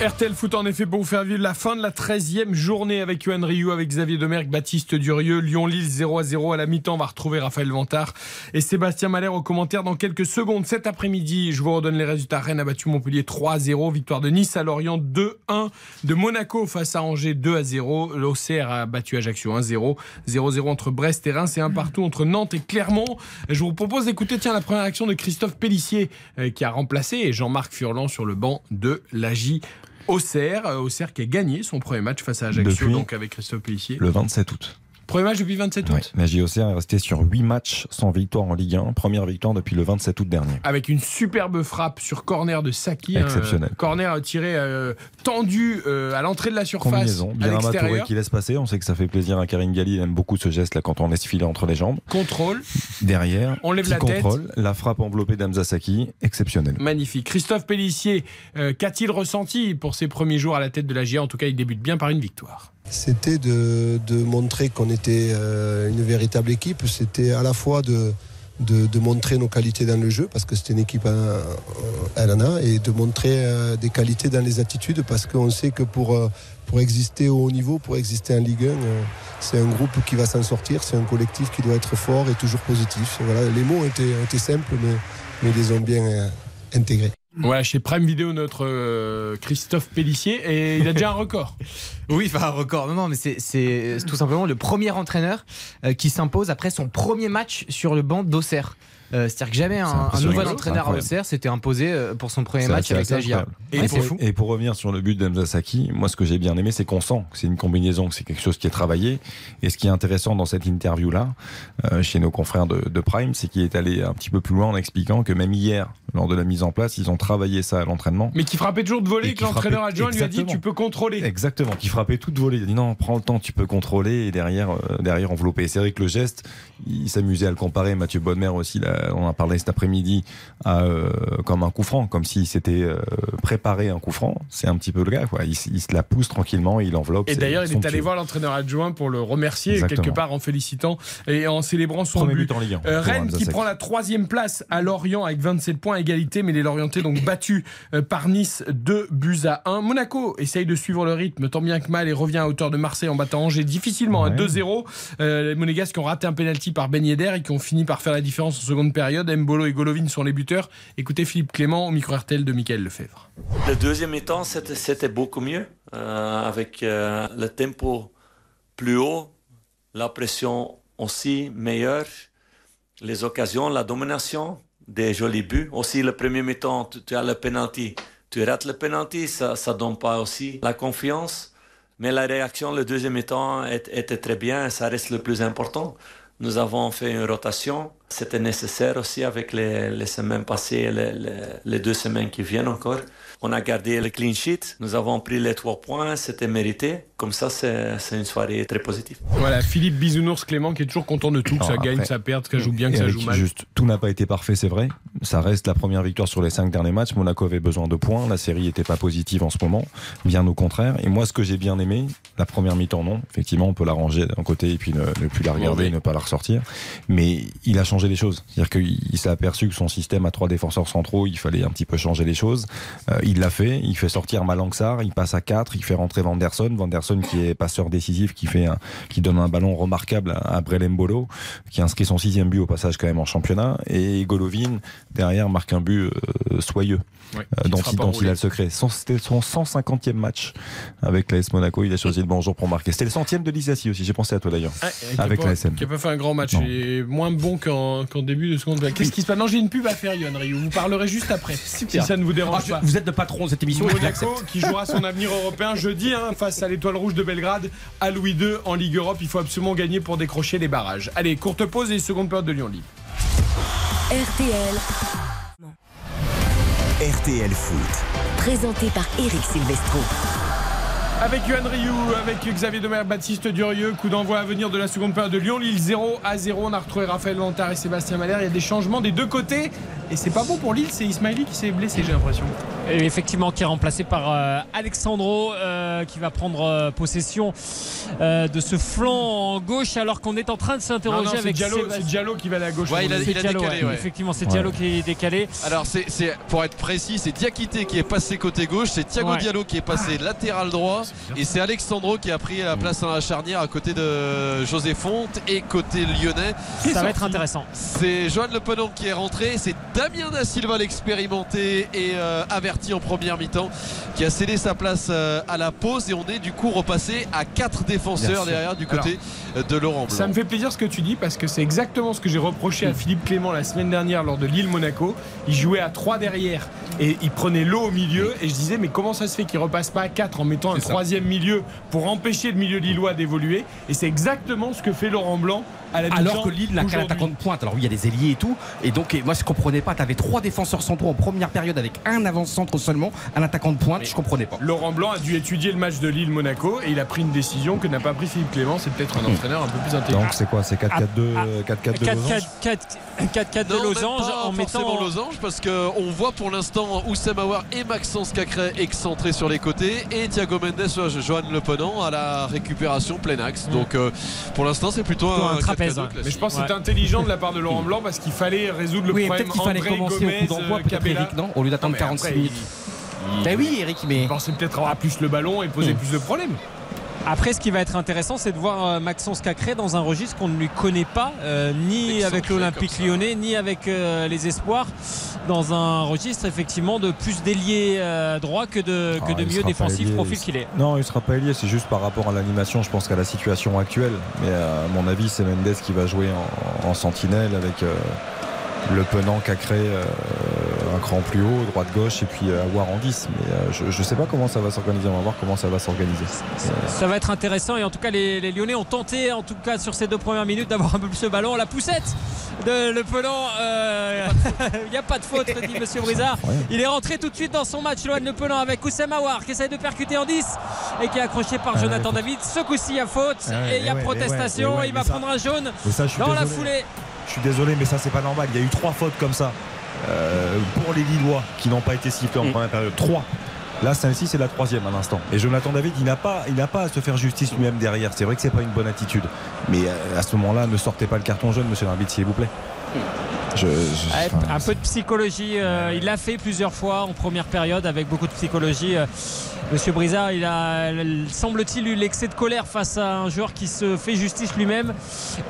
RTL Foot en effet pour vous faire vivre la fin de la 13e journée avec Yohan Ryu, avec Xavier Domergue, Baptiste Durieux, Lyon-Lille 0 à 0 à la mi-temps. On va retrouver Raphaël Vantard et Sébastien Malher au commentaire dans quelques secondes. Cet après-midi, je vous redonne les résultats. Rennes a battu Montpellier 3 à 0. Victoire de Nice à Lorient 2-1. De Monaco face à Angers 2 à 0. L'Auxerre a battu Ajaccio 1-0. 0-0 entre Brest et Reims et un partout entre Nantes et Clermont. Je vous propose d'écouter tiens la première action de Christophe Pellissier euh, qui a remplacé Jean-Marc Furlan sur le banc de l'AJ Auxerre, euh, Auxerre qui a gagné son premier match face à Ajaccio, Depuis donc avec Christophe Pellissier. Le 27 août. Premier match depuis le 27 août. Ouais, la JOCR est restée sur 8 matchs sans victoire en Ligue 1. Première victoire depuis le 27 août dernier. Avec une superbe frappe sur corner de Saki. hein, Exceptionnel. corner tiré euh, tendu euh, à l'entrée de la surface. Combinaison, à bien Touré qui laisse passer. On sait que ça fait plaisir à Karim Galli. Il aime beaucoup ce geste là quand on laisse filer entre les jambes. Contrôle. Derrière, On lève la tête. contrôle, la frappe enveloppée d'Amza Saki, exceptionnelle. Magnifique. Christophe Pellissier, euh, qu'a-t-il ressenti pour ses premiers jours à la tête de la GIA En tout cas, il débute bien par une victoire. C'était de, de montrer qu'on était euh, une véritable équipe. C'était à la fois de, de, de montrer nos qualités dans le jeu, parce que c'était une équipe euh, à l'ANA, et de montrer euh, des qualités dans les attitudes, parce qu'on sait que pour, pour exister au haut niveau, pour exister en Ligue 1, euh, c'est un groupe qui va s'en sortir, c'est un collectif qui doit être fort et toujours positif. Voilà, les mots ont été simples, mais, mais ils les ont bien intégrés. Voilà, chez Prime Vidéo, notre euh, Christophe Pellissier, et il a déjà un record. Oui, enfin un record. Non, non, mais c'est- c'est tout simplement le premier entraîneur euh, qui s'impose après son premier match sur le banc d'Auxerre. Euh, C'est-à-dire que jamais un, nouvel entraîneur à. Auxerre s'était imposé euh, pour son premier match avec la GIA. Ouais, Et, pour, et pour revenir sur le but d'Amza Saki, moi ce que j'ai bien aimé, c'est qu'on sent que c'est une combinaison, que c'est quelque chose qui est travaillé. Et ce qui est intéressant dans cette interview-là, euh, chez nos confrères de, de Prime, c'est qu'il est allé un petit peu plus loin en expliquant que même hier, lors de la mise en place, ils ont travaillé ça à l'entraînement. Mais qui frappait toujours de voler, que l'entraîneur adjoint lui a dit tu peux contrôler. Exactement, qui frappait toute volée. Il a dit non, prends le temps, tu peux contrôler et derrière, euh, derrière envelopper. Et C'est vrai que le geste, il s'amusait à le comparer. Mathieu Bonnemer aussi, là, on en a parlé cet après-midi, euh, comme un coup franc, comme s'il s'était euh, préparé un coup franc. C'est un petit peu le gars, quoi. Il, se la pousse tranquillement il enveloppe. Et d'ailleurs, il est allé voir l'entraîneur adjoint pour le remercier Exactement. quelque part en félicitant et en célébrant son Premier but. but en Ligue un Euh, pour Rennes Hamza qui prend la troisième place à Lorient avec 27 points à égalité, mais les Lorientais donc battus euh, par Nice 2 buts à 1. Monaco essaye de suivre le rythme tant bien que mal et revient à hauteur de Marseille en battant Angers difficilement à Ouais. 2-0. Euh, les Monégasques qui ont raté un penalty par Ben Yedder et qui ont fini par faire la différence en seconde période. Mbolo et Golovin sont les buteurs. Écoutez Philippe Clément au micro RTL de Michael Lefebvre. Le deuxième mi-temps, c'était beaucoup mieux, euh, avec euh, le tempo plus haut, la pression aussi meilleure, les occasions, la domination, des jolis buts. Aussi, le premier mi-temps, tu, as le penalty. Tu rates le penalty, ça ne donne pas aussi la confiance. Mais la réaction, le deuxième mi-temps, était très bien, ça reste le plus important. Nous avons fait une rotation. C'était nécessaire aussi avec les, semaines passées et les deux semaines qui viennent encore. On a gardé le clean sheet. Nous avons pris les trois points. C'était mérité. Comme ça, c'est une soirée très positive. Voilà, Philippe Bisounours Clément qui est toujours content de tout, que ça gagne, que ça perde, que ça joue bien, que ça joue mal. Juste, tout n'a pas été parfait, c'est vrai. Ça reste la première victoire sur les cinq derniers matchs. Monaco avait besoin de points. La série n'était pas positive en ce moment, bien au contraire. Et moi, ce que j'ai bien aimé, la première mi-temps, non. Effectivement, on peut la ranger d'un côté et puis ne, ne plus la regarder, Oui. ne pas la ressortir. Mais il a changé les choses. C'est-à-dire qu'il il s'est aperçu que son système à trois défenseurs centraux, il fallait un petit peu changer les choses. Euh, il l'a fait. Il fait sortir Malangsar. Il passe à 4 Il fait rentrer Vanderson. Vanderson qui est passeur décisif, qui fait un, qui donne un ballon remarquable à, Brelembolo, qui inscrit son sixième but au passage quand même en championnat. Et Golovin derrière marque un but euh, soyeux. Ouais, euh, dont, il, dont il a le secret. Son- C'était son 150e match avec l'AS Monaco. Il a choisi le bonjour pour marquer. C'était le centième de Lizassi aussi. J'ai pensé à toi d'ailleurs. Ouais, qui a avec pas- la SM. Qui a pas fait un grand match. Il est moins bon qu'en début de seconde. Qu'est-ce qui se passe? Non, j'ai une pub à faire, Ryu. Vous parlerez juste après. Si ça ne vous dérange Ah, pas. vous êtes patron de cette émission. Monaco qui jouera son avenir européen jeudi hein, face à l'étoile rouge de Belgrade à Louis II en Ligue Europe. Il faut absolument gagner pour décrocher les barrages. Allez, courte pause et seconde période de Lyon Libre. RTL, RTL Foot. présenté par Eric Silvestro. Avec Yohan Ryu, avec Xavier Domer, Baptiste Durieux, coup d'envoi à venir de la seconde période de Lyon, Lille 0 à 0. On a retrouvé Raphaël Vantard et Sébastien Malher. Il y a des changements des deux côtés. Et c'est pas bon pour Lille, c'est Ismaili qui s'est blessé, j'ai l'impression. Et effectivement, qui est remplacé par euh, Alexandro, euh, qui va prendre euh, possession euh, de ce flanc en gauche, alors qu'on est en train de s'interroger avec Diallo, Sébastien. c'est Diallo qui va aller à gauche. Ouais, il a- C'est il a Diallo, décalé, ouais. ouais. Effectivement, c'est Diallo qui est décalé. Alors, c'est, pour être précis, c'est Diakité qui est passé côté gauche, c'est Thiago Ouais. Diallo qui est passé latéral droit, et c'est Alexandro qui a pris la place dans la charnière à côté de José Fonte et côté lyonnais. Ça va être intéressant. C'est Johan Le Penant qui est rentré, c'est Damien Da Silva l'expérimenté et euh, averti en première mi-temps qui a cédé sa place euh, à la pause et on est du coup repassé à quatre Bien défenseurs sûr. derrière du côté de Laurent Blanc. Ça me fait plaisir ce que tu dis parce que c'est exactement ce que j'ai reproché à Philippe Clément la semaine dernière lors de Lille-Monaco. Il jouait à 3 derrière et il prenait l'eau au milieu et je disais mais comment ça se fait qu'il repasse pas à 4 en mettant un troisième milieu pour empêcher le milieu lillois d'évoluer? Et c'est exactement ce que fait Laurent Blanc Alors que Lille n'a qu'un aujourd'hui. attaquant de pointe. Alors oui, il y a des ailiers et tout. Et donc, et moi, je comprenais pas. Tu avais trois défenseurs centraux en première période avec un avant-centre seulement, un attaquant de pointe. Je comprenais pas. Laurent Blanc a dû étudier le match de Lille-Monaco et il a pris une décision que n'a pas pris Philippe Clément. C'est peut-être un entraîneur un peu plus intelligent. Donc c'est quoi? C'est 4-4-2 Ah, 4-4-2 4-4 losange? 4-4 de Non, même losange pas en forcément mettant. losange parce qu'on voit pour l'instant Oussem Aouar et Maxence Cacré excentrés sur les côtés et Thiago Mendes, euh, Johan Le Penant à la récupération plein axe. Donc euh, pour l'instant c'est plutôt, Plutôt un un, trapèze, 4-4-2 classique. Mais je pense que Ouais. c'est intelligent de la part de Laurent Blanc parce qu'il fallait résoudre le Oui, problème peut-être qu'il fallait commencer Gomez, au coup d'envoi, euh, peut-être. Eric, non Au lieu d'attendre Non, mais 46 après, minutes. il- Ben oui, Eric, mais. Il pensait peut-être avoir plus le ballon et poser Hmm. plus de problèmes. Après, ce qui va être intéressant, c'est de voir euh, Maxence Cacré dans un registre qu'on ne lui connaît pas, euh, ni avec l'Olympique lyonnais, ni avec euh, les Espoirs, dans un registre effectivement de plus d'ailier euh, droit que de, que Ah, de pas défensif, profil il- qu'il est. Non, il sera pas ailier, c'est juste par rapport à l'animation, je pense qu'à la situation actuelle. Mais euh, à mon avis, c'est Mendes qui va jouer en, en sentinelle avec euh, Le Penant, Cacré, euh, un cran plus haut, droite-gauche, et puis Awar en 10. Mais euh, je, je sais pas comment ça va s'organiser, on va voir comment ça va s'organiser. Ça va être intéressant et en tout cas les, les Lyonnais ont tenté en tout cas sur ces deux premières minutes d'avoir un peu plus le ballon. La poussette de Le Penant, euh, il n'y a pas de faute, dit Monsieur Brizard. Il est rentré tout de suite dans son match, Lohan Le Penant avec Oussem Aouar qui essaie de percuter en 10 et qui est accroché par Ah, Jonathan David. Ce coup-ci il y a faute Ah et il y a mais ouais, protestation. mais il va prendre un jaune dans la foulée. Je suis désolé, mais ça, c'est pas normal. Il y a eu trois fautes comme ça euh, pour les Lillois qui n'ont pas été sifflés en première période. Trois. Là, celle-ci, c'est la troisième à l'instant. Et Jonathan David, il n'a pas, il n'a pas à se faire justice lui-même derrière. C'est vrai que c'est pas une bonne attitude. Mais euh, à ce moment-là, ne sortez pas le carton jaune, monsieur l'arbitre, s'il vous plaît. Je- je- Ouais, enfin, un peu de psychologie, euh, il l'a fait plusieurs fois en première période avec beaucoup de psychologie. Euh, Monsieur Brizard, il a, semble-t-il, eu l'excès de colère face à un joueur qui se fait justice lui-même.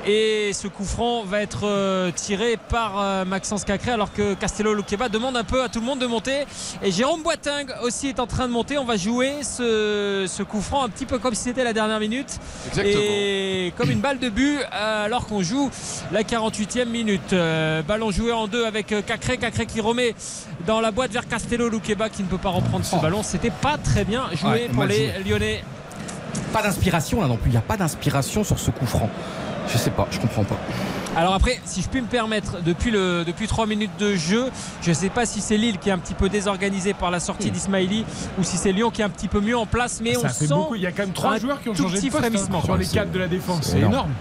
Et ce coup franc va être euh, tiré par euh, Maxence Cacré alors que Castello Luqueba demande un peu à tout le monde de monter. Et Jérôme Boiting aussi est en train de monter. On va jouer ce, ce coup franc un petit peu comme si c'était la dernière minute. Exactement. Et comme une balle de but euh, alors qu'on joue la 48e minute. Ballon joué en deux avec Cacré. Cacré qui remet dans la boîte vers Castello Luqueba qui ne peut pas reprendre ce ballon. C'était pas très bien joué Ouais, pour les joué. Lyonnais. Pas d'inspiration là non plus. Il n'y a pas d'inspiration sur ce coup franc. Je sais pas, je comprends pas. Alors après, si je puis me permettre, depuis, le, depuis 3 minutes de jeu, je ne sais pas si c'est Lille qui est un petit peu désorganisé par la sortie d'Ismaili ou si c'est Lyon qui est un petit peu mieux en place. Mais Ça on fait sent beaucoup. Il y a quand même trois joueurs qui ont changé de poste hein, sur les quatre de la défense. c'est énorme. énorme.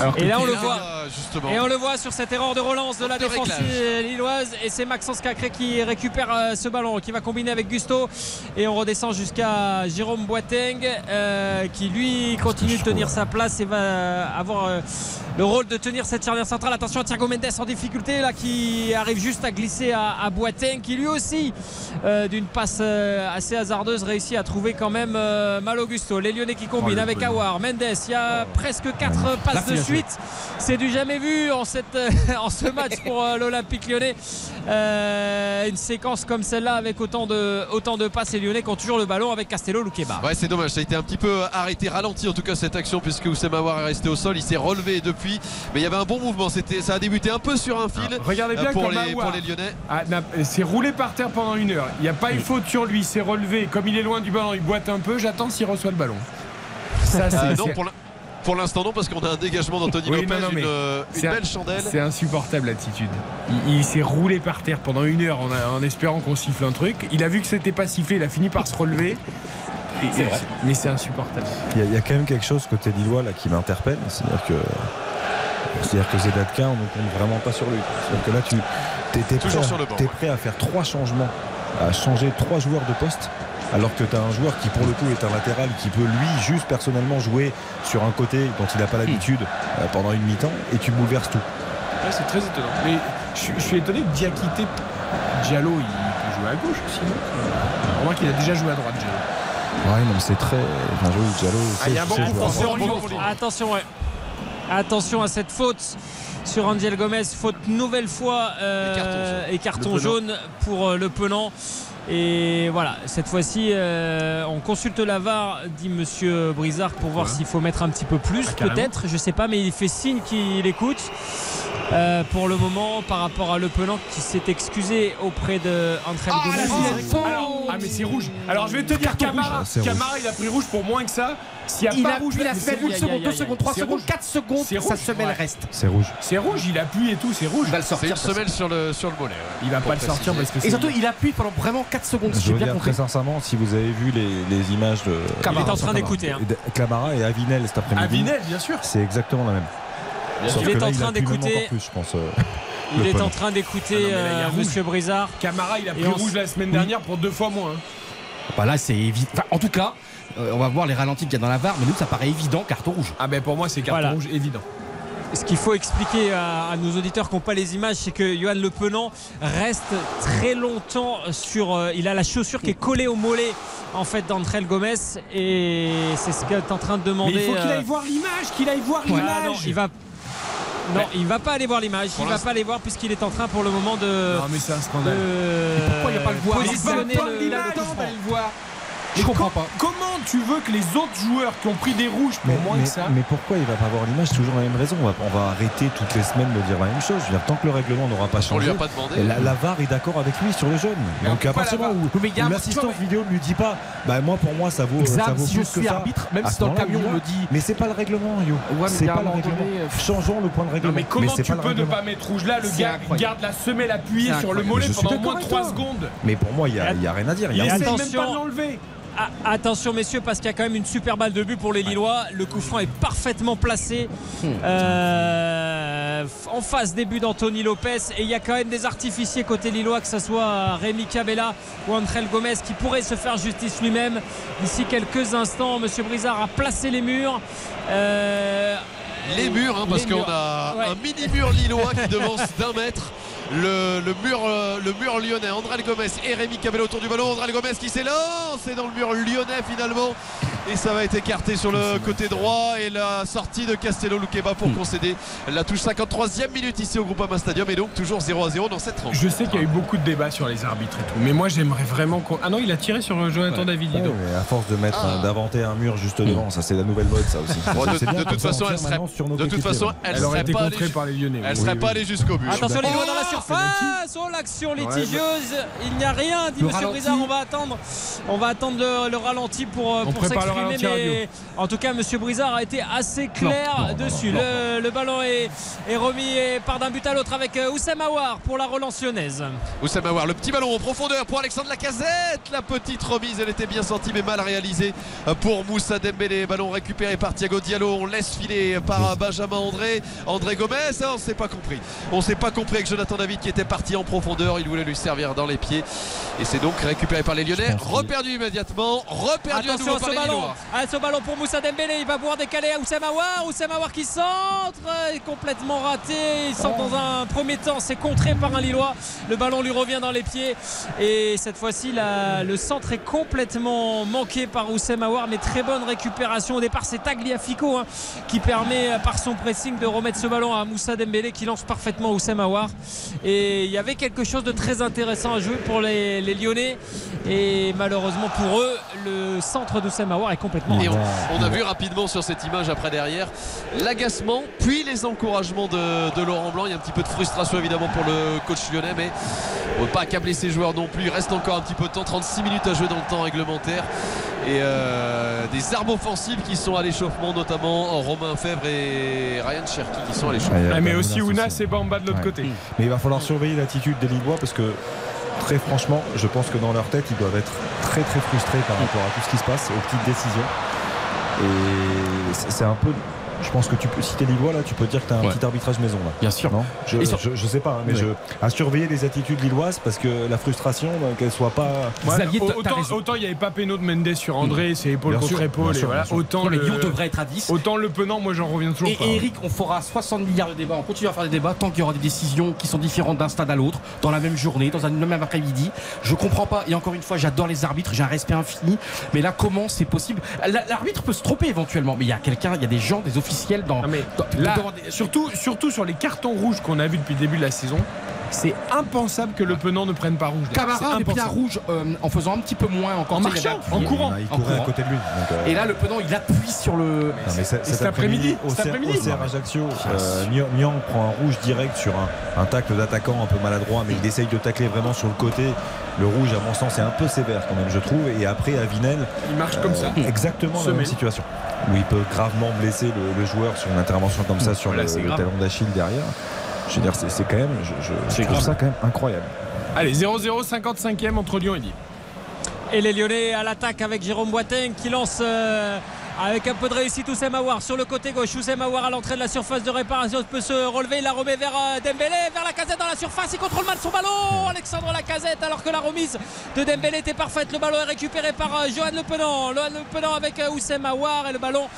Alors que Et là, on le voit. Justement. Et on le voit sur cette erreur de relance de la de défense réglage. lilloise. Et c'est Maxence Cacré qui récupère euh, ce ballon, qui va combiner avec Gusto. Et on redescend jusqu'à Jérôme Boateng, euh, qui lui continue de tenir sa place et va avoir euh, le rôle de tenir cette charnière centrale. Attention à Thiago Mendes en difficulté, là, qui arrive juste à glisser à, à Boateng, qui lui aussi, euh, d'une passe assez hasardeuse, réussit à trouver quand même euh, Malo Gusto. Les Lyonnais qui combinent Oh, avec. Awar, Mendes. Il y a presque 4 passes de suite. C'est du jamais vu en, cette, en ce match pour euh, l'Olympique lyonnais. Euh, une séquence comme celle-là avec autant de, autant de passes et lyonnais qui ont toujours le ballon avec Castello Luqueba. Ouais, c'est dommage. Ça a été un petit peu arrêté, ralenti en tout cas cette action puisque Oussem Aouar est resté au sol. Il s'est relevé depuis, mais il y avait un bon mouvement. C'était, ça a débuté un peu sur un fil. Ah, Regardez euh, bien pour les, pour les Lyonnais. a- n'a- s'est roulé par terre pendant une heure. Il n'y a pas eu faute sur lui. Il s'est relevé. Comme il est loin du ballon, il boite un peu. J'attends s'il reçoit le ballon. Ça, c'est- Euh, pour l'in- pour l'instant non parce qu'on a un dégagement d'Anthony Oui, Lopez, non, une, euh, une c'est un- belle chandelle. C'est insupportable l'attitude. Il, il s'est roulé par terre pendant une heure en, espérant qu'on siffle un truc. Il a vu que c'était pas sifflé, il a fini par se relever. Et- C'est vrai. Mais c'est insupportable. Il y, a- il y a quand même quelque chose côté Lillois là qui m'interpelle, c'est-à-dire que c'est-à-dire que Zedatka on ne compte vraiment pas sur lui. C'est-à-dire que là tu t'es, t'es prêt, Toujours à- sur le banc, t'es ouais. prêt à faire trois changements, à changer trois joueurs de poste. Alors que tu as un joueur qui pour le coup est un latéral qui peut lui juste personnellement jouer sur un côté dont il n'a pas l'habitude euh, pendant une mi-temps et tu bouleverses tout. Ouais, c'est très étonnant. Mais je, suis- je suis étonné que Diakité, Diallo, il peut jouer à gauche aussi. non? Remarque qu'il a déjà joué à droite, Diallo. Ouais non mais c'est très. Enfin Diallo, Diallo, Ah, il y a un bon c'est- c'est joueur. Attention, Attention, attention, ouais. Attention à cette faute sur Angel Gomez. Faute nouvelle fois euh, et carton, jaune pour euh, le Penant. Et voilà, cette fois-ci, euh, on consulte la VAR, dit Monsieur Brizard, pour voir s'il faut mettre un petit peu plus, Ah, peut-être, je sais pas, mais il fait signe qu'il écoute. Euh, pour le moment, par rapport à Le Penant qui s'est excusé auprès de Gomez. Alors- ah mais c'est rouge. Alors je vais te dire Camara, Ah. Camara il a pris rouge pour moins que ça. S'il n'y a Il pas appuie rouge, la mais semelle, c'est- une seconde, deux secondes, trois secondes, quatre secondes, sa rouge. semelle Ouais. reste. C'est rouge. C'est rouge, il appuie et tout, c'est rouge. Il va le C'est sortir. une semelle sur le, sur le mollet. Il va pas le sortir parce que c'est Et surtout, il appuie pendant vraiment 4 secondes. Je veux bien dire compris. très sincèrement, si vous avez vu les, images de Il est en train d'écouter. hein. de Clamara et Avinel cet après-midi, Avinel, bien sûr. c'est exactement la même. Il est en il train d'écouter. je pense. euh, Il est en train d'écouter Ah il a euh. Monsieur Brizard. Camara, il a pris rouge la semaine dernière pour deux fois moins. hein. Bah là, c'est évident. Enfin, en tout cas, euh, on va voir les ralentis qu'il y a dans la VAR, mais nous, ça paraît évident, carton rouge. Ah ben pour moi, c'est carton Voilà. rouge évident. Ce qu'il faut expliquer à, à nos auditeurs qui n'ont pas les images, c'est que Johan Le Penant reste très longtemps sur. euh, il a la chaussure qui est collée au mollet en fait d'Andrel Gomez et c'est ce qu'est en train de demander. Mais il faut qu'il euh, aille voir l'image, qu'il aille voir voilà, non, l'image. il va. Non, il va pas aller voir l'image. Il va pas aller voir puisqu'il est en train pour le moment de. Non mais c'est un scandale. de- pourquoi il va pas le voir positionner Il va pas le- l'image. le franc. le voir. Je comprends com- pas. Comment tu veux que les autres joueurs qui ont pris des rouges pour Mais, moins mais- que ça mais pourquoi il va pas voir l'image toujours la même raison. On va, on va arrêter toutes les semaines de dire la même chose. Je veux dire, tant que le règlement n'aura pas On lui changé, a pas demandé. la, la VAR est d'accord avec lui sur le jeune. Mais Donc on à partir du la moment où, vois, vidéo ne lui dit pas, bah moi pour moi ça vaut, ça vaut si je plus que suis ça. arbitre, même si dans le camion on me dit. Mais c'est pas le règlement, Yo. mais c'est pas le règlement. donné, Changeons le point de règlement. Non mais comment tu peux ne pas mettre rouge là Le gars garde la semelle appuyée sur le mollet pendant d'accord moins de avec 3 toi. secondes. Mais pour moi, il y a, il y a rien à dire. Il attention. même pas de l'enlever. Ah, attention messieurs parce qu'il y a quand même une super balle de but pour les Lillois. Le coup franc est parfaitement placé euh, en face des buts d'Anthony Lopez et il y a quand même des artificiers côté Lillois que ce soit Rémi Cabella ou Andrel Gomez qui pourrait se faire justice lui-même d'ici quelques instants. Monsieur Brizard a placé les murs. Euh, les murs, hein, parce qu'on a Ouais. un mini mur lillois qui devance d'un mètre. Le, le mur, euh, le mur lyonnais, André Gomez et Rémi Cabello autour du ballon. André Gomez qui s'élance et dans le mur lyonnais finalement. Et ça va être écarté sur le côté droit. Et la sortie de Castello Luqueba Hmm. pour concéder la touche 53e minute ici au Groupama Stadium. Et donc toujours 0 à 0 dans cette rencontre. Je sais qu'il y a eu beaucoup de débats sur les arbitres et tout, mais moi j'aimerais vraiment qu'on. Ah non, il a tiré sur Jonathan David. dis Ouais, donc. mais à force de mettre, Ah. un- d'inventer un mur juste devant, ça c'est la nouvelle mode, ça aussi. Bon, de, toute façon, elle serait, maintenant sur nos de toute façon, elle, Elle aurait serait été pas allée, par les Lyonnais. elle oui. serait Oui, pas oui. allée jusqu'au but. Attention les doigts dans la Oh, surface, oh l'action litigieuse, il n'y a rien, dit Monsieur. Brizard, on va attendre, on va attendre le, le ralenti pour, euh, pour s'exprimer, mais en tout cas Monsieur Brizard a été assez clair non, non, dessus. non, le, le ballon est, est remis et part d'un but à l'autre avec euh, Oussem Aouar pour la relance lyonnaise. Oussama Aouar, le petit ballon en profondeur pour Alexandre Lacazette. La petite remise, elle était bien sentie mais mal réalisée pour Moussa Dembélé. Ballon récupéré par Thiago Diallo. On laisse filer par Benjamin André. André Gomez, Ah, on ne s'est pas compris. On ne s'est pas compris avec Jonathan David qui était parti en profondeur. Il voulait lui servir dans les pieds. Et c'est donc récupéré par les Lyonnais. Reperdu immédiatement. Reperdu à Attention nouveau à par ce les ballon, Lillois. à ce ballon pour Moussa Dembélé, il va pouvoir décaler à Oussem Aouar. Qui centre, complètement raté, il centre dans un premier temps, c'est contré par un Lillois, le ballon lui revient dans les pieds. Et cette fois-ci le centre est complètement manqué par Oussem Aouar. Mais très bonne récupération. Au départ c'est Tagliafico hein, qui permet par son pressing de remettre ce ballon à Moussa Dembélé qui lance parfaitement Oussem Aouar. Et il y avait quelque chose de très intéressant à jouer pour les, Lyonnais. Et malheureusement pour eux le centre d'Oussem Aouar est complètement Et on, a vu rapidement sur cette image après derrière l'agacement, puis les encouragements de, de Laurent Blanc. Il y a un petit peu de frustration évidemment pour le coach lyonnais, mais on ne veut pas accabler ses joueurs non plus. Il reste encore un petit peu de temps, 36 minutes à jouer dans le temps réglementaire. Et euh, des armes offensives qui sont à l'échauffement, notamment Romain Fèvre et Ryan Cherki qui sont à l'échauffement. Ah, mais aussi Ounas et Bamba de l'autre Ouais. côté. Mais il va falloir surveiller l'attitude des Lillois parce que très franchement, je pense que dans leur tête, ils doivent être très très frustrés par rapport à tout ce qui se passe, aux petites décisions. Et c'est un peu. Je pense que tu peux, si t'es Lillois là, tu peux dire que t'as un Ouais. petit arbitrage maison là. Bien sûr. Non je, Et sur- je, je sais pas, hein, mais Ouais. je, à surveiller les attitudes lilloises parce que la frustration, bah, qu'elle soit pas. Ouais, Xavier, t'as- autant, il n'y avait pas péno de Mendes sur André, c'est épaule Bien contre sûr, épaule. bien et sûr, voilà. Autant le, Lyon devrait être à 10. autant le penant, moi j'en reviens toujours Et, pas. et Eric, on fera 60 milliards de débats, on continuera à faire des débats tant qu'il y aura des décisions qui sont différentes d'un stade à l'autre, dans la même journée, dans un même après-midi. Je comprends pas, et encore une fois, j'adore les arbitres, j'ai un respect infini, mais là, comment c'est possible? La- L'arbitre peut se tromper éventuellement, mais il y a quelqu'un, il y a des gens, des officiels dans. Non, mais dans- là, dans- des- surtout, surtout sur les cartons rouges qu'on a vus depuis le début de la saison, c'est impensable que le penant ne prenne pas rouge. Camara un impensable. rouge euh, en faisant un petit peu moins encore. En marchant, en courant. Il En courait à côté de lui. donc, euh, Et là, le penant, il appuie sur le. Non, mais cet, après-midi, au CR Ajaccio, euh, Niang- Niang prend un rouge direct sur un, un tacle d'attaquant un peu maladroit, mais il essaye de tacler vraiment sur le côté. Le rouge, à mon sens, est un peu sévère quand même, je trouve. Et après, à Vinel, Il marche comme ça. exactement la même situation. Où il peut gravement blesser le, le joueur sur une intervention comme ça sur Voilà, le, talon d'Achille derrière. Je veux dire, c'est c'est quand même, je, je- je C'est trouve grave. ça quand même incroyable. Allez, 0-0, 55e entre Lyon et Lille. Et les Lyonnais à l'attaque avec Jérôme Boiteng qui lance euh, avec un peu de réussite Oussem Aouar sur le côté gauche. Oussem Aouar à l'entrée de la surface de réparation peut se relever. Il la remet vers euh, Dembélé, vers la casette dans la surface. Il contrôle mal son ballon. Alexandre Lacazette alors que la remise de Dembélé était parfaite. Le ballon est récupéré par euh, Johan Le Penant. Johan Le Penant avec euh, Oussem Aouar et le ballon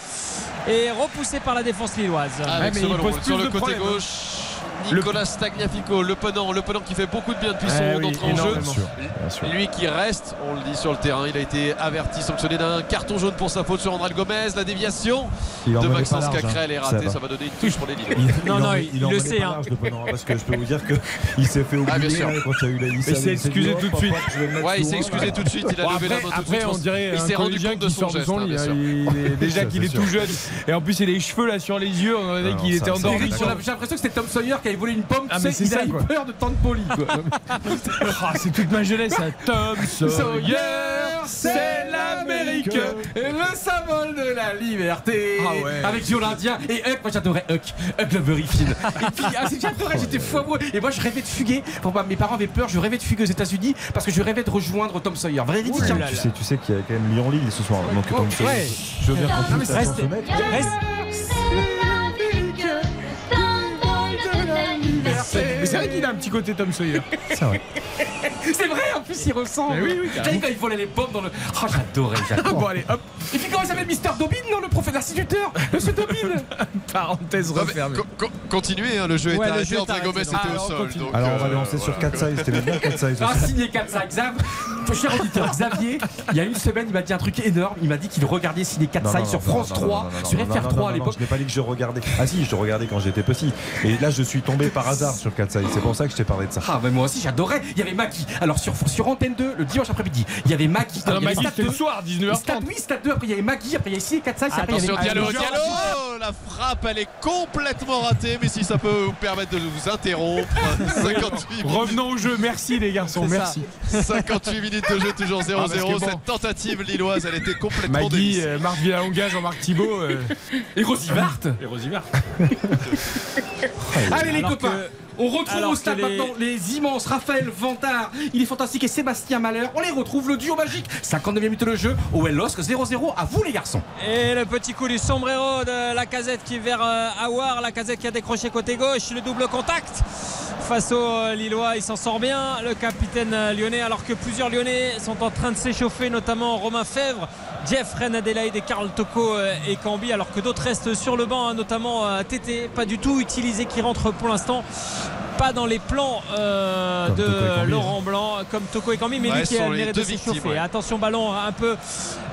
est repoussé par la défense lilloise. Avec mais ce il ballon pose sur le côté hein. gauche. Nicolas Stagnafico, le penant, le penant qui fait beaucoup de bien depuis son Eh oui, entrée en jeu. Bien sûr, bien sûr. Lui qui reste, on le dit sur le terrain, il a été averti, sanctionné d'un carton jaune pour sa faute sur André Gomez. La déviation de Maxence Cacrel est hein. ratée, Ça va. ça va donner une touche pour les Lillois. Il, Non, il non, il- il en il le sait, hein. large, le Penant, hein, parce que je peux vous dire qu'il s'est fait Ah, bien oublier sûr. là, quand il y a eu la il s'est excusé tout de suite. Ouais, il s'est excusé tout de suite, il a levé la après, main tout de après, suite. il s'est rendu compte de son geste. est déjà qu'il est tout jeune. Et en plus, il a les cheveux là sur les yeux. On aurait Non, qu'il était endormi. J'ai l'impression que c'était Tom Sawyer qui avait volé une pomme. Ah, tu mais sais, il ça, a eu quoi. peur de tant de poli. quoi. Ah, c'est toute ma jeunesse, ça. Tom Sawyer, Sawyer, c'est l'Amérique. Et le symbole de la liberté. Ah ouais. Avec Joe l'Indien et Huck. Moi j'adorais Huck. Huck le Very Fine. Et puis ah, j'adorais, j'étais fou amoureux. Et moi je rêvais de fuguer. Mes parents avaient peur. Je rêvais de fuguer aux États-Unis parce que je rêvais de rejoindre Tom Sawyer. Hein. là. Tu sais, tu sais qu'il y a quand même Lyon-Lille ce soir. Donc, je puisse reste- Mais c'est vrai qu'il a un petit côté Tom Sawyer. C'est vrai. C'est vrai, en plus, il ressemble. Oui, oui, quand il volait les bombes dans le. Oh, j'adorais, j'adorais. bon, allez, hop. Et puis comment il s'appelle Mister Dobin, non, le prof l'instituteur Monsieur Dobin Parenthèse refermée. Co- co- Continuez, hein, le jeu Ouais, est arrêté. André Gomez était Ah, au alors, sol. donc, Alors on va euh, lancer sur voilà. 4 size. C'était bien 4 size Ah, signé 4 5 Xav. Cher auditeur, Xavier, il y a une semaine, il m'a dit un truc énorme. Il m'a dit qu'il regardait signé 4 Non, non, size sur France non, non, 3, non, non, sur non, non, FR3 non, à l'époque. Je n'ai pas dit que je regardais. Ah si, je regardais quand j'étais petit. Et là, je suis tombé par hasard sur 4 C'est pour ça que je t'ai parlé de ça. Ah, mais moi aussi j'adorais. Il y avait Maggie. Alors sur, sur Antenne 2, le dimanche après-midi, il y avait Maggie. Ah non, il y avait c'était le 2. soir, 19h30. Stade, oui, Stade 2. Après il y avait Maggie. Après il y 6 et 4 size. Après, il y avait Diallo, Diallo La frappe, elle est complètement ratée, mais si ça peut vous permettre de vous interrompre. 58 minutes. Revenons au jeu. Merci les garçons, merci. 58 minutes de jeu, toujours 0-0. Ah, bon. Cette tentative lilloise, elle était complètement Magui, euh, Marc Villalonga, Jean-Marc Thibault. euh, Et Rosy Vart. Et Rosy Vart. Allez les copains que- on retrouve alors au stade que les- maintenant les immenses Raphaël Vantard, il est fantastique et Sébastien Malheur. On les retrouve, le duo magique. 59 minutes de jeu, au LOSC 0-0. À vous les garçons. Et le petit coup du sombrero de la casette qui est vers euh, Awar, la casette qui a décroché côté gauche, le double contact face au euh, Lillois, il s'en sort bien, le capitaine euh, lyonnais, alors que plusieurs Lyonnais sont en train de s'échauffer, notamment Romain Fèvre, Jeff Ren Adelaide et Karl Toko euh, et Cambi, alors que d'autres restent sur le banc, hein, notamment euh, Tété, pas du tout utilisé, qui rentre pour l'instant pas dans les plans euh, de. Laurent Blanc comme Toko et Cambi mais Ouais, lui qui a le mérite de s'échauffer ouais. attention ballon un peu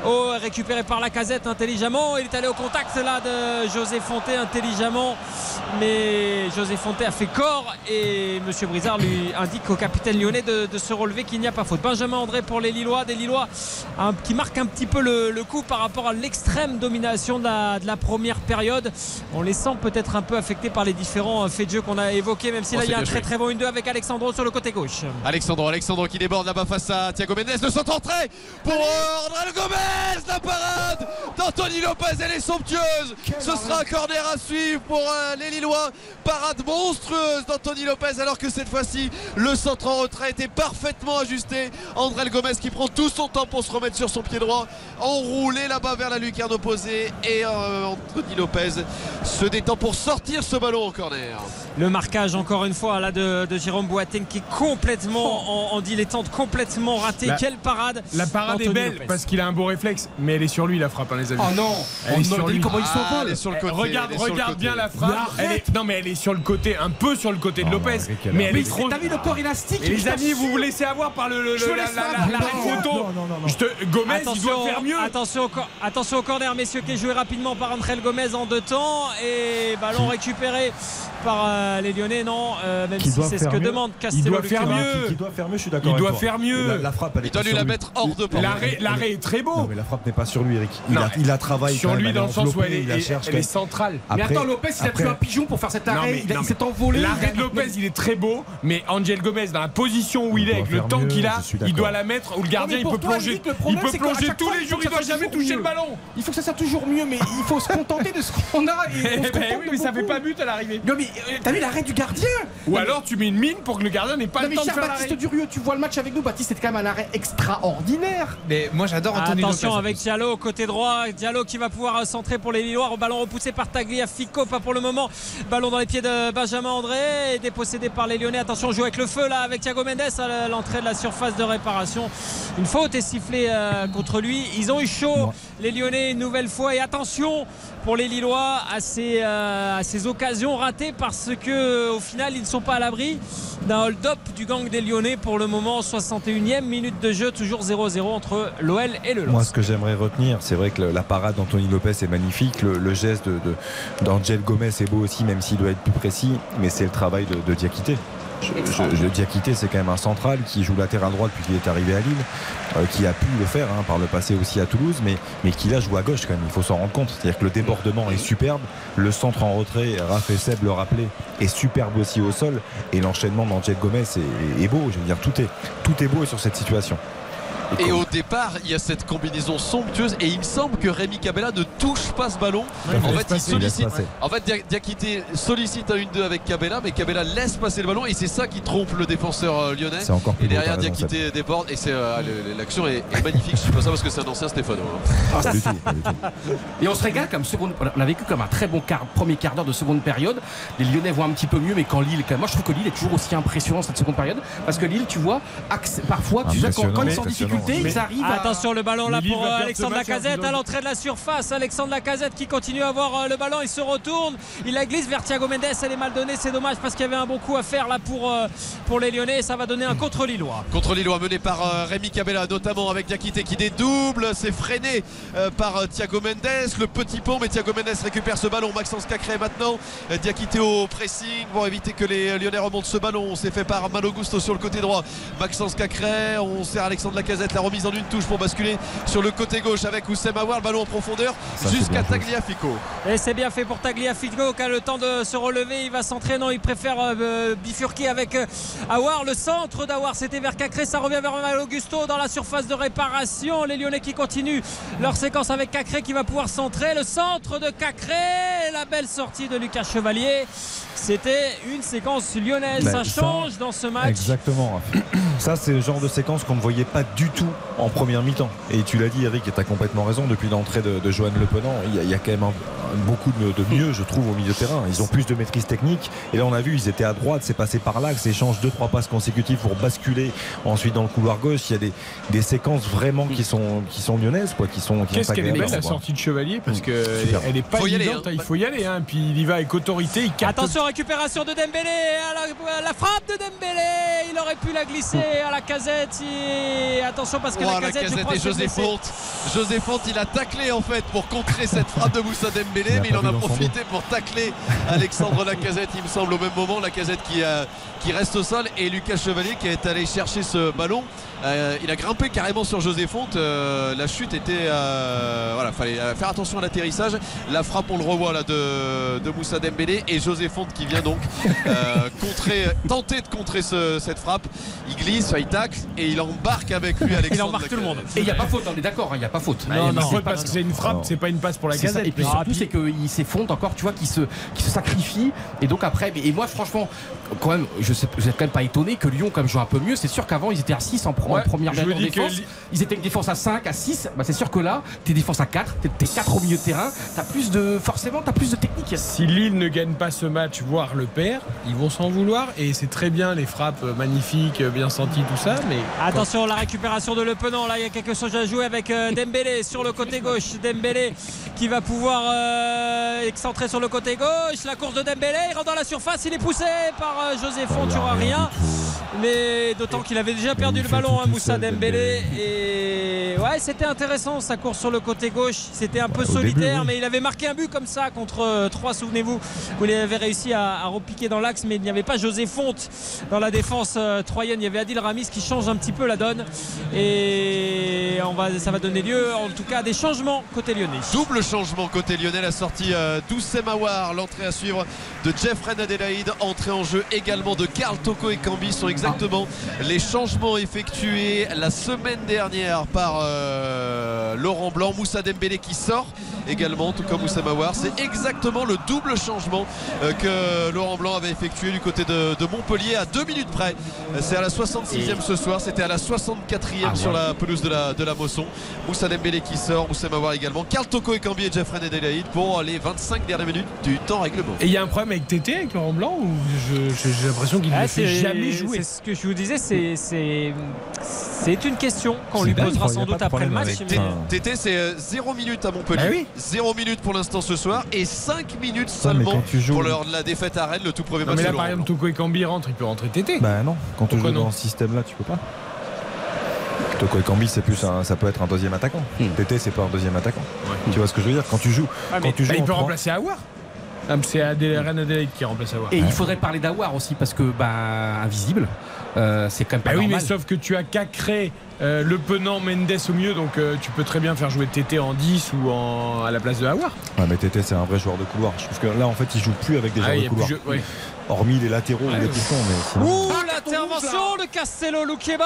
haut récupéré par la casette intelligemment il est allé au contact là de José Fonté intelligemment mais José Fonté a fait corps et Monsieur Brizard lui indique au capitaine lyonnais de, de se relever qu'il n'y a pas faute Benjamin André pour les Lillois des Lillois hein, qui marquent un petit peu le, le coup par rapport à l'extrême domination de la, de la première période on les sent peut-être un peu affectés par les différents euh, faits de jeu qu'on a évoqués même si Oh, là il y a un très très bon 1-2 avec Alexandro sur le côté gauche Alexandro, Alexandro qui déborde là-bas face à Thiago Mendes. Le centre entrée pour André Gomez. La parade d'Anthony Lopez, elle est somptueuse. Ce sera un corner à suivre pour euh, les Lillois. Parade monstrueuse d'Anthony Lopez alors que cette fois-ci le centre en retrait était parfaitement ajusté. André Gomez qui prend tout son temps pour se remettre sur son pied droit. Enroulé là-bas vers la lucarne opposée. Et euh, Anthony Lopez se détend pour sortir ce ballon au corner. Le marquage encore une fois là de, de Jérôme Boateng qui est complètement en, en dilettante, complètement raté. La- Quelle parade La parade est belle Lopez. parce qu'il a un beau réflexe, mais elle est sur lui la frappe, hein, les amis. Oh non Elle Oh est non, sur lui. comment il Ah, s'envole elle est sur le côté. regarde, regarde bien la frappe. Elle est- non mais elle est sur le côté, un peu sur le côté de Oh, Lopez. mais elle est trop. t'as vu le corps élastique les amis, vous vous laissez avoir par le, la, la- la- photo. Non, non, non, non. Je te, Gomez, il doit faire mieux. Attention, au corner, messieurs, qui est joué rapidement par André Gomez en deux temps. Et ballon récupéré par euh, les Lyonnais, non, euh, même si c'est ce que mieux. demande Il Castello doit faire mieux. Qui doit faire mieux, je suis d'accord. Il doit faire mieux. La, la frappe, elle est Il doit lui la lui. mettre hors de portée. L'arrêt, l'arrêt est très beau. Non, mais la frappe n'est pas sur lui, Eric. Il, Non, a, il a travaillé sur quand lui même, dans le sens où elle est, il elle est centrale. Mais attends, Lopez, il a après- pris un pigeon pour faire cet Non, arrêt. mais- Il a- non, il s'est envolé. L'arrêt de Lopez, il est très beau, mais Angel Gomez, dans la position où il, Il est, avec le temps qu'il a, il doit la mettre où le gardien il peut plonger. Il peut plonger tous les il jours, faut il que doit ça jamais soit toucher le ballon. Il faut que ça soit toujours mieux, mais il faut se contenter de ce qu'on a. oui, mais ça fait pas but à l'arrivée. Non mais t'as vu l'arrêt du gardien Ou alors tu mets une mine pour que le gardien n'ait pas Non le mais temps de faire Baptiste. Durieux, tu vois le match avec nous, Baptiste, c'était quand même un arrêt extraordinaire. Mais moi j'adore Anthony Attention Lopez. avec Diallo côté droit. Diallo qui va pouvoir euh, centrer pour les Lillois. Ballon repoussé par Tagliafico, pas pour le moment. Ballon dans les pieds de Benjamin André et dépossédé par les Lyonnais. Attention, on joue avec le feu là avec Thiago Mendes à l'entrée de la surface de réparation. Une faute est sifflée euh, contre lui. Ils ont eu chaud les Lyonnais une nouvelle fois et attention pour les Lillois à ces, euh, à ces occasions ratées parce que au final ils ne sont pas à l'abri d'un hold-up du gang des Lyonnais pour le moment 61e minute de jeu toujours 0-0 entre l'OL et le Moi, LOSC. ce que j'aimerais retenir, c'est vrai que la parade d'Anthony Lopez est magnifique. Le, geste d'Angel Gomez est beau aussi, même s'il doit être plus précis. Mais c'est le travail de, de Diakité. Je, je, Diakité, c'est quand même un central qui joue latéral droit depuis qu'il est arrivé à Lille, euh, qui a pu le faire hein, par le passé aussi à Toulouse, mais, mais qui là joue à gauche quand même. Il faut s'en rendre compte. C'est-à-dire que le débordement est superbe, le centre en retrait, Raph et Seb le rappelaient, est superbe aussi au sol, et l'enchaînement d'Angel Gomez est, est beau. Je veux dire, tout est, tout est beau sur cette situation. Et au départ, il y a cette combinaison somptueuse et il me semble que Rémi Cabella ne touche pas ce ballon. Ouais, en fait, il passer, sollicite. En fait, Dia- Diakité sollicite un 1-2 avec Cabella, mais Cabella laisse passer le ballon et c'est ça qui trompe le défenseur euh, lyonnais. C'est encore plus et derrière, Diakité déborde et c'est euh, l'action est, est magnifique. Je pas ça parce que c'est un ancien Stéphano. hein. Ah, Et on se régale comme seconde. On a vécu comme un très bon quart- premier quart d'heure de seconde période. Les Lyonnais vont un petit peu mieux, mais quand Lille, quand même, moi je trouve que Lille est toujours aussi impressionnant cette seconde période. Parce que Lille, tu vois, parfois, tu sais, quand, quand ils sont en difficulté, ils arrivent à. Attention le ballon là pour euh, Alexandre match, Lacazette hein, à l'entrée de la surface. Alexandre Lacazette qui continue à avoir euh, le ballon, il se retourne, il la glisse vers Thiago Mendes, elle est mal donnée, c'est dommage parce qu'il y avait un bon coup à faire là pour, euh, pour les Lyonnais et ça va donner un contre Lillois. Contre Lillois mené par Rémi Cabella notamment avec Diakité qui dédouble c'est freiné par Thiago Mendes le petit pont mais Thiago Mendes récupère ce ballon Maxence Cacré maintenant Diakité au pressing pour éviter que les Lyonnais remontent ce ballon on s'est fait par Malo Gusto sur le côté droit Maxence Cacré on sert Alexandre Lacazette la remise en une touche pour basculer sur le côté gauche avec Oussem Aouar le ballon en profondeur jusqu'à. Tagliafico Et c'est bien fait pour Tagliafico qui a le temps de se relever. Il va s'entrer. Non, il préfère euh, euh, bifurquer avec euh, Awar. Le centre d'Awar, c'était vers Cacré. Ça revient vers Mal Augusto dans la surface de réparation. Les Lyonnais qui continuent leur séquence avec Cacré qui va pouvoir centrer. Le centre de Cacré. La belle sortie de Lucas Chevalier. C'était une séquence lyonnaise. Ben, ça ça- change dans ce match. Exactement. Ça, c'est le genre de séquence qu'on ne voyait pas du tout en première mi-temps. Et tu l'as dit, Eric, et tu as complètement raison. Depuis l'entrée de, de Johan Le Penant, il y, a- il y a quand même un- un- beaucoup de, de mieux, je trouve, au milieu de terrain. Ils ont plus de maîtrise technique. Et là, on a vu, ils étaient à droite, c'est passé par l'axe, échange deux, trois passes consécutives pour basculer ensuite dans le couloir gauche. Il y a des, des séquences vraiment qui sont, qui sont lyonnaises, quoi, qui sont, qui Qu'est-ce sont qu'elle est belle à la sortie de Chevalier parce que Super. elle est pas Faut y aller, évidente, hein. hein, il faut y aller hein. puis il y va avec autorité il capte Attention, récupération de Dembélé, à la, à la frappe de Dembélé, il aurait pu la glisser à la casette. Et attention parce que Oh, la la casette, je crois, s'est José. Fonte. José Fonte, il a taclé en fait pour contrer cette frappe de Moussa Dembélé, Il a mais il en a profité pour tacler Alexandre Lacazette, il me semble, au même moment. Lacazette qui, euh, qui reste au sol et Lucas Chevalier qui est allé chercher ce ballon. Euh, il a grimpé carrément sur José Fonte. Euh, la chute était. euh, voilà, fallait euh, faire attention à l'atterrissage. La frappe, on le revoit là de, de Moussa Dembélé et José Fonte qui vient donc euh, contrer, tenter de contrer ce- cette frappe. Il glisse, il tacle et il embarque avec lui Alexandre. embarque tout le monde. Et il n'y a pas faute, on est d'accord, hein, il n'y a pas faute. non, Il non, pas- parce que c'est une frappe c'est pas une passe pour la ça. casette Et puis surtout, c'est qu'il s'effondre encore, tu vois, qu'il se, qu'il se sacrifie. Et donc après, et moi, franchement, quand même, je sais, vous êtes quand même pas étonné que Lyon, comme joue un peu mieux, c'est sûr qu'avant, ils étaient à 6 en, pro- en Ouais, première je en que défense. Ils étaient une défense à 5, à 6. Bah, c'est sûr que là, t'es défense à 4, t'es, t'es 4 au milieu de terrain. T'as plus de, forcément, t'as plus de technique. Si Lille ne gagne pas ce match, voire le perd, ils vont s'en vouloir. Et c'est très bien les frappes magnifiques, bien senties, tout ça. Mais Attention, la récupération de Le Penant. Là, il y a quelque chose à jouer avec euh, Dembélé sur le côté gauche. Dembélé qui va pouvoir euh, excentrer sur le côté gauche. La course de Dembélé, il rentre dans la surface. Il est poussé par José Font. Il n'y aura rien. Mais d'autant qu'il avait déjà perdu le ballon, hein, Moussa Dembélé. Et ouais, c'était intéressant sa course sur le côté gauche. C'était un peu solitaire, début, oui. mais il avait marqué un but comme ça contre euh, 3, souvenez-vous, où il avait réussi à, à repiquer dans l'axe, mais il n'y avait pas José Fonte dans la défense euh, troyenne. Il y avait Adil Ramis qui change un petit peu la donne. Et on va, ça va donner lieu, en tout cas, à des changements côté lyonnais. Double changement côté lyonnais, la sortie euh, d'Oussem Aouar, l'entrée à suivre de Jeffrey Adelaide, entrée en jeu également de Karl Toko et Cambi sont exactement les changements effectués la semaine dernière par euh, Laurent Blanc, Moussa Dembélé qui sort également, tout comme Oussem Aouar. C'est exactement le double changement euh, que Laurent Blanc avait effectué du côté de, de Montpellier à deux minutes près. C'est à la 66e ce soir, c'était à la 64e Ah, sur ouais. la pelouse de la, de la Mosson. Moussa Dembélé qui sort, Oussem Aouar également. Karl Toko et Cambi et Jeffrey Adelaide pour les 25 dernières minutes du temps règlement. Et il y a un problème avec Tété, avec Laurent Blanc, ou je- j'ai l'impression qu'il ne Ah, le fait c'est- jamais jouer. C'est ce que je vous disais, c'est c'est c'est une question qu'on lui posera sans doute après le match. Tété c'est euh, 0 minutes à Montpellier. Ah oui 0 minutes pour l'instant ce soir et 5 minutes seulement quand tu joues- pour l'heure de la défaite à Rennes, le tout premier Non, match mais là, par exemple. Toko et Cambi rentre, il peut rentrer Tété. Bah non, quand tu joues dans ce système-là, tu peux pas. Toko Ekambi, c'est plus un- ça peut être un deuxième attaquant. Tété, c'est pas un deuxième attaquant. Tu vois ce que je veux dire? Quand tu joues, Ah, quand mais- tu joues Bah, il peut remplacer Awar. Ah, C'est Reine Adelaide qui remplace Awar. Et il faudrait parler d'Awar aussi, parce que, bah, invisible, euh, c'est quand même pas Bah oui, mais sauf que tu as Cacré, euh, Le Penant, Mendes au mieux, donc euh, tu peux très bien faire jouer Tété en 10 ou en, à la place de Awar. Ouais, mais Tété, c'est un vrai joueur de couloir. Je trouve que là, en fait, il joue plus avec des Ah, joueurs de couloir. plus jeu- ouais. Hormis les latéraux ou les pistons, mais sinon. Ouh, l'intervention L'intervention de Castello Luqueba,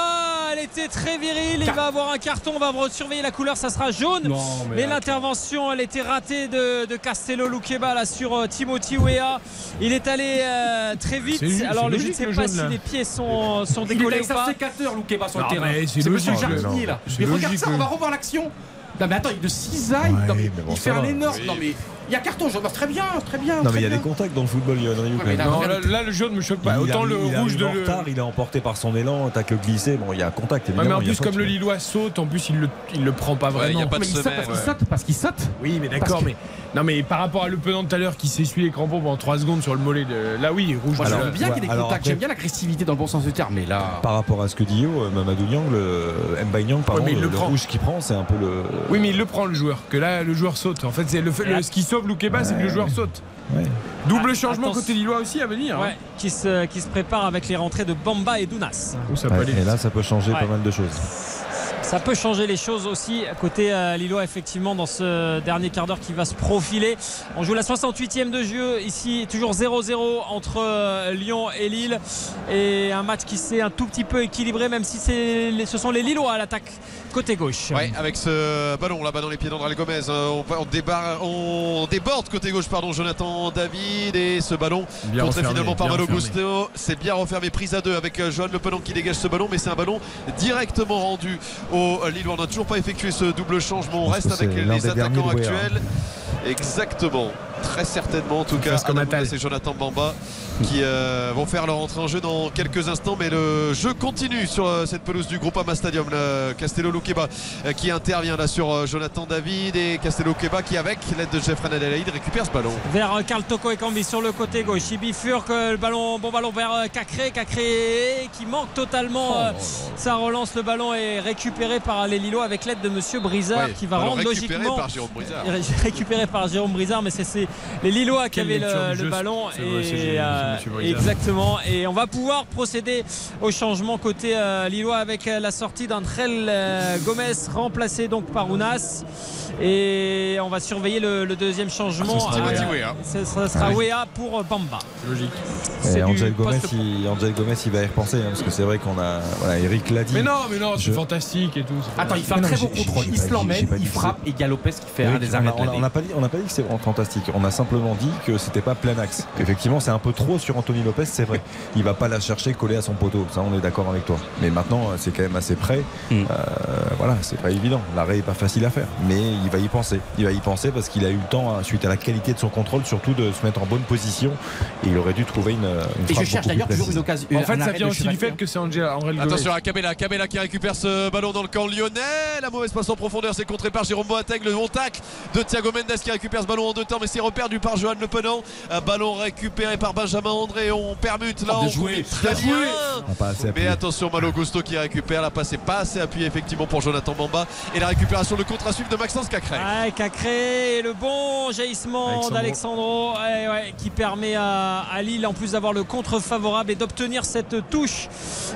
elle était très virile. Il va avoir un carton. On va surveiller la couleur, ça sera jaune. Non, mais l'intervention, elle était ratée de, de Castello Luqueba là sur euh, Timothy Weah. Il est allé euh, très vite. C'est Alors c'est le- je ne sais pas jaune, si là. les pieds sont, sont Il est décollés ou pas. sécateur, Loukeba sur le terrain. mais c'est C'est monsieur le- Jardinier là. c'est Mais regarde ça, on va revoir l'action. Non mais attends, il de cisaille. Ouais, bon, il fait un va. énorme. Oui. Non mais il y a carton jaune. Très bien, très bien. Non, très mais il y a bien. des contacts dans le football, même. là, Non, là, là, le jaune me choque pas. Il Autant le il rouge de en le. retard, il est emporté par son élan, tacle glissé. Bon, il y a contact, Ouais, mais évidemment. en il plus, comme le Lillois saute, en plus, il le, il le prend pas Ouais, vraiment. il y a pas de Mais il saute parce qu'il saute parce qu'il saute. Oui, mais d'accord, que- mais non, mais par rapport à le penant de tout à l'heure qui s'essuie les crampons pendant 3 secondes sur le mollet de. Là, oui, rouge. Moi j'aime bien qu'il y ait des contacts. J'aime bien l'agressivité dans le bon sens du terme. Mais là. Par rapport à ce que dit Yo, euh, Mamadou Niang, le Mbaye Niang, pardon, il le, rouge qu'il prend, c'est un peu le. Oui, mais il le prend le joueur. Que là, le joueur saute. En fait, c'est le, ce qui sauve Loukeba, c'est que le joueur saute. Ouais. Double Ah, changement attention. côté Lillois aussi à venir. hein. Qui, se, qui se prépare avec les rentrées de Bamba et Dounas. Où ça peut aller et là, ça peut changer Ouais. pas mal de choses. Ça peut changer les choses aussi côté euh, Lillois effectivement dans ce dernier quart d'heure qui va se profiler. On joue la 68e de jeu ici toujours 0-0 entre euh, Lyon et Lille et un match qui s'est un tout petit peu équilibré même si c'est ce sont les Lillois à l'attaque côté gauche. Ouais, avec ce ballon là-bas dans les pieds d'André Gomez, euh, on, on débarre- on déborde côté gauche, pardon, Jonathan David et ce ballon Bien contré refermé, finalement par Malo. Gusto. C'est bien refermé, prise à deux avec euh, Johan Le Penant qui dégage ce ballon, mais c'est un ballon directement rendu au Lillois. On n'a toujours pas effectué ce double changement. On reste avec les attaquants actuels. Exactement. Très certainement, en tout cas, et Jonathan Bamba qui euh, vont faire leur entrée en jeu dans quelques instants. Mais le jeu continue sur euh, cette pelouse du groupe Ama Stadium. Le Castello Luqueba euh, qui intervient là sur euh, Jonathan David et Castello Luqueba qui, avec l'aide de Jeffrey Adelaide, récupère ce ballon. vers euh, Karl Toko et Cambi sur le côté gauche. Il bifurque euh, le ballon, bon ballon vers euh, Cacré. Cacré qui manque totalement. Oh euh, Ça relance le ballon est récupéré par les Lillois avec l'aide de Monsieur Brizard Ouais, qui va ballon rendre récupéré logiquement. par Jérôme Brizard. récupéré par Jérôme Brizard, mais c'est- c'est les Lillois qui avaient le, ballon. c'est- c'est- Et, c'est- c'est euh, exactement. Et on va pouvoir procéder au changement côté euh, Lillois avec euh, la sortie d'Andrel euh, Gomez remplacé donc par Ounas. Et on va surveiller le, le deuxième changement. Ah, ce sera Euh, sera, ce sera Ah oui. Pour Bamba. Logique. C'est Et Angel Gomez, il, Angel Gomez, il va y repenser, hein, parce que c'est vrai qu'on a. Voilà, Eric l'a dit. Mais non, mais non, c'est Je- fantastique et tout. c'est Attends, il fait un très beau contrôle. Il se l'emmène, il frappe et il y a Lopez qui fait un des arrêts a- de on a- n'a pas dit, on n'a pas dit que c'était fantastique. On a simplement dit que c'était pas plein axe. Effectivement, c'est un peu trop sur Anthony Lopez, c'est vrai. Il va pas la chercher collée à son poteau. Ça, on est d'accord avec toi. Mais maintenant, euh, c'est quand même assez près. Mm. Euh, voilà, c'est pas évident. L'arrêt est pas facile à faire, mais il va y penser. Il va y penser parce qu'il a eu le temps, hein, suite à la qualité de son contrôle, surtout de se mettre en bonne position. Et il aurait dû trouver une. une Et je cherche d'ailleurs toujours une occasion. En fait, un ça vient aussi du fait que c'est Angel André Attention à Cabella, Cabella qui récupère ce ballon dans le camp lyonnais. La mauvaise passe en profondeur, c'est contré par Jérôme Boateng. Le bon tacle de Thiago Mendes qui récupère ce ballon en deux temps, mais c'est reperdu par Johan Le Penant. Un ballon récupéré par Benjamin André. On permute là. Bien on joué, trouve bien Mais attention, Malo Gusto qui récupère. La passe est pas assez appuyée effectivement pour Jonathan Bamba. Et la récupération, le contre à suivre de Maxence Cacré. Ouais, Cacré et le bon jaillissement Alexandro. d'Alexandro ouais, ouais, qui permet à, à Lille en plus d'avoir le contre favorable et d'obtenir cette touche.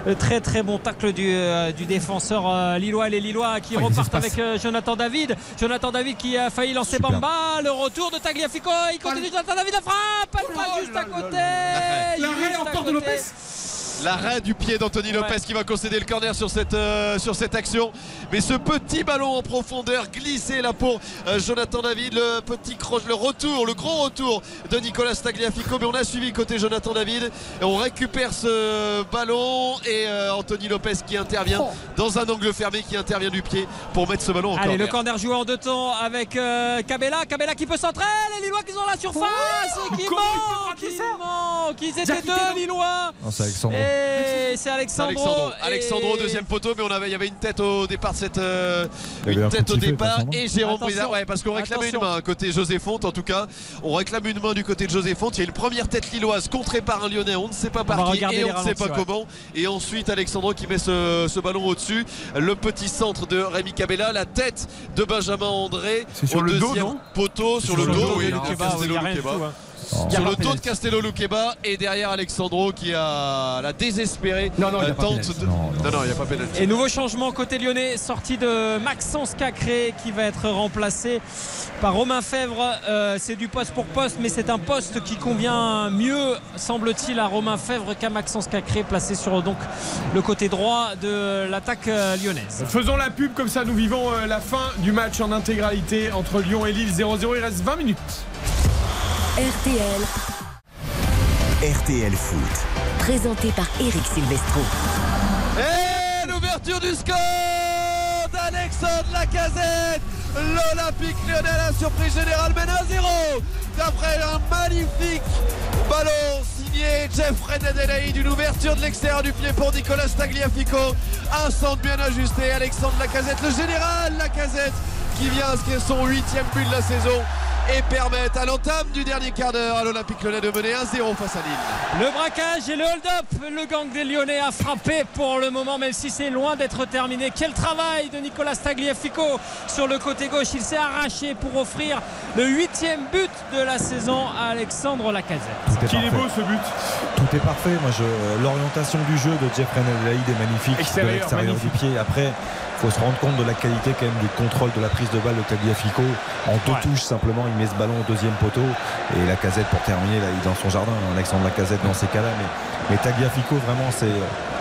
Euh, Très très bon tacle du, euh, du défenseur euh, lillois. Les Lillois qui Oh, repartent avec euh, Jonathan David. Jonathan David qui a failli lancer Super. Bamba. Le retour de Tagliafico. Il continue Jonathan David la frappe. Elle passe juste à côté. L'arrêt encore de. Lopez. L'arrêt du pied d'Anthony Lopez Ouais. qui va concéder le corner sur cette, euh, sur cette action. Mais ce petit ballon en profondeur glissé là pour euh, Jonathan David. Le petit croche, le retour, le gros retour de Nicolas Tagliafico. Mais on a suivi côté Jonathan David. Et on récupère ce ballon et euh, Anthony Lopez qui intervient dans un angle fermé, qui intervient du pied pour mettre ce ballon en Allez, le corner. corner joué en deux temps avec euh, Cabella. Cabella qui peut centrer. Les Lillois qui sont à la surface. et qui manquent. Qui manquent. Ils étaient deux. Lillois. Non, c'est Alexandre. Et c'est Alexandro. Alexandro, Et- Alexandro, deuxième poteau, mais on avait, il y avait une tête au départ de cette euh, une tête au départ et Jérôme. Brizard, ouais, parce qu'on réclamait Attention. une main côté José Fonte en tout cas, on réclame une main du côté de José Fonte. Il y a une première tête lilloise contrée par un Lyonnais, on ne sait pas par qui et on ne sait pas ouais. comment. Et ensuite Alexandro qui met ce, ce ballon au-dessus, le petit centre de Rémi Cabella, la tête de Benjamin André C'est sur au le dos, deuxième non? poteau sur, sur le le dos, dos oui, il sur le dos de Castello Luqueba et derrière Alexandro qui a la désespérée Non, non, il y a euh, pas tente de... Non, non, il n'y a pas pénalty. Et nouveau changement côté lyonnais, sortie de Maxence Cacré qui va être remplacé par Romain Fèvre. Euh, c'est du poste pour poste, mais c'est un poste qui convient mieux, semble-t-il, à Romain Fèvre qu'à Maxence Cacré, placé sur donc le côté droit de l'attaque euh, lyonnaise. Faisons la pub comme ça, nous vivons la fin du match en intégralité entre Lyon et Lille 0-0. Il reste 20 minutes. RTL, RTL Foot. présenté par Eric Silvestro. Et l'ouverture du score d'Alexandre Lacazette L'Olympique lyonnais la surprise générale mène à 0 d'après un magnifique ballon signé Jeffrey Nadelaï d'une ouverture de l'extérieur du pied pour Nicolas Tagliafico un centre bien ajusté Alexandre Lacazette le général Lacazette qui vient inscrire son huitième but de la saison et permettre à l'entame du dernier quart d'heure à l'Olympique lyonnais de mener 1-0 face à Lille Le braquage et le hold-up, le gang des Lyonnais a frappé pour le moment, même si c'est loin d'être terminé. Quel travail de Nicolas Tagliafico sur le côté gauche. Il s'est arraché pour offrir le huitième but de la saison à Alexandre Lacazette. Qu'il est beau ce but. Tout est parfait. Moi, je... l'orientation du jeu de Jeffrey Nadelaïd est magnifique Extérieur, de l'extérieur du pied. Après, faut se rendre compte de la qualité quand même du contrôle de la prise de balle de Tagliafico. En deux Ouais. touches, simplement, il met ce ballon au deuxième poteau. Et la casette pour terminer, là, il est dans son jardin. Alexandre Lacazette dans ces cas-là. Mais, mais Tagliafico, vraiment, c'est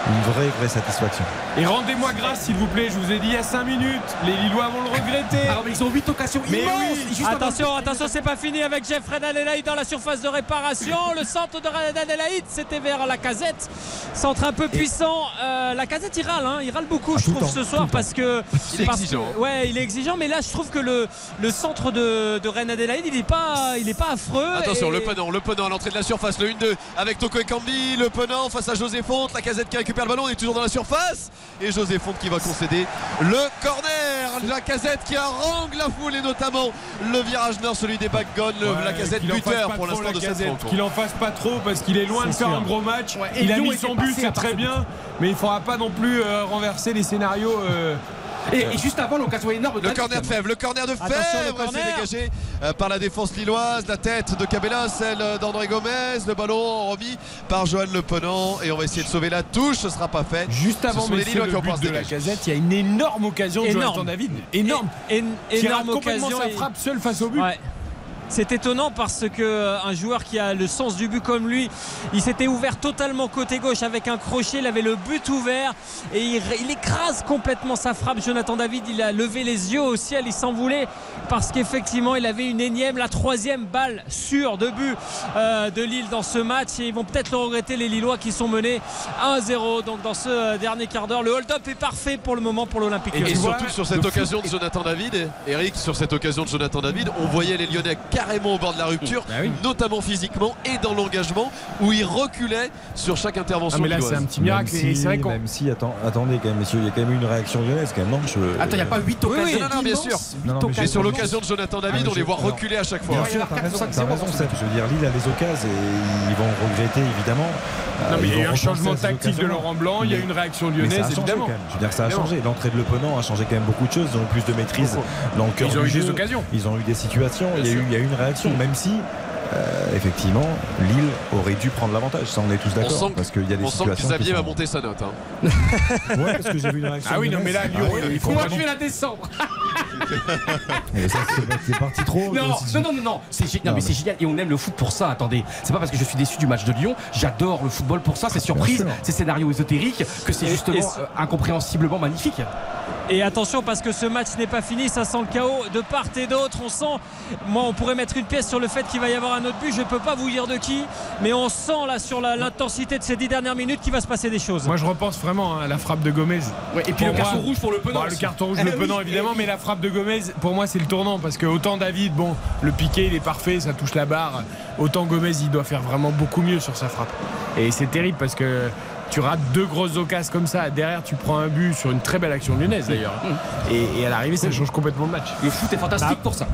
une vraie, vraie satisfaction. Et rendez-moi grâce, s'il vous plaît. Je vous ai dit il y a 5 minutes. Les Lillois vont le regretter. Alors, mais ils ont 8 occasions Mais immenses. oui. Juste avant- Attention, attention, c'est pas fini avec Jeffrey Adelaide dans la surface de réparation. Le centre de Adelaide, c'était vers la casette. Centre un peu puissant. Euh, la casette, il râle, hein. il râle beaucoup, Ah, je trouve, temps, ce soir, parce que. Il est parce exigeant. que- ouais, il est exigeant, mais là, je trouve que le, le centre de, de Rennes Adelaide, il est pas, il est pas affreux. Attention, et- le penant, le penant à l'entrée de la surface, le 1-2 avec Toko Ekambi, le penant face à José Fonte, la casette qui récupère le ballon, on est toujours dans la surface et José Fonte qui va concéder le corner, la casette qui harangue la foule et notamment le virage nord, celui des backgones, le- Ouais, la casette buteur pour l'instant de cette rencontre. Qu'il en fasse pas trop parce qu'il est loin de faire sûr. un gros match. Ouais, et il a mis son but, c'est très bien, mais il faudra pas non plus euh, renverser les scénarios. euh, Et, et juste avant, l'occasion énorme de Le corner de Fèvre, le corner de Fèvre, c'est dégagé euh, par la défense lilloise, la tête de Cabella, celle d'André Gomez, le ballon remis par Johan Le Penant et on va essayer de sauver la touche, ce sera pas fait. Juste Ce avant sont les Lillois le qui ont but de la casette, il y a une énorme occasion de Énorme. Jonathan David. Énorme. É- énorme complètement occasion. sa et- frappe seul face au but. Ouais. C'est étonnant parce que euh, un joueur qui a le sens du but comme lui, il s'était ouvert totalement côté gauche avec un crochet, il avait le but ouvert et il, il écrase complètement sa frappe. Jonathan David, il a levé les yeux au ciel, il s'en voulait parce qu'effectivement il avait une énième, la troisième balle sûre de but euh, de Lille dans ce match et ils vont peut-être le regretter les Lillois qui sont menés 1-0 donc dans ce euh, dernier quart d'heure. Le hold-up est parfait pour le moment pour l'Olympique. Et, Lyonnais. surtout sur cette occasion de Jonathan David, Eric, sur cette occasion de Jonathan David, on voyait les Lyonnais carrément au bord de la rupture, Bah notamment physiquement et dans l'engagement, où ils reculaient sur chaque intervention. Ah, mais là, c'est un petit miracle. Et si, c'est vrai qu'on. même si, attendez quand même, messieurs, il y a quand même eu une réaction lyonnaise quand même, non je... Attends, il n'y a pas 8 Oui, occasions. oui, non, non, bien sûr. immenses, Non, non, huit mais Et sur l'occasion de Jonathan David, Ah, on les voit reculer à chaque fois. Bien sûr, il t'as raison, t'as raison, Seb. Je veux dire, Lille a les occasions et ils vont regretter évidemment. Euh, Non, mais il y a eu un changement tactique de. Laurent Blanc, il y a eu une réaction lyonnaise, évidemment. quand même. Je veux dire, ça a changé. L'entrée de Le Penant a changé quand même beaucoup de choses. Ils ont eu plus de maîtrise dans le cœur Ils ont eu des occasions. Ils ont eu des situations. Il y, a eu, une réaction, même si. euh, effectivement, Lille aurait dû prendre l'avantage. Ça, on est tous On d'accord. sent, Parce qu'il y a des on sent que situations. Xavier va sont- monter sa note. hein. Ouais, parce que j'ai vu une réaction. Ah oui, non, mais là. Lyon, Ah oui, il faut Moi, vraiment- je vais la descendre. C'est- parti trop. Non, non, non, non, non, c'est gé- non, Non, mais c'est génial et on aime le foot pour ça. Attendez, c'est pas parce que je suis déçu du match de Lyon, j'adore le football pour ça, c'est surprise, sûr. c'est scénario ésotérique, que c'est justement euh, incompréhensiblement magnifique. Et attention parce que ce match n'est pas fini, ça sent le chaos de part et d'autre. On sent, moi on pourrait mettre une pièce sur le fait qu'il va y avoir un autre but, je ne peux pas vous dire de qui, mais on sent là sur la- l'intensité de ces dix dernières minutes qu'il va se passer des choses. Moi, je repense vraiment hein, à la frappe de Gomez. Ouais, et puis Pour le moi- carton rouge pour le penant. Bon, le carton rouge, Eh le oui, penant évidemment, oui. mais la frappe de Gomez, pour moi, c'est le tournant parce que autant David, bon, le piqué, il est parfait, ça touche la barre. Autant Gomez, il doit faire vraiment beaucoup mieux sur sa frappe. Et c'est terrible parce que tu rates deux grosses occasions comme ça. Derrière, tu prends un but sur une très belle action lyonnaise d'ailleurs. Et, et à l'arrivée, ça change complètement le match. Le foot est fantastique Bah, pour ça.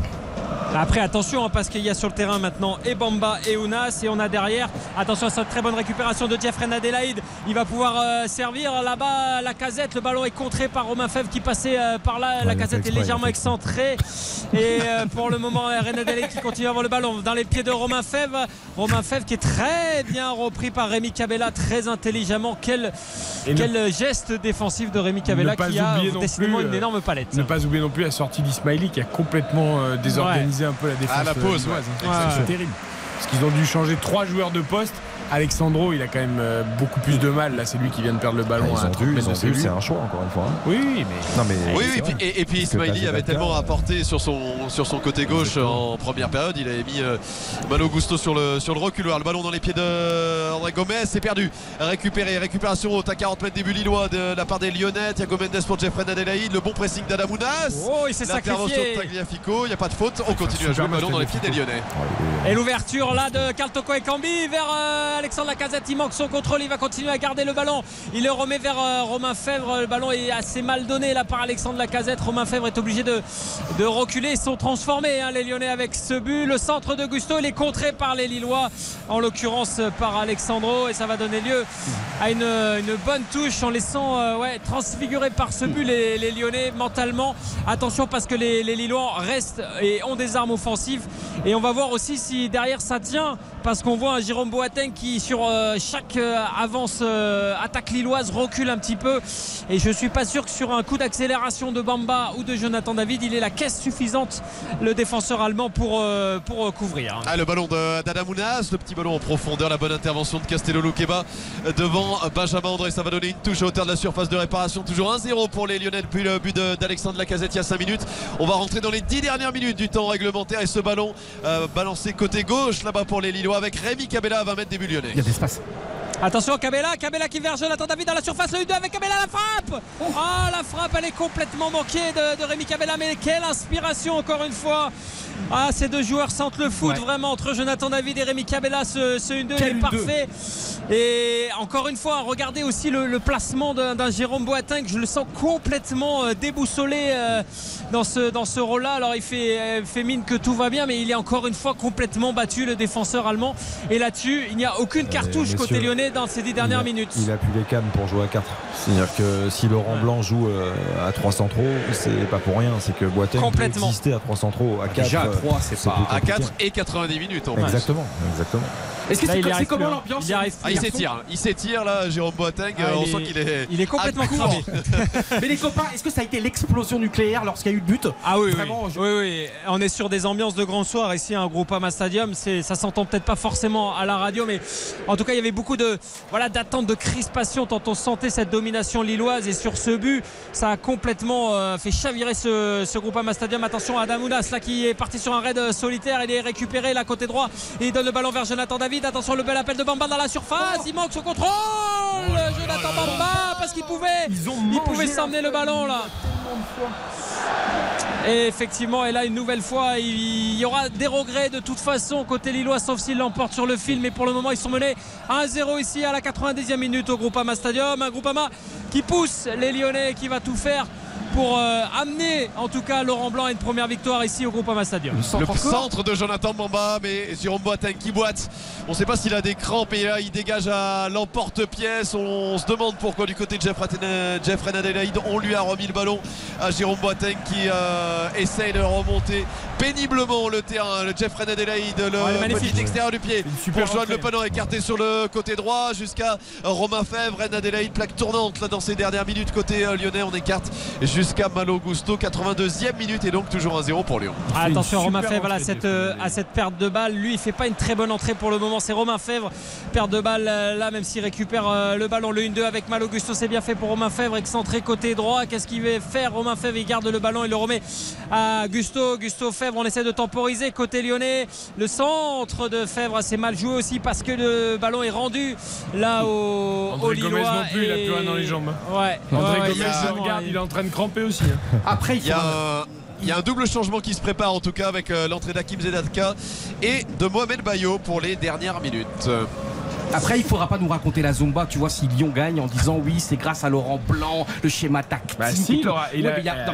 Après, attention, hein, parce qu'il y a sur le terrain maintenant et Bamba et Ounas. Et on a derrière, attention à cette très bonne récupération de Jeffrey Adelaide. Il va pouvoir euh, servir là-bas la casette. Le ballon est contré par Romain Fèvre qui passait euh, par là. la casette est légèrement excentrée. Et euh, pour le moment, René Adelaide qui continue à avoir le ballon dans les pieds de Romain Fèvre. Romain Fèvre qui est très bien repris par Rémi Cabella, très intelligemment. Quel, Et ne- quel geste défensif de Rémi Cabella qui a décidément plus, une énorme palette. Ne pas oublier non plus la sortie d'Ismaili qui a complètement euh, désorganisé un peu la défense. À la pause, euh, ouais. lilloise, hein. C'est terrible. Parce qu'ils ont dû changer trois joueurs de poste. Alexandro, il a quand même euh, beaucoup plus de mal. Là, c'est lui qui vient de perdre le ballon. Ils à ont 30 vu, mètres ils ont de vu, lui. c'est un choix encore une fois. hein. Oui, mais. Non mais. Oui, oui, et puis, et, et Ismaili avait tellement apporté sur son, sur son côté gauche en première période. Il avait mis euh, Malo Gusto sur le, sur le reculoir. Le ballon dans les pieds de André Gomez. C'est perdu. Récupéré. Récupération haute à 40 mètres des buts lillois de la part des Lyonnais. Thiago Mendes pour Jeffrey Adelaide. Le bon pressing d'Adamounas. Oh, il s'est sacrifié. de Tagliafico. Il n'y a pas de faute. On continue à jouer le ballon dans les pieds des Lyonnais. Et l'ouverture là de Kaltoko et Cambi vers euh, Alexandre Lacazette. Il manque son contrôle. Il va continuer à garder le ballon. Il le remet vers euh, Romain Fèvre. Le ballon est assez mal donné là par Alexandre Lacazette. Romain Fèvre est obligé de, reculer. Ils sont transformés hein, les Lyonnais avec ce but. Le centre de Gusto il est contré par les Lillois. En l'occurrence par Alexandro. Et ça va donner lieu à une, bonne touche en laissant euh, ouais, transfigurer par ce but les, les Lyonnais mentalement. Attention parce que les, les Lillois restent et ont des armes offensives. Et on va voir aussi si derrière ça tient. Parce qu'on voit un Jérôme Boateng qui sur euh, chaque euh, avance euh, attaque lilloise recule un petit peu. Et je suis pas sûr que sur un coup d'accélération de Bamba ou de Jonathan David, il ait la caisse suffisante, le défenseur allemand, pour, pour couvrir. Ah, le ballon d'Adamounas, le petit ballon en profondeur, la bonne intervention de Castello Luqueba devant Benjamin André. Ça va donner une touche à hauteur de la surface de réparation. Toujours 1-0 pour les Lyonnais depuis le but d'Alexandre Lacazette il y a 5 minutes. On va rentrer dans les 10 dernières minutes du temps réglementaire et ce ballon balancé côté gauche là-bas pour les Lillois avec Rémi Cabella à 20 mètres des buts lyonnais. Il y a de l'espace. Attention Cabella, Cabella qui verge Jonathan David dans la surface, le 2 avec Cabella la frappe Ah la frappe elle est complètement manquée de, de Rémi Cabella mais quelle inspiration encore une fois ah, ces deux joueurs sentent le foot Ouais. vraiment entre Jonathan David et Rémi Cabella. Ce, ce 1-2 Quel est 1-2. parfait. Et encore une fois, regardez aussi le, le placement d'un d'un Jérôme Boateng. Je le sens complètement euh, déboussolé euh, dans ce, dans ce rôle-là. Alors il fait, euh, fait mine que tout va bien, mais il est encore une fois complètement battu, le défenseur allemand. Et là-dessus, il n'y a aucune cartouche messieurs, côté lyonnais dans ces dix dernières il a, minutes. Il a plus les cannes pour jouer à 4. C'est-à-dire que si Laurent Blanc joue euh, à 3 centraux, c'est pas pour rien. C'est que Boateng peut exister à 3 centraux. À 4, Déjà, à trois, c'est pas- À compliqué. 4 et 90 minutes en. Exactement, exactement. Est-ce que c'est comment hein. l'ambiance Il Ah, il s'étire, il s'étire là, Jérôme Boateng. Ah, euh, on sent qu'il est. il est complètement cramé. Mais les copains, est-ce que ça a été l'explosion nucléaire lorsqu'il y a eu le but Ah oui, Vraiment, oui. je- oui, oui. On est sur des ambiances de grand soir ici à un Groupama Stadium. Ça s'entend peut-être pas forcément à la radio, mais en tout cas, il y avait beaucoup de, voilà, d'attente, de crispation tant on sentait cette domination lilloise. Et sur ce but, ça a complètement euh, fait chavirer ce, ce Groupama Stadium. Attention à Adamounas là qui est parti sur un raid euh, solitaire. Il est récupéré là côté droit et il donne le ballon vers Jonathan David. Attention le bel appel de Bamba dans la surface. Il manque son contrôle. Jonathan Bamba parce qu'il pouvait, il pouvait s'emmener le ballon là. Et effectivement, et là une nouvelle fois, il y aura des regrets de toute façon côté Lillois, sauf s'il l'emporte sur le fil. Mais pour le moment, ils sont menés 1-0 ici à la 90e minute au Groupama Stadium. Un Groupama qui pousse les Lyonnais, qui va tout faire pour euh, amener en tout cas Laurent Blanc à une première victoire ici au Groupama Stadium. Le centre de Jonathan Bamba, mais Jérôme Boateng qui boite. On ne sait pas s'il a des crampes et là il dégage à l'emporte-pièce. On, se demande pourquoi du côté de Jeff, Ratena- Jeff Adelaide on lui a remis le ballon à Jérôme Boateng qui euh, essaye de remonter péniblement le terrain. Le Jeff Adelaide, le Ouais, petit extérieur du pied super pour le panneau écarté sur le côté droit jusqu'à Romain Fèvre. Ren Adelaide, plaque tournante là dans ces dernières minutes côté euh, lyonnais. On écarte jusqu'à Malo Gusto, 82e minute et donc toujours 1-0 pour Lyon. Ah, attention Romain Fèvre à entrée cette, euh, à cette perte de balle. Lui, il fait pas une très bonne entrée pour le moment. C'est Romain Fèvre. Perte de balle euh, là, même s'il récupère euh, le ballon. Le 1-2 avec Malo Gusto, c'est bien fait pour Romain Fèvre. Excentré côté droit. Qu'est-ce qu'il va faire? Romain Fèvre, il garde le ballon. Il le remet à Gusto. Gusto Fèvre, on essaie de temporiser côté lyonnais. Le centre de Fèvre, c'est mal joué aussi parce que le ballon est rendu là au, au André Gomez Lillois. non plus, il a et- plus rien dans les jambes. Ouais. André ouais, Gomez, il a- il est en train de cramper aussi. hein. Après, il y, a un, il y a un double changement qui se prépare en tout cas avec euh, l'entrée d'Hakim Zedatka et de Mohamed Bayo pour les dernières minutes. Après, il faudra pas nous raconter la Zumba, tu vois, si Lyon gagne en disant oui, c'est grâce à Laurent Blanc, le schéma tactique. Bah si, il a- mais il a-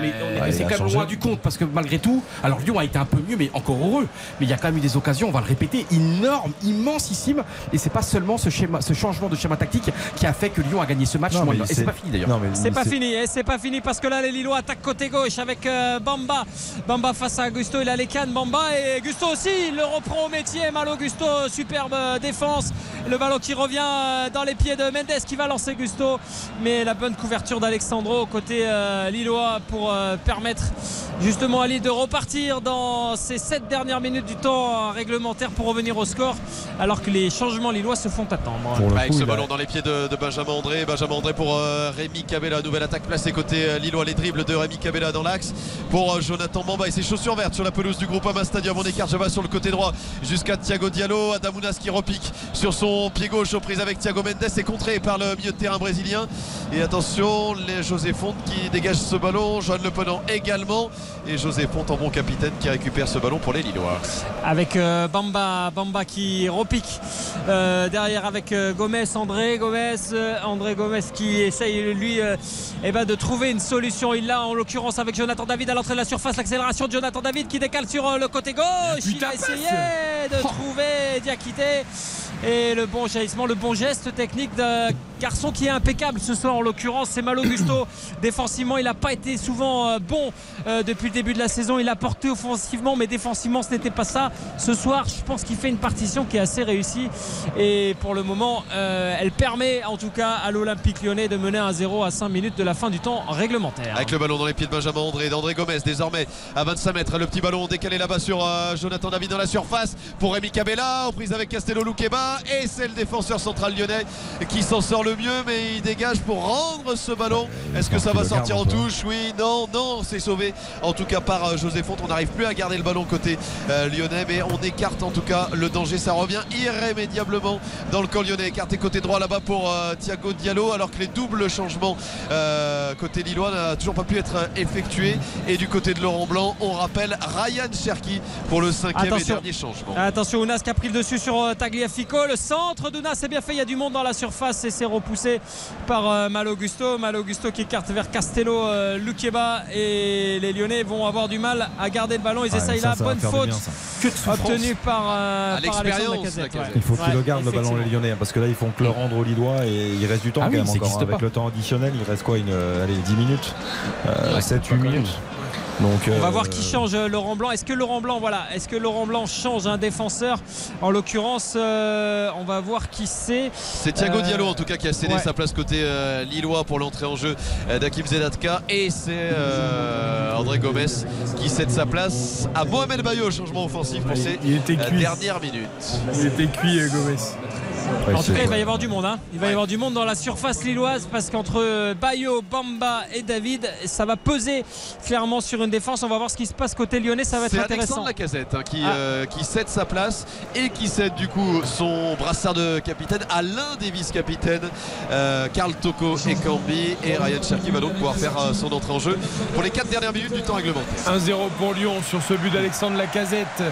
Ouais, c'est quand même loin du compte parce que malgré tout, alors Lyon a été un peu mieux, mais encore heureux. Mais il y a quand même eu des occasions, on va le répéter, énormes, immensissime. Et c'est pas seulement ce schéma, ce changement de schéma tactique qui a fait que Lyon a gagné ce match. Non, et c'est- pas fini d'ailleurs. non, mais C'est pas fini, et c'est pas fini parce que là les Lillois attaquent côté gauche avec euh, Bamba. Bamba face à Gusto, il a les cannes, Bamba et Gusto aussi, il le reprend au métier. Malo Gusto, superbe euh, défense. Le ballon qui revient euh, dans les pieds de Mendes qui va lancer Gusto. Mais la bonne couverture d'Alexandro côté euh, Lillois pour euh, permettre justement à Lille de repartir dans ces 7 dernières minutes du temps réglementaire pour revenir au score alors que les changements lillois se font attendre. Avec ce ballon dans les pieds de, de Benjamin André. Benjamin André pour euh, Rémi Cabella. Nouvelle attaque placée côté Lillois. Les dribbles de Rémi Cabella dans l'axe pour euh, Jonathan Bamba et ses chaussures vertes sur la pelouse du groupe Ama Stadium. On écarte Java sur le côté droit jusqu'à Thiago Diallo. Adamounas qui repique sur son pied gauche aux prises avec Thiago Mendes et contré par le milieu de terrain brésilien. Et attention, les José Fonte qui dégage ce ballon. Joanne Le Penant également. Et José Fonte en bon capitaine qui récupère ce ballon pour les Lillois. avec euh, Bamba, Bamba qui repique euh, derrière avec euh, Gomez, André Gomez, euh, André Gomez qui essaye lui euh, eh ben, de trouver une solution. Il l'a en l'occurrence avec Jonathan David à l'entrée de la surface, l'accélération de Jonathan David qui décale sur euh, le côté gauche. Il a essayé de trouver Diakité. Et le bon jaillissement, le bon geste technique d'un garçon qui est impeccable ce soir en l'occurrence, c'est Malo Gusto. Défensivement, il n'a pas été souvent euh, bon euh, depuis le début de la saison. Il a porté offensivement, mais défensivement, ce n'était pas ça. Ce soir, je pense qu'il fait une partition qui est assez réussie. Et pour le moment, euh, elle permet en tout cas à l'Olympique lyonnais de mener 1-0 à 5 minutes de la fin du temps réglementaire. Avec le ballon dans les pieds de Benjamin André, d'André Gomez désormais à 25 mètres. Le petit ballon décalé là-bas sur Jonathan David dans la surface pour Rémi Cabella. En prise avec Castello Luqueba. Et c'est le défenseur central lyonnais qui s'en sort le mieux. Mais il dégage pour rendre ce ballon. Est-ce que ça va sortir en touche? Oui, non, non, c'est sauvé. En tout cas par euh, José Fonte. On n'arrive plus à garder le ballon côté euh, lyonnais. Mais on écarte en tout cas le danger. Ça revient irrémédiablement dans le camp lyonnais. Écarté côté droit là-bas pour euh, Thiago Diallo. Alors que les doubles changements côté lillois n'a toujours pas pu être euh, effectué. Et du côté de Laurent Blanc, on rappelle Ryan Cherki pour le cinquième et dernier changement. Attention, Ounas qui a pris le dessus sur euh, Le centre d'Ounas c'est bien fait. Il y a du monde dans la surface et c'est repoussé par euh, Malo Gusto. Malo Gusto qui écarte vers Castello, euh, Luqueba et les Lyonnais vont avoir du mal à garder le ballon. Ils Ouais, essayent ça, là. ça va Bonne faute bien, obtenue par, euh, À par Lacazette, ouais. Il faut qu'il Ouais, le garde le ballon les. Lyonnais parce que là ils font que le rendre au Lillois et il reste du temps Ah quand oui, même encore existe avec pas. le temps additionnel il reste quoi une euh, allez 10 minutes euh, 7 8 minutes donc On va euh, voir qui change euh, Laurent Blanc. Est-ce que Laurent Blanc, voilà, est-ce que Laurent Blanc change un défenseur En l'occurrence, euh, on va voir qui c'est. C'est Thiago Euh, Diallo en tout cas qui a cédé ouais. sa place côté euh, lillois pour l'entrée en jeu d'Akim Zedatka et c'est euh, André Gomez qui cède sa place à Mohamed Bayo changement offensif pour ces Il était euh, cuit. dernières minutes. Il était cuit, Gomez. Ouais, En tout c'est- cas, il va y avoir du monde. hein. Il va y avoir du monde dans la surface lilloise parce qu'entre Bayo, Bamba et David, ça va peser clairement sur une défense. On va voir ce qui se passe côté lyonnais. Ça va être C'est intéressant. Alexandre Lacazette hein, qui, Ah. euh, qui cède sa place et qui cède du coup son brassard de capitaine à l'un des vice-capitaines, euh, Karl Toko et Cambi. Et Ryan Cherki va donc pouvoir faire euh, son entrée en jeu pour les 4 dernières minutes du temps réglementaire. 1-0 pour Lyon sur ce but d'Alexandre Lacazette.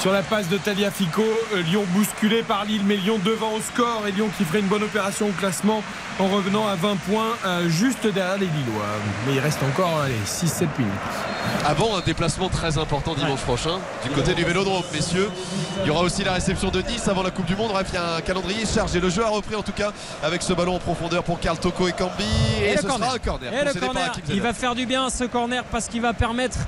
Sur la passe de Taliafico, Euh, Lyon bousculé par Lille, mais Lyon devant au score et Lyon qui ferait une bonne opération au classement en revenant à 20 points euh, juste derrière les Lillois. Mais il reste encore 6-7 minutes. Avant un déplacement très important dimanche prochain du côté du Vélodrome, messieurs. Il y aura aussi la réception de Nice avant la Coupe du Monde. Bref, il y a un calendrier chargé. Le jeu a repris en tout cas avec ce ballon en profondeur pour Karl Toko et Cambi. Et, le ce corner. sera un corner. Et le il va faire du bien ce corner parce qu'il va permettre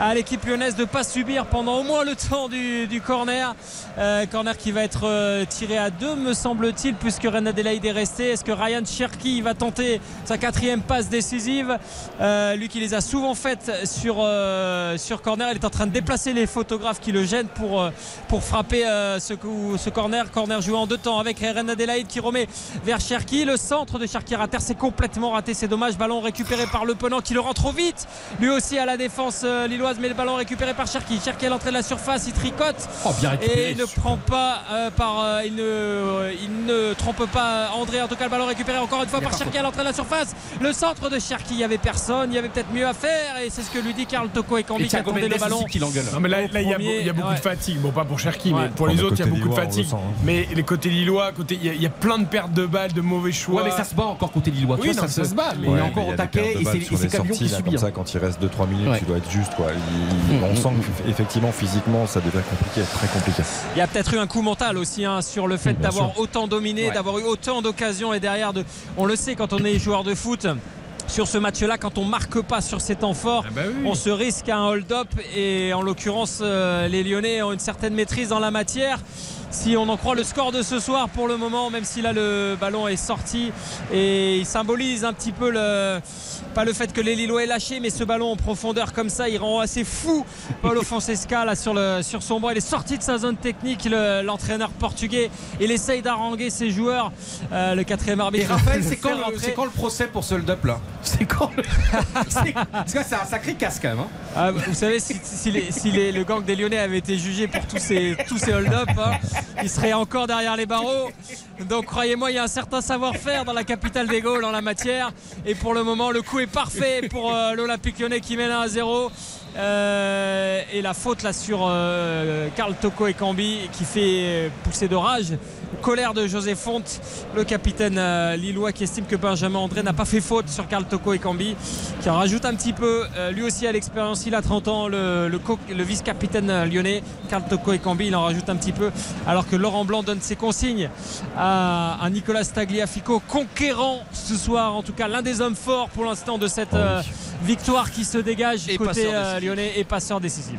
à l'équipe lyonnaise de ne pas subir pendant au moins le temps du, du corner. Euh, corner qui va être euh, tiré à deux, me semble-t-il, puisque Ren Adelaide est resté. Est-ce que Ryan Cherki va tenter sa quatrième passe décisive? Euh, Lui qui les a souvent faites sur, sur corner. Il est en train de déplacer les photographes qui le gênent pour, pour frapper ce, ce corner. Corner joué en deux temps avec Ren Adelaide qui remet vers Cherki. Le centre de Cherki à terre, c'est complètement raté. C'est dommage. Ballon récupéré par le qui le rend trop vite. Lui aussi à la défense lilloise, mais le ballon récupéré par Cherki. Cherki à l'entrée de la surface, il tricote. Oh, bien récupéré. Et il ne prend pas euh, par. euh, il ne euh, il ne trompe pas André. En tout cas, le ballon récupéré encore une fois par Cherki à l'entrée de la surface. Le centre de Cherki, il n'y avait personne. Il y avait peut-être mieux à faire. Et c'est ce que lui dit Karl Toko et Kambi qui attendait le ballon. Non, mais là, là, il y a, Premier, il y a beaucoup ouais. de fatigue. Bon, pas pour Cherki, Ouais. mais pour les autres, il y a côté beaucoup de Lillois, fatigue. sent, hein. Mais les côtés lillois, côté, il y, a- il y a plein de pertes de balles, de mauvais choix. Ouais, mais ça se bat encore côté Lillois. Tu Oui, vois, non, ça, ça se bat, mais on Ouais, est encore il au taquet et c'est qui subit. comme ça, hein. quand il reste 2-3 minutes, Ouais. tu dois être juste. Quoi. Il- on mm, sent qu'effectivement, physiquement, ça devient compliqué, très compliqué. Il y a peut-être eu un coup mental aussi hein, sur le fait d'avoir sûr. autant dominé, Ouais. d'avoir eu autant d'occasions et derrière de. On le sait quand on est joueur de foot. Sur ce match-là, quand on marque pas sur ces temps forts, Ah bah oui. on se risque à un hold-up et en l'occurrence, euh, les Lyonnais ont une certaine maîtrise dans la matière. Si on en croit le score de ce soir pour le moment, même si là le ballon est sorti et il symbolise un petit peu le pas le fait que les Lillois aient lâché, mais ce ballon en profondeur comme ça, il rend assez fou Paulo Fonseca là sur, le, sur son banc. Il est sorti de sa zone technique, le- l'entraîneur portugais. Il essaye d'haranguer ses joueurs. Euh, le quatrième Et arbitre. Raphaël, c'est quand, le- quand procès pour ce hold-up là? C'est quand le- c'est- Parce que c'est un sacré casse quand même. hein. Ah, vous savez, si, si les- si les- le gang des Lyonnais avait été jugé pour tous ces, tous ces hold-up, hein, il serait encore derrière les barreaux. Donc croyez-moi, il y a un certain savoir-faire dans la capitale des Gaules en la matière. Et pour le moment, le coup est parfait pour euh, l'Olympique lyonnais qui mène 1 à 0. Euh, et la faute là sur euh, Karl Toko et Cambi qui fait pousser de rage. Colère de José Fonte, le capitaine euh, lillois qui estime que Benjamin André n'a pas fait faute sur Karl Toko et Cambi, qui en rajoute un petit peu. Euh, lui aussi a l'expérience, il a 30 ans, le, le co- le vice-capitaine euh, lyonnais, Karl Toko et Cambi, il en rajoute un petit peu. Alors que Laurent Blanc donne ses consignes à, à Nicolas Tagliafico, conquérant ce soir, en tout cas l'un des hommes forts pour l'instant de cette euh, victoire qui se dégage Et côté euh, lyonnais et passeur décisif.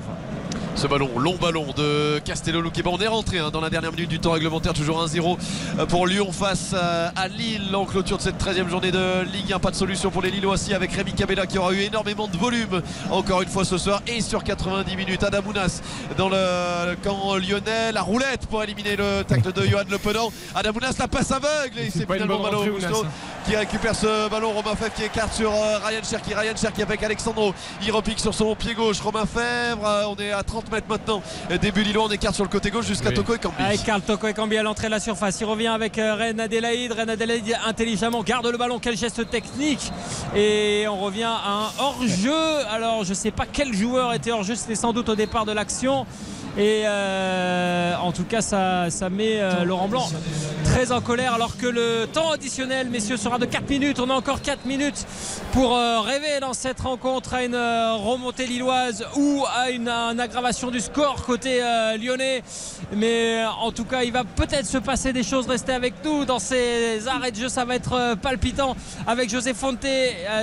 Ce ballon, long ballon de Castello Luqueba. On est rentré hein, dans la dernière minute du temps réglementaire, toujours 1-0 euh, pour Lyon face euh, à Lille en clôture de cette 13e journée de Ligue 1. Pas de solution pour les Lillois aussi avec Rémi Cabella qui aura eu énormément de volume encore une fois ce soir et sur 90 minutes. Adamounas dans le camp lyonnais, la roulette pour éliminer le tacle de Johan Le Penant. Adamounas la passe aveugle et c'est une finalement Malo Ounas, qui récupère ce ballon. Romain Fèvre qui écarte sur euh, Ryan Cherki. Ryan Cherki avec Alexandro. Il repique sur son pied gauche. Romain Fèvre, on est à 30 mètres maintenant. Euh, Début Lillois, on écarte sur le côté gauche jusqu'à Oui. Toko et Cambi. Avec Karl Toko et Cambi à l'entrée de la surface. Il revient avec euh, Ren Adelaide. Ren Adelaide intelligemment garde le ballon. Quel geste technique. Et on revient à un hors-jeu. Alors je sais pas quel joueur était hors-jeu. C'était sans doute au départ de l'action. Et euh, en tout cas, ça, met euh, Laurent Blanc très en colère. Alors que le temps additionnel, messieurs, sera de 4 minutes. On a encore 4 minutes pour euh, rêver dans cette rencontre à une remontée lilloise ou à une, aggravation du score côté lyonnais. Mais en tout cas, il va peut-être se passer des choses. Restez avec nous dans ces arrêts de jeu. Ça va être palpitant avec José Fonte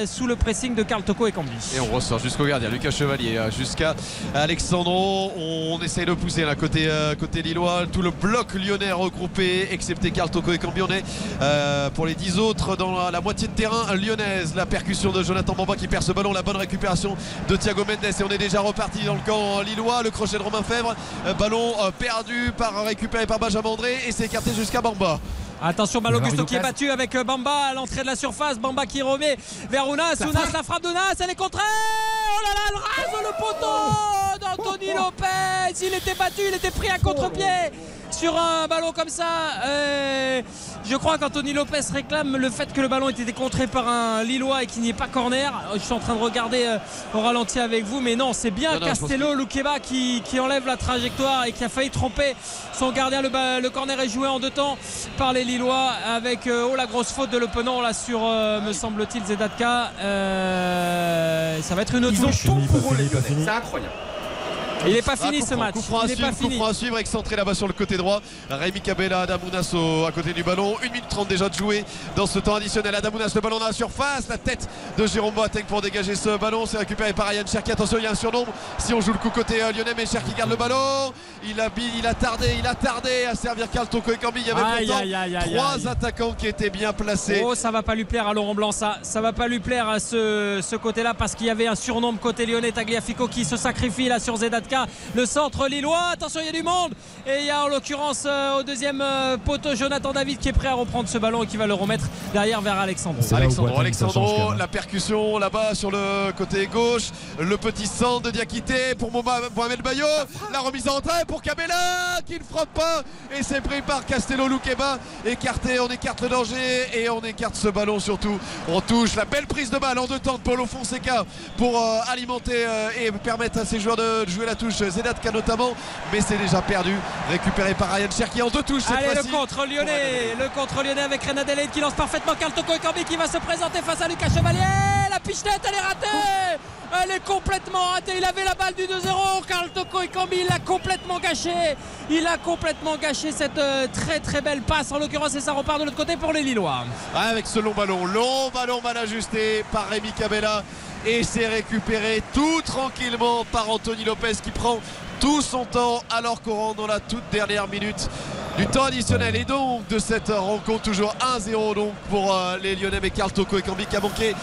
sous le pressing de Karl Toko et Cambi. Et on ressort jusqu'au gardien, Lucas Chevalier, jusqu'à Alexandro. On essaye de pousser là côté, euh, côté Lillois. Tout le bloc lyonnais regroupé, excepté Karl Toko et Cambione. Euh, pour les 10 autres, dans la, la moitié de terrain lyonnaise, la percussion de Jonathan Bamba qui perd ce ballon. La bonne récupération de Thiago Mendes. Et on est déjà reparti dans le camp lillois. Le crochet de Romain Fèvre. Euh, ballon euh, perdu, par, récupéré par Benjamin André. Et c'est écarté jusqu'à Bamba. Attention, Malo Alors, Gusto une qui est battu avec Bamba à l'entrée de la surface. Bamba qui remet vers Ounas. Ounas, la frappe d'Ounas, elle est contrée. Oh là là, elle rase le poteau d'Anthony Lopez. Il était battu, il était pris à contre-pied sur un ballon comme ça. Euh, je crois qu'Anthony Lopez réclame le fait que le ballon ait été contré par un Lillois et qu'il n'y ait pas corner. Je suis en train de regarder euh, au ralenti avec vous, mais non, c'est bien Non, non, Castello Luqueba qui, qui enlève la trajectoire et qui a failli tromper son gardien. Le, corner est joué en deux temps par les Lillois avec euh, oh, la grosse faute de Le Penant là sur, me semble-t-il, Zedatka. Euh, ça va être une autre Ils ont touche. tout pour eux, les Lyonnais. C'est incroyable. Il n'est pas fini Ah, ce match. Coup franc à suivre, pas coup fini. franc à suivre, excentré là-bas sur le côté droit. Rémi Cabella, Adamounas au- à côté du ballon. 1 minute 30 déjà de jouer dans ce temps additionnel. Adamounas, le ballon dans la surface. La tête de Jérôme Boateng pour dégager ce ballon. C'est récupéré par Ryan Cherki. Attention, il y a un surnombre. Si on joue le coup côté euh, lyonnais, mais Cherki garde le ballon. Il a, il a tardé, il a tardé à servir et Cambi. Il y avait Aïe, pourtant aïe, aïe, aïe, trois attaquants qui étaient bien placés. Oh, ça va pas lui plaire à Laurent Blanc, ça. Ça va pas lui plaire à ce, ce côté-là parce qu'il y avait un surnombre côté lyonnais Tagliafico qui se sacrifie là sur Zedatka. Le centre lillois. Attention, il y a du monde. Et il y a en l'occurrence euh, au deuxième euh, poteau Jonathan David qui est prêt à reprendre ce ballon et qui va le remettre derrière vers Alexandro. Alexandro, Alexandro, la percussion là-bas sur le côté gauche, le petit centre de Diakité pour Mohamed Bayo, la remise en retrait pour Cabella qui ne frappe pas et c'est pris par Castello Luqueba, écarté, on écarte le danger et on écarte ce ballon surtout, on touche la belle prise de balle en deux temps de Paulo Fonseca pour euh, alimenter euh, et permettre à ses joueurs de jouer la touche, Zedatka notamment, mais c'est déjà perdu, récupéré par Ryan Cherki en deux touches cette Allez, le contre lyonnais, le contre lyonnais avec Reine Adelaide qui lance parfaitement Carl Toko Ekambi qui va se présenter face à Lucas Chevalier. La pichenette, elle est ratée. Elle est complètement ratée. Il avait la balle du 2-0. Carl Toko Ekambi, il l'a complètement gâché. Il a complètement gâché cette euh, très très belle passe en l'occurrence et ça repart de l'autre côté pour les Lillois. Avec ce long ballon, long ballon mal ajusté par Rémi Cabella et c'est récupéré tout tranquillement par Anthony Lopez qui prend tout son temps alors rentre dans la toute dernière minute du temps additionnel. Et donc de cette rencontre toujours 1-0 donc pour euh, les Lyonnais. Mais Carl Toko et Cambi qui a manqué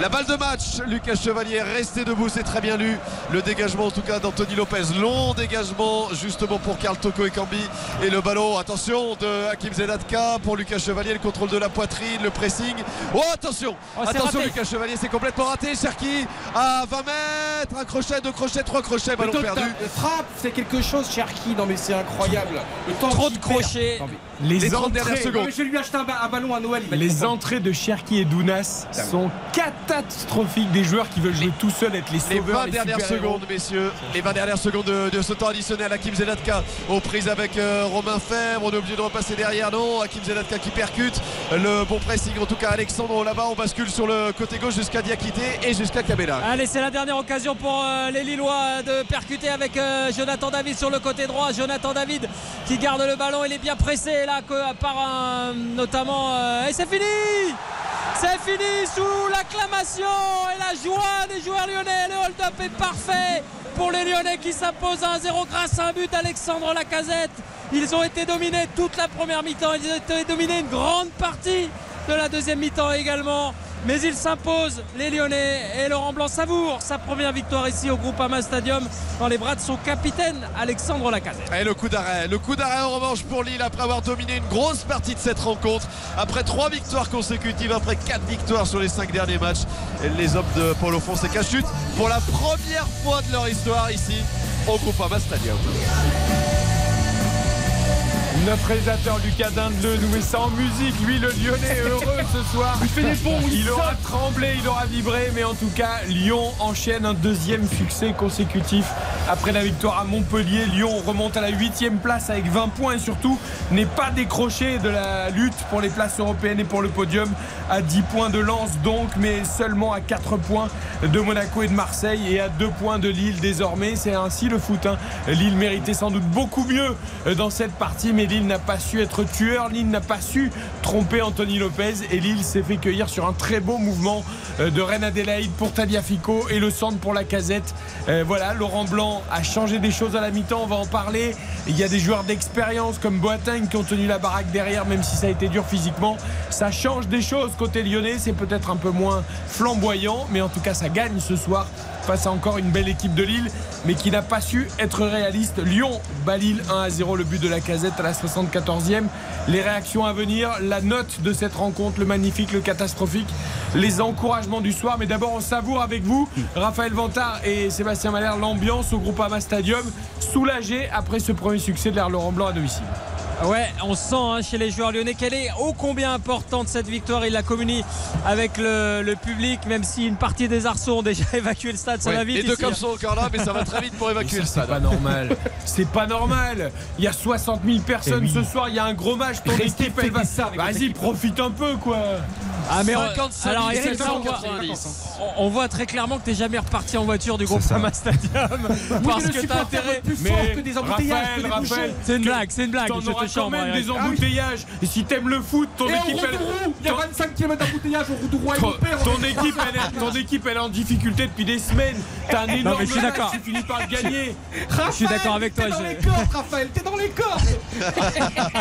la balle de match. Lucas Chevalier resté debout. C'est très bien lu. Le dégagement en tout cas d'Anthony Lopez. Long dégagement justement pour Carl Toko et Cambi et le ballon attention de Hakim Zedatka pour Lucas Chevalier. Le contrôle de la poitrine le pressing. Oh attention. Oh, attention raté. Lucas Chevalier c'est complètement raté. Cherki à 20 mètres. Un crochet deux crochets trois crochets. Ballon perdu. frappe, c'est quelque chose, Cherki. Non, mais c'est incroyable. Le temps Trop de mais- Les Les 30 entrées- secondes. Je vais lui acheter un, ba- un ballon à Noël. il va être Les entrées de Cherki et Dounas sont catastrophiques. Des joueurs qui veulent jouer tout seuls, être les Les sauveurs. 20 dernières secondes, messieurs. Les 20 dernières secondes de, de ce temps additionnel. Hakim Zedatka aux prises avec euh, Romain Fèvre. On est obligé de repasser derrière. Non, Hakim Zedatka qui percute. Le bon pressing, en tout cas, Alexandre là-bas. On bascule sur le côté gauche jusqu'à Diakité et jusqu'à Cabella. Allez, c'est la dernière occasion pour euh, les Lillois de percuter avec euh, Jonathan David sur le côté droit. Jonathan David qui garde le ballon. Il est bien pressé là que, par un, notamment. euh, et c'est fini C'est fini sous l'acclamation et la joie des joueurs lyonnais. Le hold-up est parfait pour les Lyonnais qui s'imposent 1-0 grâce à un but d'Alexandre Lacazette. Ils ont été dominés toute la première mi-temps. Ils ont été dominés une grande partie de la deuxième mi-temps également. Mais ils s'imposent, les Lyonnais. Et Laurent Blanc savoure sa première victoire ici au Groupama Stadium dans les bras de son capitaine Alexandre Lacazette. Et le coup d'arrêt, le coup d'arrêt en revanche pour Lille après avoir dominé une grosse partie de cette rencontre. Après trois victoires consécutives, après quatre victoires sur les cinq derniers matchs, les hommes de Paulo Fonseca chutent pour la première fois de leur histoire ici au Groupama Stadium. Notre réalisateur Lucas Dindeleu nous met ça en musique. Lui, le Lyonnais, est heureux ce soir. Il fait des bons, il Il aura tremblé, il aura vibré, mais en tout cas, Lyon enchaîne un deuxième succès consécutif. Après la victoire à Montpellier, Lyon remonte à la huitième place avec 20 points et surtout n'est pas décroché de la lutte pour les places européennes et pour le podium à 10 points de lance donc, mais seulement à 4 points de Monaco et de Marseille et à 2 points de Lille désormais. C'est ainsi le foot. hein. Lille méritait sans doute beaucoup mieux euh, dans cette partie, mais Lille n'a pas su être tueur, Lille n'a pas su tromper Anthony Lopez et Lille s'est fait cueillir sur un très beau mouvement euh, de Reine Adélaïde pour Taliafico et le centre pour la casette. Euh, voilà, Laurent Blanc a changé des choses à la mi-temps, on va en parler. Il y a des joueurs d'expérience comme Boateng qui ont tenu la baraque derrière, même si ça a été dur physiquement. Ça change des choses côté lyonnais, c'est peut-être un peu moins flamboyant, mais en tout cas ça gagne ce soir face encore une belle équipe de Lille, mais qui n'a pas su être réaliste. Lyon bat Lille 1 à 0, le but de la casette à la 74e. Les réactions à venir, la note de cette rencontre, le magnifique, le catastrophique, les encouragements du soir. Mais d'abord, on savoure avec vous, Raphaël Vantard et Sébastien Malher, l'ambiance au Groupama Stadium, soulagé après ce premier succès de l'air Laurent Blanc à domicile. Ouais, on sent hein, chez les joueurs lyonnais qu'elle est ô combien importante cette victoire. Il la communie avec le, le public, même si une partie des arceaux ont déjà évacué le stade. Ça Ouais, va vite. les deux ici, comme hein. sont encore là, mais ça va très vite pour évacuer le stade. C'est pas normal. C'est pas normal. Il y a 60 000 personnes Eh oui. ce soir. Il y a un gros match. Ton Restez équipe, elle va. ça Vas-y, profite un peu, quoi. Ah mais on- 55 alors 000, Eric, là, on voit, 790. on- voit très clairement que t'es jamais reparti en voiture du groupe. Fama Stadium parce que t'as intérêt. plus fort que des embouteillages. C'est une que- blague, c'est une blague. T'en Je te auras quand même des embouteillages. Et si t'aimes le foot, ton équipe, elle. Il y a ton- 25 km d'embouteillage au Roudouroux et ton, équipe, elle est, ton équipe, elle est en difficulté depuis des semaines. T'as un Non, énorme mais je suis match, d'accord. Tu finis par le gagner. Je suis d'accord avec toi. T'es dans les cordes, Raphaël, t'es dans les cordes.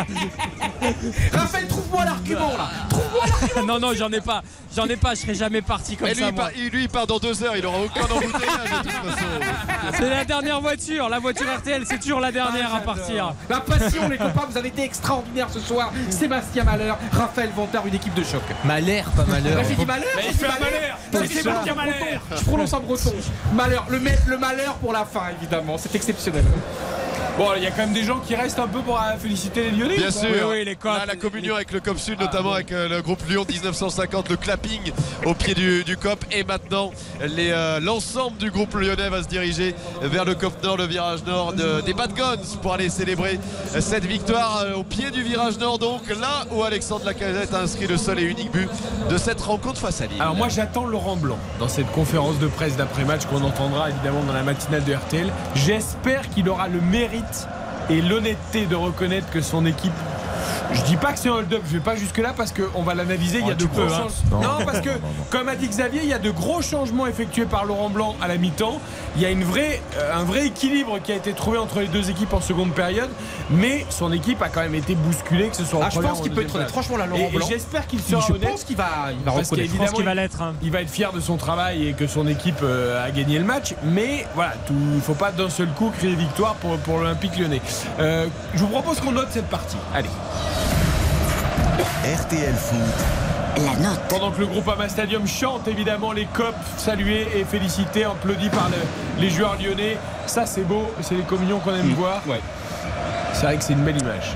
Raphaël, trouve-moi l'argument là. Trouve-moi non, non, j'en ai pas. J'en ai pas. Je serais jamais parti comme Mais lui, ça. il moi. part, il- lui, il part dans deux heures, il aura aucun embouteillage de toute façon. C'est la dernière voiture. La voiture RTL, c'est toujours la dernière à partir. La passion, les copains, vous avez été extraordinaires ce soir. Sébastien Malheur, Raphaël Vantard, une équipe de choc. Malheur, pas malheur. Ouais, j'ai dit malheur. Mais dit C'est Sébastien. Je prononce en breton. Malheur. Le, ma- le malheur pour la fin, évidemment. C'est exceptionnel. Bon, il y a quand même des gens qui restent un peu pour euh, féliciter les Lyonnais. Bien sûr, les Là, la communion avec le COP Sud, Ah, notamment avec euh, le groupe Lyon 1950, le clapping au pied du, du COP. Et maintenant, euh, l'ensemble du groupe lyonnais va se diriger vers le COP Nord, le virage Nord de- des Bad Guns pour aller célébrer cette victoire au pied du virage Nord. Donc là où Alexandre Lacazette a inscrit le seul et unique but de cette rencontre face à Lille. Alors moi j'attends Laurent Blanc dans cette conférence de presse d'après-match qu'on entendra évidemment dans la matinale de RTL. J'espère qu'il aura le mérite et l'honnêteté de reconnaître que son équipe je dis pas que c'est un hold-up, je vais pas jusque là parce qu'on va l'analyser. Il y a Oh, de gros hein. changements. Non. Non, parce que Non, non, non. comme a dit Xavier, il y a de gros changements effectués par Laurent Blanc à la mi-temps. Il y a une vraie, euh, un vrai équilibre qui a été trouvé entre les deux équipes en seconde période, mais son équipe a quand même été bousculée, que ce soit en Ah, je première pense qu'il peut être honnête. Franchement, là, Laurent Et- et Blanc, j'espère qu'il sera je honnête. pense qu'il va, il va Parce Je pense qu'il va il- l'être. hein. il va être fier de son travail et que son équipe euh, a gagné le match. Mais voilà, il ne faut pas d'un seul coup créer victoire pour, pour l'Olympique lyonnais. Euh, je vous propose qu'on note cette partie. Allez. RTL Foot. La note. Pendant que le groupe Ama Stadium chante évidemment les copes salués et félicités, applaudis par le- les joueurs lyonnais. Ça c'est beau, c'est les communions qu'on aime voir. C'est vrai que c'est une belle image.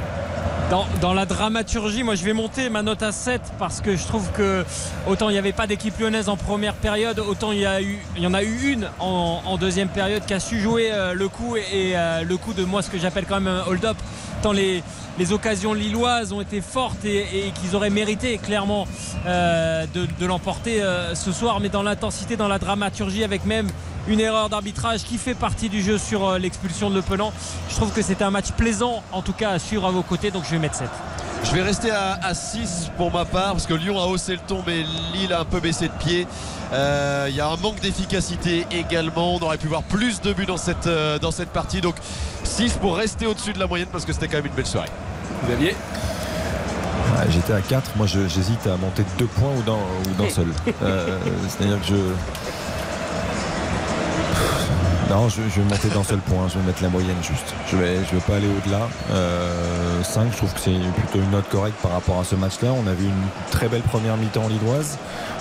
Dans, dans la dramaturgie, moi je vais monter ma note à 7 parce que je trouve que autant il n'y avait pas d'équipe lyonnaise en première période, autant il y, a eu, il y en a eu une en, en deuxième période qui a su jouer euh, le coup et, et, euh, le coup de moi ce que j'appelle quand même un hold-up. Les, occasions lilloises ont été fortes et, qu'ils auraient mérité clairement euh, de, de l'emporter euh, ce soir, mais dans l'intensité, dans la dramaturgie, avec même une erreur d'arbitrage qui fait partie du jeu sur euh, l'expulsion de Le Penant. Je trouve que c'était un match plaisant, en tout cas à suivre à vos côtés, donc je vais mettre 7. Je vais rester à, 6 pour ma part parce que Lyon a haussé le ton mais Lille a un peu baissé de pied. Euh, Il y a un manque d'efficacité également. On aurait pu voir plus de buts dans cette, euh, dans cette partie. Donc 6 pour rester au-dessus de la moyenne parce que c'était quand même une belle soirée. Xavier J'étais à 4, moi je- j'hésite à monter de 2 points ou d'un ou d'un seul. Euh, C'est-à-dire que je. Non, je, je vais monter d'un seul point, je vais mettre la moyenne juste. Je vais, je vais pas aller au-delà. Euh, 5, je trouve que c'est plutôt une note correcte par rapport à ce match-là. On a vu une très belle première mi-temps lilloise.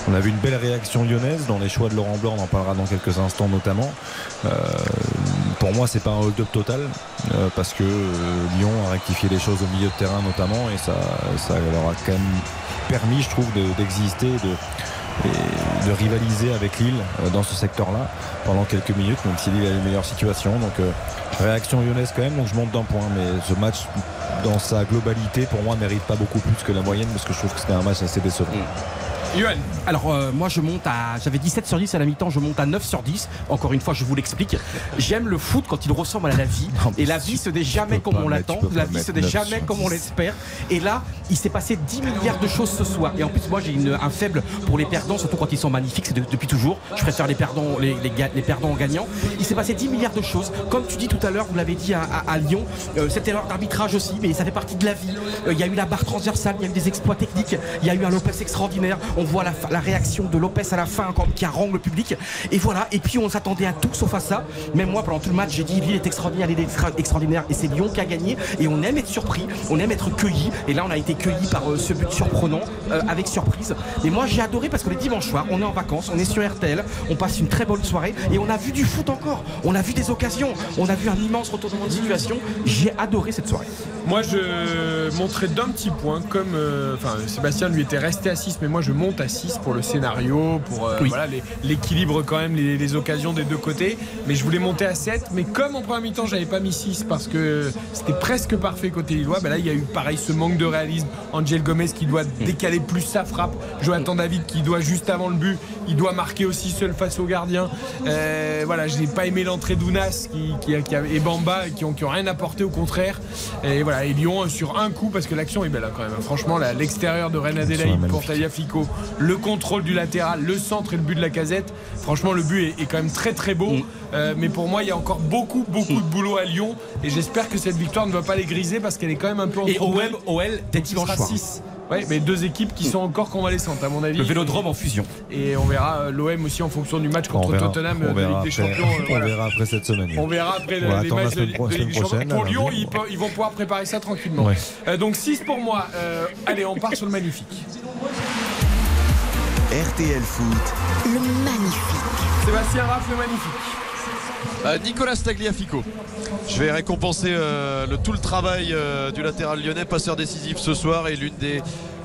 On a vu une belle réaction lyonnaise dans les choix de Laurent Blanc, on en parlera dans quelques instants notamment. Euh, pour moi, c'est pas un hold-up total euh, parce que euh, Lyon a rectifié les choses au milieu de terrain notamment et ça, ça leur a quand même permis, je trouve, de- d'exister, de, et de rivaliser avec Lille euh, dans ce secteur-là pendant quelques minutes, même si Lille a les meilleures situations. Donc euh, réaction lyonnaise quand même, donc je monte d'un point. Mais ce match, dans sa globalité, pour moi, mérite pas beaucoup plus que la moyenne parce que je trouve que c'était un match assez décevant. Yoann Alors euh, moi je monte à j'avais 17 sur 10 à la mi-temps, je monte à 9 sur 10. Encore une fois, je vous l'explique. J'aime le foot quand il ressemble à la vie et la vie se n'est jamais comme on l'attend, la vie se mettre n'est 9 jamais comme on 10. l'espère. Et là, il s'est passé 10 milliards de choses ce soir. Et en plus moi j'ai un faible pour les perdants, surtout quand ils sont magnifiques, c'est de- depuis toujours. Je préfère les perdants les, les ga- les perdants aux gagnants. Il s'est passé 10 milliards de choses. Comme tu dis tout à l'heure, vous l'avez dit à, à- à Lyon, euh, cette erreur d'arbitrage aussi, mais ça fait partie de la vie. Euh, Il y a eu la barre transversale, il y a eu des exploits techniques, il y a eu un Lopez extraordinaire. On voit la, réaction de Lopez à la fin quand- qui harangue le public. Et voilà, et puis on s'attendait à tout sauf à ça. Même moi, pendant tout le match, j'ai dit Lille est extraordinaire, Lille est extra- extraordinaire. Et c'est Lyon qui a gagné. Et on aime être surpris, on aime être cueilli. Et là, on a été cueilli par euh, ce but surprenant, euh, avec surprise. Et moi, j'ai adoré parce que les dimanches soirs, on est en vacances, on est sur RTL, on passe une très bonne soirée et on a vu du foot encore. On a vu des occasions, on a vu un immense retournement de situation. J'ai adoré cette soirée. Moi, je monterai d'un petit point, comme euh, Sébastien lui était resté à 6, mais moi je monte à 6 pour le scénario, pour euh, Oui. voilà, les- l'équilibre quand même, les, les occasions des deux côtés. Mais je voulais monter à 7, mais comme en première mi-temps, j'avais pas mis 6 parce que c'était presque parfait côté Lillois, ben là il y a eu pareil ce manque de réalisme. Angel Gomez qui doit décaler plus sa frappe, Jonathan David qui doit juste avant le but, il doit marquer aussi seul face au gardien. Euh, voilà, je n'ai pas aimé l'entrée d'Ounas qui, qui, et Bamba qui ont, qui ont rien apporté au contraire. Et voilà, et Lyon euh, sur un coup parce que l'action est belle hein, quand même. Franchement, l'extérieur de Reine Adélaïde pour Tagliafico, le contrôle du latéral, le centre et le but de la casette. Franchement, le but est, est quand même très très beau. Euh, mais pour moi, il y a encore beaucoup beaucoup de boulot à Lyon et j'espère que cette victoire ne va pas les griser parce qu'elle est quand même un peu en Et trop OL, ce dimanche sera soir. 6. Ouais, mais deux équipes qui sont encore convalescentes, à mon avis. Le vélodrome en fusion. Et on verra euh, l'OM aussi en fonction du match contre verra, Tottenham on euh, de verra Ligue des après, Champions. on verra après cette semaine. On verra après On les matchs de, Ligue des Champions. Pour Lyon, ils, peuvent- ils vont pouvoir préparer ça tranquillement. Ouais. Euh, donc 6 pour moi. Euh, allez, on part sur le magnifique. RTL Foot, Le magnifique. Sébastien Raff, le magnifique. Euh, Nicolas Tagliafico. Je vais récompenser euh, le, tout le travail euh, du latéral lyonnais, passeur décisif ce soir et l'une des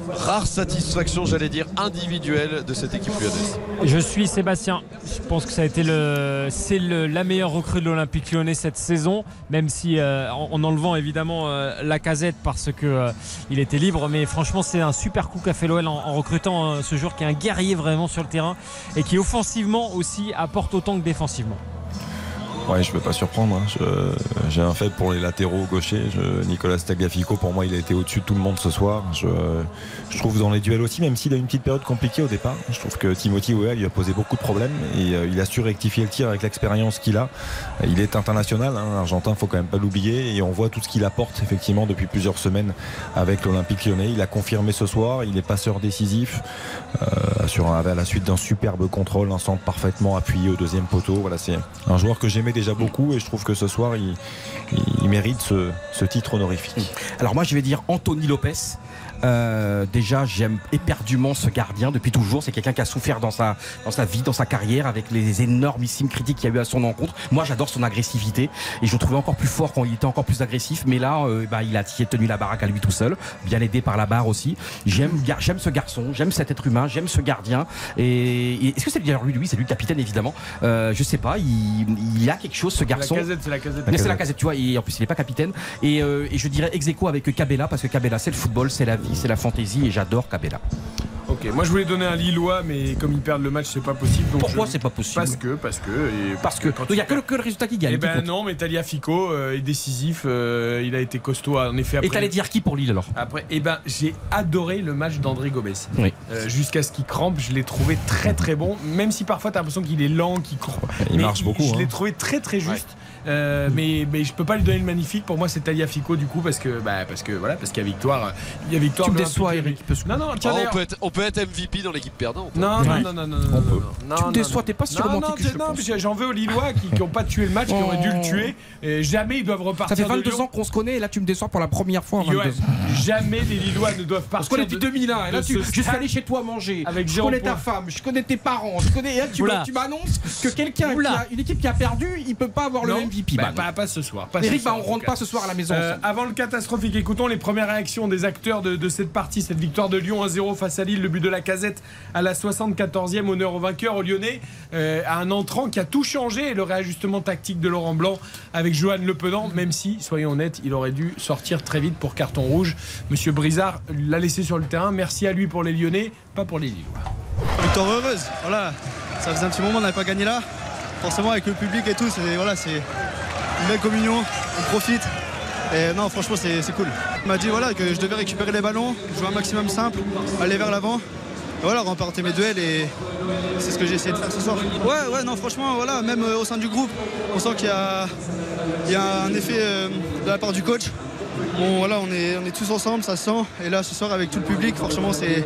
rares satisfactions, j'allais dire, individuelles de cette équipe lyonnaise. Je suis Sébastien. Je pense que ça a été c'est la meilleure recrue de l'Olympique lyonnais cette saison, même si euh, en, en enlevant évidemment euh, la casette parce que euh, était libre. Mais franchement, c'est un super coup qu'a fait l'OL en, en recrutant ce joueur qui est un guerrier vraiment sur le terrain et qui offensivement aussi apporte autant que défensivement. Ouais, je ne peux pas surprendre. hein. J'ai un fait pour les latéraux gauchers. Nicolas Tagliafico, pour moi, il a été au-dessus de tout le monde ce soir. Je, trouve dans les duels aussi, même s'il a une petite période compliquée au départ, je trouve que Timothy Weah lui a posé beaucoup de problèmes et euh, il a su rectifier le tir avec l'expérience qu'il a. Il est international, hein, argentin, faut quand même pas l'oublier et on voit tout ce qu'il apporte effectivement depuis plusieurs semaines avec l'Olympique lyonnais. Il a confirmé ce soir, il est passeur décisif euh, sur à la suite d'un superbe contrôle, un centre parfaitement appuyé au deuxième poteau. Voilà, c'est un joueur que j'aimais déjà beaucoup et je trouve que ce soir il, mérite ce, ce titre honorifique. Alors moi je vais dire Anthony Lopez. Euh, déjà, j'aime éperdument ce gardien depuis toujours. C'est quelqu'un qui a souffert dans sa, dans sa vie, dans sa carrière, avec les énormissimes critiques qu'il y a eu à son encontre. Moi, j'adore son agressivité et je le trouvais encore plus fort quand il était encore plus agressif. Mais là, euh, bah, il a tenu la baraque à lui tout seul, bien aidé par la barre aussi. J'aime, j'aime ce garçon, j'aime cet être humain, j'aime ce gardien. Et, et est-ce que c'est d'ailleurs lui, lui, c'est lui le capitaine évidemment. Euh, je sais pas. Il, il a quelque chose, ce garçon. La casette, c'est la casette. Mais c'est la casette, tu vois, et en plus il n'est pas capitaine. Et, euh, et je dirais ex aequo avec Cabella, parce que Cabella c'est le football, c'est la vie, c'est la fantaisie, et j'adore Cabella. Ok, moi je voulais donner un Lillois, mais comme ils perdent le match, c'est pas possible. donc Pourquoi je- c'est pas possible Parce que, parce que. et- Parce que. Il n'y a que le, que le résultat qui gagne. Eh ben non, mais Tagliafico euh, est décisif. euh, il a été costaud en effet. Et Après, t'allais dire qui pour Lille alors Après, eh ben, j'ai adoré le match d'André Gomez. Oui. Euh, Jusqu'à ce qu'il crampe, je l'ai trouvé très très bon. Même si parfois t'as l'impression qu'il est lent, qu'il court. Il Mais marche beaucoup, Je l'ai hein. trouvé très très juste. Euh, mais, mais je peux pas lui donner le magnifique. Pour moi, c'est Tagliafico du coup parce que bah, parce que voilà parce qu'il y a victoire. Il y a victoire. Tu me déçois. Eric. Non non. Tiens, Oh, on, peut être, on peut être MVP dans l'équipe perdante. non, Ouais. non, non, non, non, non, non, Tu me déçois, t'es pas si Non, romantique non, non, J'en veux aux Lillois qui n'ont pas tué le match, qui auraient dû le tuer. Et jamais ils doivent repartir. Ça fait de 22 Lyon. ans qu'on se connaît, et là tu me déçois pour la première fois en 22 Johan, ans. jamais les Lillois ne doivent On se partir. connaît depuis de- 2001 et là tu, je suis allé chez toi manger. Avec je connais ta femme, je connais tes parents, je connais. et là, tu, m'annonces que quelqu'un, une équipe qui a perdu, il peut pas avoir le MVP. Bah, Bah, pas, pas ce soir. Pas Eric, ce bah, on rentre cas. pas ce soir à la maison. Euh, avant le catastrophique, écoutons les premières réactions des acteurs de, de cette partie, cette victoire de Lyon 1-0 face à Lille, le but de la casette à la 74e, honneur au vainqueur, au Lyonnais, euh, à un entrant qui a tout changé, et le réajustement tactique de Laurent Blanc avec Johan Le Penant, même si, soyons honnêtes, il aurait dû sortir très vite pour carton rouge. Monsieur Brizard l'a laissé sur le terrain, merci à lui pour les Lyonnais, pas pour les Lillois. Victoire heureuse, voilà. Ça faisait un petit moment on n'avait pas gagné là. Forcément avec le public et tout, c'est voilà, une belle communion, on profite. Et non franchement c'est cool. On m'a dit voilà que je devais récupérer les ballons, jouer un maximum simple, aller vers l'avant. Voilà, remporter mes duels et c'est ce que j'ai essayé de faire ce soir. Ouais ouais non franchement voilà, même euh, au sein du groupe, on sent qu'il y a, il un effet euh, de la part du coach. Bon voilà, on est, tous ensemble, ça se sent. Et là ce soir avec tout le public, franchement c'est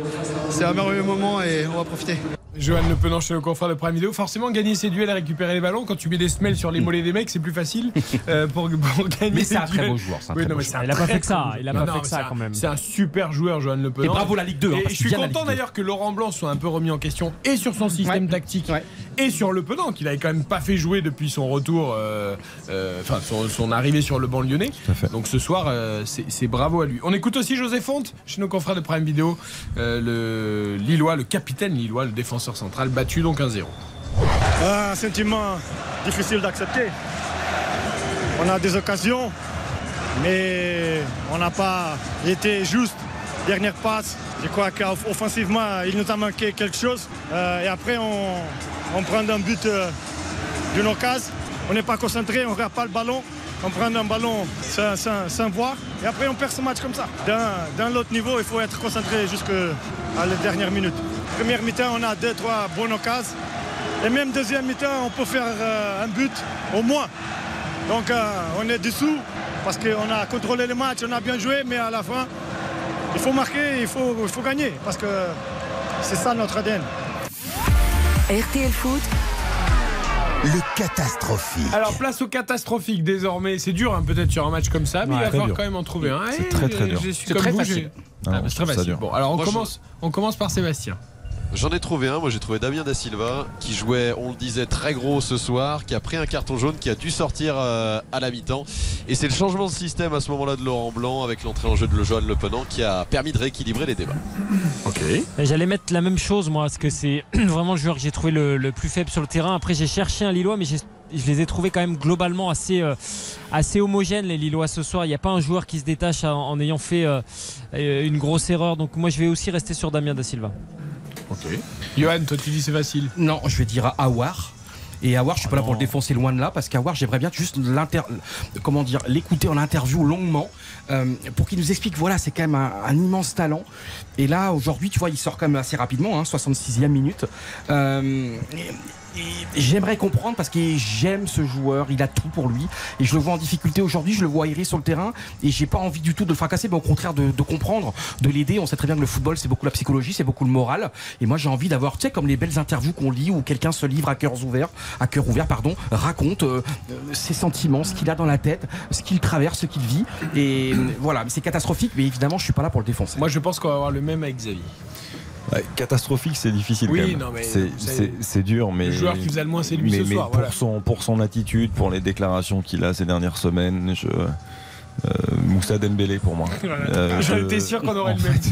c'est un merveilleux moment et on va profiter. Johan Le Penant chez le confrère de Prime Vidéo. Forcément, gagner ses duels et récupérer les ballons, quand tu mets des semelles sur les mollets des mecs, c'est plus facile euh, pour, pour gagner Mais c'est un très beau joueur, Oui, non, mais Il a pas fait que ça, il a pas Non, fait ça, c'est un- quand même. C'est un super joueur, Johan Le Penant. Et bravo la Ligue 2, hein, Et je suis content Ligue 2. d'ailleurs que Laurent Blanc soit un peu remis en question et sur son système tactique et sur Le Penant, qu'il avait quand même pas fait jouer depuis son retour, euh, euh, enfin son, son arrivée sur le banc lyonnais. Donc ce soir, c'est bravo à lui. On écoute aussi José Fonte chez nos confrères de Prime Vidéo, euh, le Lillois, le capitaine Lillois, le défenseur central, battu donc 1-0. Un sentiment difficile d'accepter. On a des occasions, mais on n'a pas été juste. Dernière passe, je crois qu'offensivement, il nous a manqué quelque chose. Euh, et après, on, on prend un but euh, d'une occasion. On n'est pas concentré, on ne regarde pas le ballon. On prend un ballon sans, voir. Et après, on perd ce match comme ça. Dans, dans l'autre niveau, il faut être concentré jusqu'à la dernière minute. Première mi-temps, on a deux, trois bonnes occasions. Et même deuxième mi-temps, on peut faire euh, un but au moins. Donc euh, on est dessous parce qu'on a contrôlé le match, on a bien joué, mais à la fin, il faut marquer, il faut, il faut gagner, parce que c'est ça notre ADN. RTL Foot, le catastrophique. Alors place au catastrophique désormais. C'est dur hein, peut-être sur un match comme ça, mais Ouais, il va falloir dur. quand même en trouver un. C'est très, très dur. je suis C'est très facile. Ah, bah, je c'est très facile. dur. Bon, alors on Moi, je- commence, on commence par Sébastien. J'en ai trouvé un, moi j'ai trouvé Damien Da Silva qui jouait, on le disait, très gros ce soir, qui a pris un carton jaune, qui a dû sortir euh, à la mi-temps. Et c'est le changement de système à ce moment-là de Laurent Blanc avec l'entrée en jeu de Johan Le Penant qui a permis de rééquilibrer les débats. Ok. Et J'allais mettre la même chose moi, parce que c'est vraiment le joueur que j'ai trouvé le, le plus faible sur le terrain. Après j'ai cherché un Lillois, mais j'ai- je les ai trouvés quand même globalement assez, euh, assez homogènes les Lillois ce soir. Il n'y a pas un joueur qui se détache en, en ayant fait euh, euh, une grosse erreur. Donc moi je vais aussi rester sur Damien Da Silva. Ok. Johan, toi tu dis c'est facile. Non, je vais dire à Awar. Et Awar, je suis pas là Oh pour le défoncer loin de là, parce qu'Awar, j'aimerais bien juste l'inter... comment dire, l'écouter en interview longuement, euh, pour qu'il nous explique, voilà, c'est quand même un, un immense talent. Et là, aujourd'hui, tu vois, il sort quand même assez rapidement, hein, 66e minute. Euh, et J'aimerais comprendre parce que j'aime ce joueur, il a tout pour lui et je le vois en difficulté aujourd'hui, je le vois errer sur le terrain et j'ai pas envie du tout de le fracasser, mais au contraire de, comprendre, de l'aider. On sait très bien que le football c'est beaucoup la psychologie, c'est beaucoup le moral et moi j'ai envie d'avoir, tu sais, comme les belles interviews qu'on lit où quelqu'un se livre à cœur ouvert, à cœur ouvert, pardon, raconte euh, euh, ses sentiments, ce qu'il a dans la tête, ce qu'il traverse, ce qu'il vit et euh, voilà, c'est catastrophique, mais évidemment je suis pas là pour le défoncer. Moi je pense qu'on va avoir le même avec Xavier. Ouais, catastrophique, c'est difficile Oui, quand même. non, mais c'est, dur, mais le joueur qui faisait le moins, c'est lui mais, ce mais soir, Pour voilà. son pour son attitude, pour les déclarations qu'il a ces dernières semaines, je, euh, Moussa Dembélé pour moi. Euh, je- étais sûr qu'on aurait le même.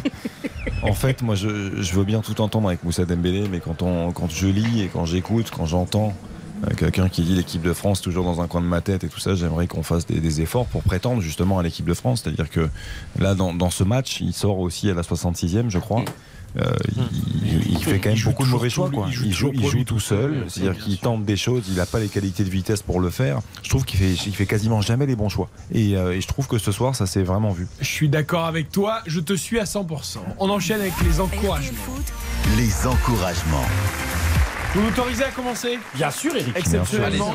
En fait, moi, je, je veux bien tout entendre avec Moussa Dembélé, mais quand, on, quand je lis et quand j'écoute, quand j'entends euh, quelqu'un qui dit l'équipe de France toujours dans un coin de ma tête et tout ça, j'aimerais qu'on fasse des, des efforts pour prétendre justement à l'équipe de France. C'est-à-dire que là, dans, dans ce match, il sort aussi à la 66e, je crois. Euh, il, il fait quand même Il beaucoup de mauvais tout choix. Quoi. il joue Il tout seul, c'est-à-dire qu'il tente des choses, il n'a pas les qualités de vitesse pour le faire. Je trouve qu'il fait, il fait quasiment jamais les bons choix. Et, euh, et je trouve que ce sour, ça s'est vraiment vu. Je suis d'accord avec toi, je te suis à 100%. On enchaîne avec les encouragements. Les encouragements. Vous m'autorisez à commencer? Bien sûr, Eric. Exceptionnellement,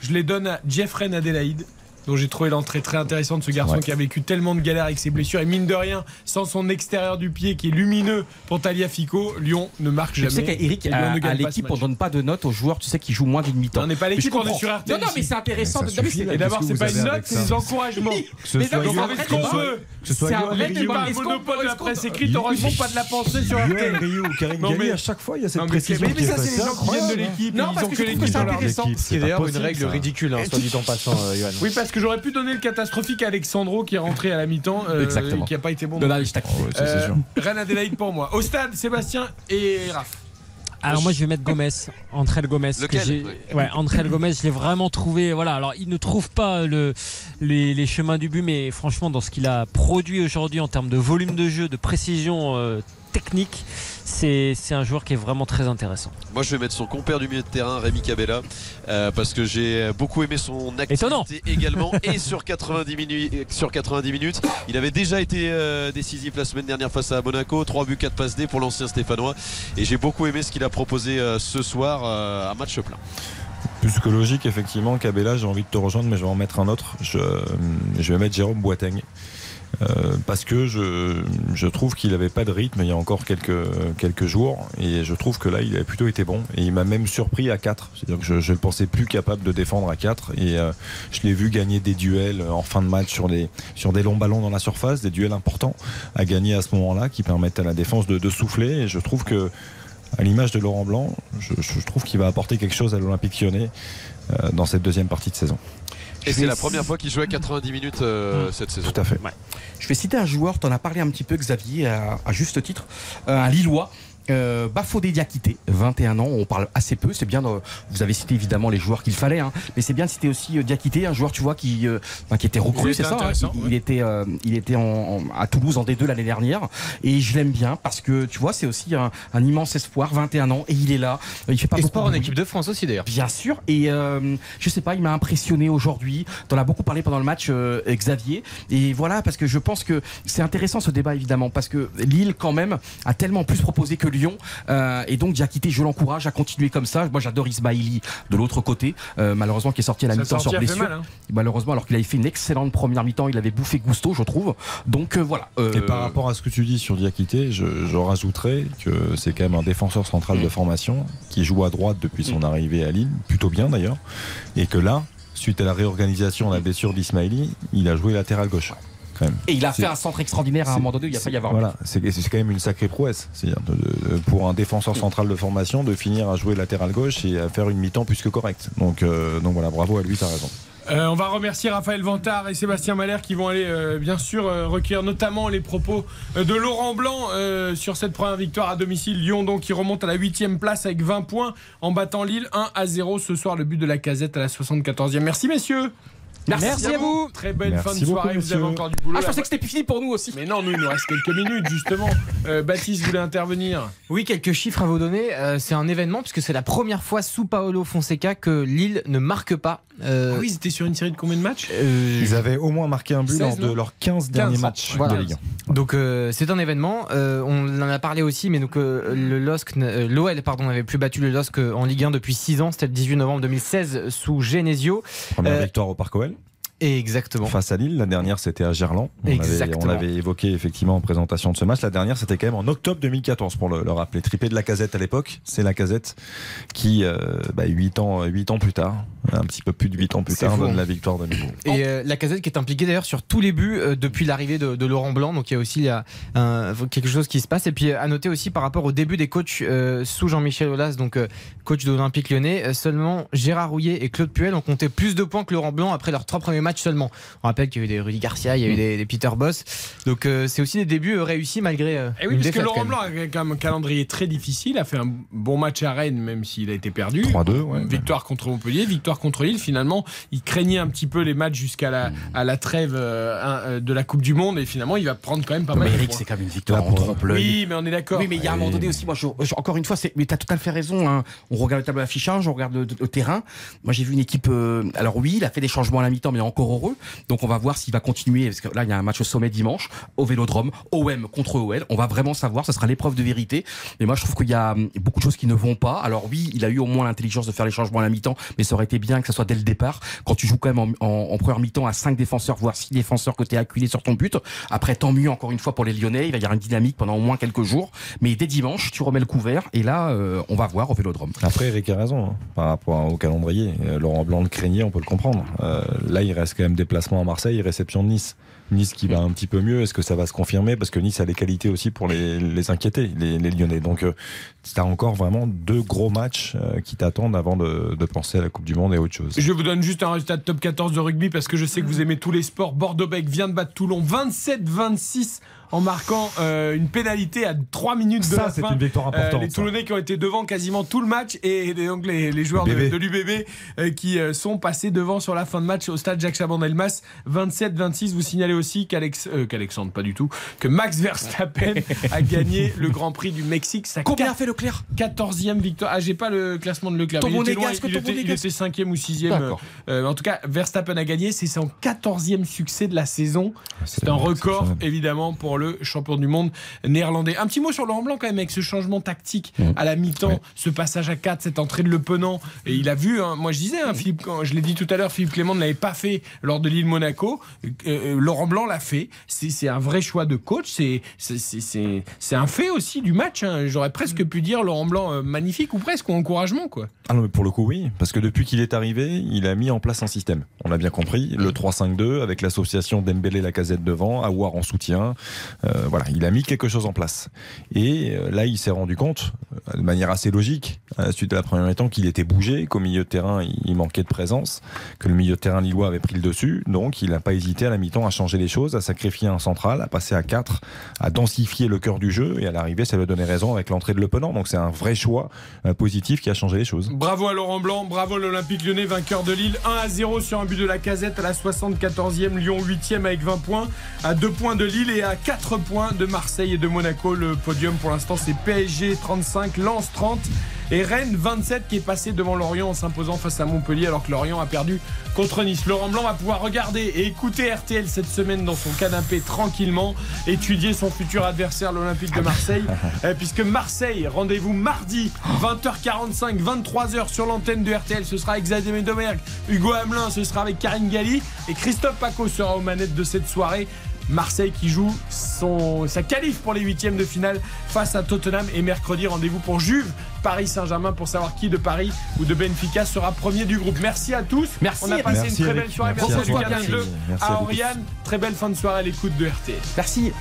je les donne à Jeffrey Adélaïde dont j'ai trouvé l'entrée très intéressante, ce garçon Ouais. qui a vécu tellement de galères avec ses blessures. Et mine de rien, sans son extérieur du pied qui est lumineux pour Talia Fico, Lyon ne marque Tu jamais. sais qu'Eric, à, ne à l'équipe, on match. donne pas de notes aux joueurs, tu sais, qui jouent moins d'une mi-temps. On n'est pas je l'équipe, on est sur RTL. Non, non, mais c'est intéressant. De-. Et d'abord, c'est pas une note, c'est des encouragements. Mais non, On c'est fait un ce vrai qu'on veut. C'est un vrai débat. Est-ce de la presse écrite, heureusement pas de la pensée sur RTL. Ryu, Karim Non, Galli, mais- à chaque fois, il y a cette précision mais qui est ça, c'est les gens qui viennent de l'équipe. Non, ils parce ont que je c'est intéressant. L'équipe, Ce qui est c'est d'ailleurs une règle ridicule, hein, soit dit en passant, euh, Johan. Oui, parce que j'aurais pu donner le catastrophique à Alexandro qui est rentré à la mi-temps euh, Exactement. et qui n'a pas été bon. Non, non, je. Oh, ouais, ça, c'est Euh, sûr. Reine Adélaïde pour moi. Au stade, Sébastien et Raph. Alors moi je vais mettre Gomez, André Gomez. que Lequel Oui. Ouais, André Gomez, je l'ai vraiment trouvé. Voilà, alors il ne trouve pas le, les, les chemins du but, mais franchement dans ce qu'il a produit aujourd'hui en termes de volume de jeu, de précision euh, technique, c'est c'est un joueur qui est vraiment très intéressant. Moi, je vais mettre son compère du milieu de terrain, Rémi Cabella, euh, parce que j'ai beaucoup aimé son Étonnant. activité également. et sur 90, minutes, sur 90 minutes, il avait déjà été euh, décisif la semaine dernière face à Monaco. 3 buts, 4 passes D pour l'ancien Stéphanois. Et j'ai beaucoup aimé ce qu'il a proposé euh, ce soir euh, à match plein. Plus que logique, effectivement, Cabella, j'ai envie de te rejoindre, mais je vais en mettre un autre. Je, je vais mettre Jérôme Boateng. Euh, parce que je, je trouve qu'il n'avait pas de rythme il y a encore quelques, quelques jours. Et je trouve que là il a plutôt été bon. Et il m'a même surpris à 4 c'est-à-dire que je ne le pensais plus capable de défendre à 4 et euh, je l'ai vu gagner des duels en fin de match sur des, sur des longs ballons dans la surface des duels importants à gagner à ce moment-là qui permettent à la défense de, de souffler. Et je trouve que à l'image de Laurent Blanc je, je trouve qu'il va apporter quelque chose à l'Olympique lyonnais euh, dans cette deuxième partie de saison Et c'est la première fois qu'il jouait 90 minutes euh, cette saison. tout à fait Je vais citer un joueur, tu en as parlé un petit peu, Xavier, à, à juste titre, euh, un Lillois. Euh, Bafodé Diakité, 21 ans, on parle assez peu, c'est bien, de- vous avez cité évidemment les joueurs qu'il fallait, hein, mais c'est bien de citer aussi euh, Diakité, un joueur tu vois qui, euh, enfin, qui était Il recru, était c'est ça, hein, intéressant, il, ouais. il était, euh, il était en, en- à Toulouse en D2 l'année dernière, et je l'aime bien parce que tu vois c'est aussi un, un immense espoir, 21 ans, et il est là, il fait pas beaucoup Espoir en équipe de France aussi d'ailleurs. Bien sûr, et euh, je sais pas, il m'a impressionné aujourd'hui. T'en as beaucoup parlé pendant le match, euh, Xavier. Et voilà, parce que je pense que c'est intéressant ce débat évidemment, parce que Lille quand même a tellement plus proposé que Lyon. Lyon. Euh, et donc Diakité, je l'encourage à continuer comme ça. Moi j'adore Ismaili de l'autre côté, euh, malheureusement qui est sorti à la mi-temps sur blessure. mal, hein. Malheureusement alors qu'il avait fait une excellente première mi-temps, il avait bouffé Gusto je trouve. Donc euh, voilà. Euh, Et par rapport à ce que tu dis sur Diakité, je, je rajouterais que c'est quand même un défenseur central Mm. de formation qui joue à droite depuis son arrivée à Lille, plutôt bien d'ailleurs, et que là, suite à la réorganisation, la blessure d'Ismaili, il a joué latéral gauche. Quand même. Et il a fait un centre extraordinaire à un moment donné, il n'y a pas y avoir. Voilà, c'est c'est quand même une sacrée prouesse. C'est-à-dire de- de- pour un défenseur central de formation de finir à jouer latéral gauche et à faire une mi-temps plus que correcte. Donc, euh, donc voilà, bravo à lui, t'as raison. Euh, on va remercier Raphaël Vantard et Sébastien Malher qui vont aller euh, bien sûr euh, recueillir notamment les propos de Laurent Blanc euh, sur cette première victoire à domicile. Lyon donc qui remonte à la 8 place avec 20 points en battant Lille 1 à 0 ce soir le but de la casette à la 74e. Merci messieurs. Merci à vous. Très belle Merci fin de beaucoup, soirée. Vous avez encore du boulot. Ah, je pensais que c'était fini pour nous aussi. Mais non, nous il nous reste quelques minutes justement. Euh, Baptiste voulait intervenir. Oui, quelques chiffres à vous donner. Euh, c'est un événement puisque c'est la première fois sous Paolo Fonseca que Lille ne marque pas. Euh, Ah oui, ils étaient sur une série de combien de matchs Ils avaient au moins marqué un but 16, lors de leurs 15 derniers matchs Voilà. de Ligue 1. Donc euh, c'est un événement. Euh, on en a parlé aussi, mais donc euh, le LOSC, euh, l'OL pardon n'avait plus battu le LOSC en Ligue 1 depuis 6 ans. C'était le 18 novembre 2016 sous Genesio. Première Euh, victoire au Parc OL. Exactement. Face à Lille, la dernière c'était à Gerland. On l'avait- Exactement. On l'avait évoqué effectivement en présentation de ce match. La dernière c'était quand même en octobre 2014 pour le, le rappeler. Triplé de la casette à l'époque. C'est la casette qui, euh, bah, 8, ans, 8 ans plus tard, un petit peu plus de 8 ans plus tard, fou, donne hein. la victoire de nouveau. Et euh, la casette qui est impliquée d'ailleurs sur tous les buts euh, depuis l'arrivée de, de Laurent Blanc. Donc il y a aussi il y a, un- quelque chose qui se passe. Et puis à noter aussi par rapport au début des coachs euh, sous Jean-Michel Aulas, donc euh, coach de l'Olympique lyonnais, euh, seulement Gérard Rouillet et Claude Puel ont compté plus de points que Laurent Blanc après leurs trois premiers matchs seulement. On rappelle qu'il y a eu des Rudy Garcia, il y a eu des, des Peter Boss. Donc euh, c'est aussi des débuts euh, réussis malgré. euh, Et oui, une parce que défaite, Laurent quand même. Blanc a quand même un calendrier très difficile, a fait un bon match à Rennes, même s'il a été perdu. 3-2, ouais. Victoire contre Montpellier, victoire contre Lille. Finalement, il craignait un petit peu les matchs jusqu'à la, à la trêve euh, euh, de la Coupe du Monde, et finalement, il va prendre quand même pas Non, mal mais de Eric, c'est quand même une victoire en trompe-l'œil. Oui, mais on est d'accord. Oui, mais il y a un moment donné aussi, moi, je- je- encore une fois, c'est, mais t'as tout à fait raison. hein. On regarde le tableau d'affichage, on regarde le, le terrain. Moi, j'ai vu une équipe. euh, alors oui, il a fait des changements à la mi-temps, mais encore heureux. Donc, on va voir s'il va continuer, parce que là, il y a un match au sommet dimanche, au Vélodrome, OM contre OL. On va vraiment savoir. Ça sera l'épreuve de vérité. Mais moi, je trouve qu'il y a hum, beaucoup de choses qui ne vont pas. Alors oui, il a eu au moins l'intelligence de faire les changements à la mi-temps, mais ça aurait été bien que ça soit dès le départ. Quand tu joues quand même en, en- première mi-temps à 5 défenseurs, voire 6 défenseurs que t'es acculé sur ton but. Après, tant mieux encore une fois pour les Lyonnais. Il va y avoir une dynamique pendant au moins quelques jours. Mais dès dimanche, tu remets le couvert et là, euh, on va voir au Vélodrome. Après, Eric a raison hein, par rapport au calendrier. Euh, Laurent Blanc le craignait, on peut le comprendre. Euh, là, il reste quand même déplacement à Marseille, réception de Nice. Nice qui va un petit peu mieux, est-ce que ça va se confirmer? Parce que Nice a les qualités aussi pour les, les inquiéter, les, Lyonnais. Donc, euh, tu as encore vraiment deux gros matchs euh, qui t'attendent avant de, de penser à la Coupe du Monde et autre chose. Je vous donne juste un résultat de top 14 de rugby parce que je sais que vous aimez tous les sports. Bordeaux-Bègles vient de battre Toulon 27-26 en marquant euh, une pénalité à 3 minutes de Ça, la c'est fin. une victoire importante, Euh, les ça. Toulonnais qui ont été devant quasiment tout le match et donc les, les joueurs de, BB. de l'UBB euh, qui euh, sont passés devant sur la fin de match au stade Jacques Chaban-Delmas 27-26. Vous signalez aussi qu'Alex, euh, qu'Alexandre, pas du tout, que Max Verstappen a gagné le Grand Prix du Mexique. Sa Combien a fait Leclerc? 14e victoire. Ah, j'ai pas le classement de Leclerc. Il était loin, il était, il était 5e ou 6e. D'accord. Euh, en tout cas, Verstappen a gagné. C'est son 14e succès de la saison. C'est un record, évidemment, pour le champion du monde néerlandais. Un petit mot sur Laurent Blanc, quand même, avec ce changement tactique à la mi-temps, ce passage à 4, cette entrée de Le Penant. Et il a vu, hein, moi je disais, hein, Philippe, quand je l'ai dit tout à l'heure, Philippe Clément ne l'avait pas fait lors de l'île Monaco. Euh, euh, Laurent Blanc l'a fait. C'est un vrai choix de coach. C'est un fait aussi du match. hein. J'aurais presque pu dire Laurent Blanc euh, magnifique ou presque, ou encouragement, quoi. Ah non, mais pour le coup, oui, parce que depuis qu'il est arrivé, il a mis en place un système. On l'a bien compris, le 3-5-2 avec l'association Dembélé la casette devant, Aouar en soutien. Euh, voilà, il a mis quelque chose en place. Et euh, là, il s'est rendu compte, euh, de manière assez logique, à la suite de la première mi-temps, qu'il était bougé, qu'au milieu de terrain, il manquait de présence, que le milieu de terrain lillois avait pris le dessus. Donc, il n'a pas hésité à la mi-temps à changer les choses, à sacrifier un central, à passer à 4, à densifier le cœur du jeu. Et à l'arrivée, ça lui a donné raison avec l'entrée de Le. Donc, c'est un vrai choix euh, positif qui a changé les choses. Bravo à Laurent Blanc, bravo à l'Olympique lyonnais, vainqueur de Lille. 1 à 0 sur un but de la casette à la 74e, Lyon 8e avec 20 points, à 2 points de Lille et à 4 points de Marseille et de Monaco. Le podium pour l'instant c'est PSG 35, Lens 30 Et Rennes 27 qui est passé devant Lorient en s'imposant face à Montpellier alors que Lorient a perdu contre Nice. Laurent Blanc va pouvoir regarder et écouter RTL cette semaine dans son canapé tranquillement, étudier son futur adversaire, l'Olympique de Marseille, euh, puisque Marseille, rendez-vous mardi 20h45, 23h sur l'antenne de RTL. Ce sera avec Xavier Domergue, Hugo Hamelin, ce sera avec Karine Galli et Christophe Paco sera aux manettes de cette soirée. Marseille qui joue son, sa qualif pour les huitièmes de finale face à Tottenham et mercredi rendez-vous pour Juve Paris Saint-Germain pour savoir qui de Paris ou de Benfica sera premier du groupe. Merci à tous. Merci. On a passé Merci une très belle soirée. Merci Merci, à Bleu, Merci à à Oriane. Très belle fin de soirée à l'écoute de RT. Merci.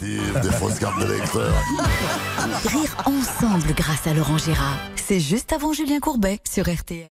Des fausses cartes de lecteur. Rire ensemble grâce à Laurent Gérard. C'est juste avant Julien Courbet sur RTL.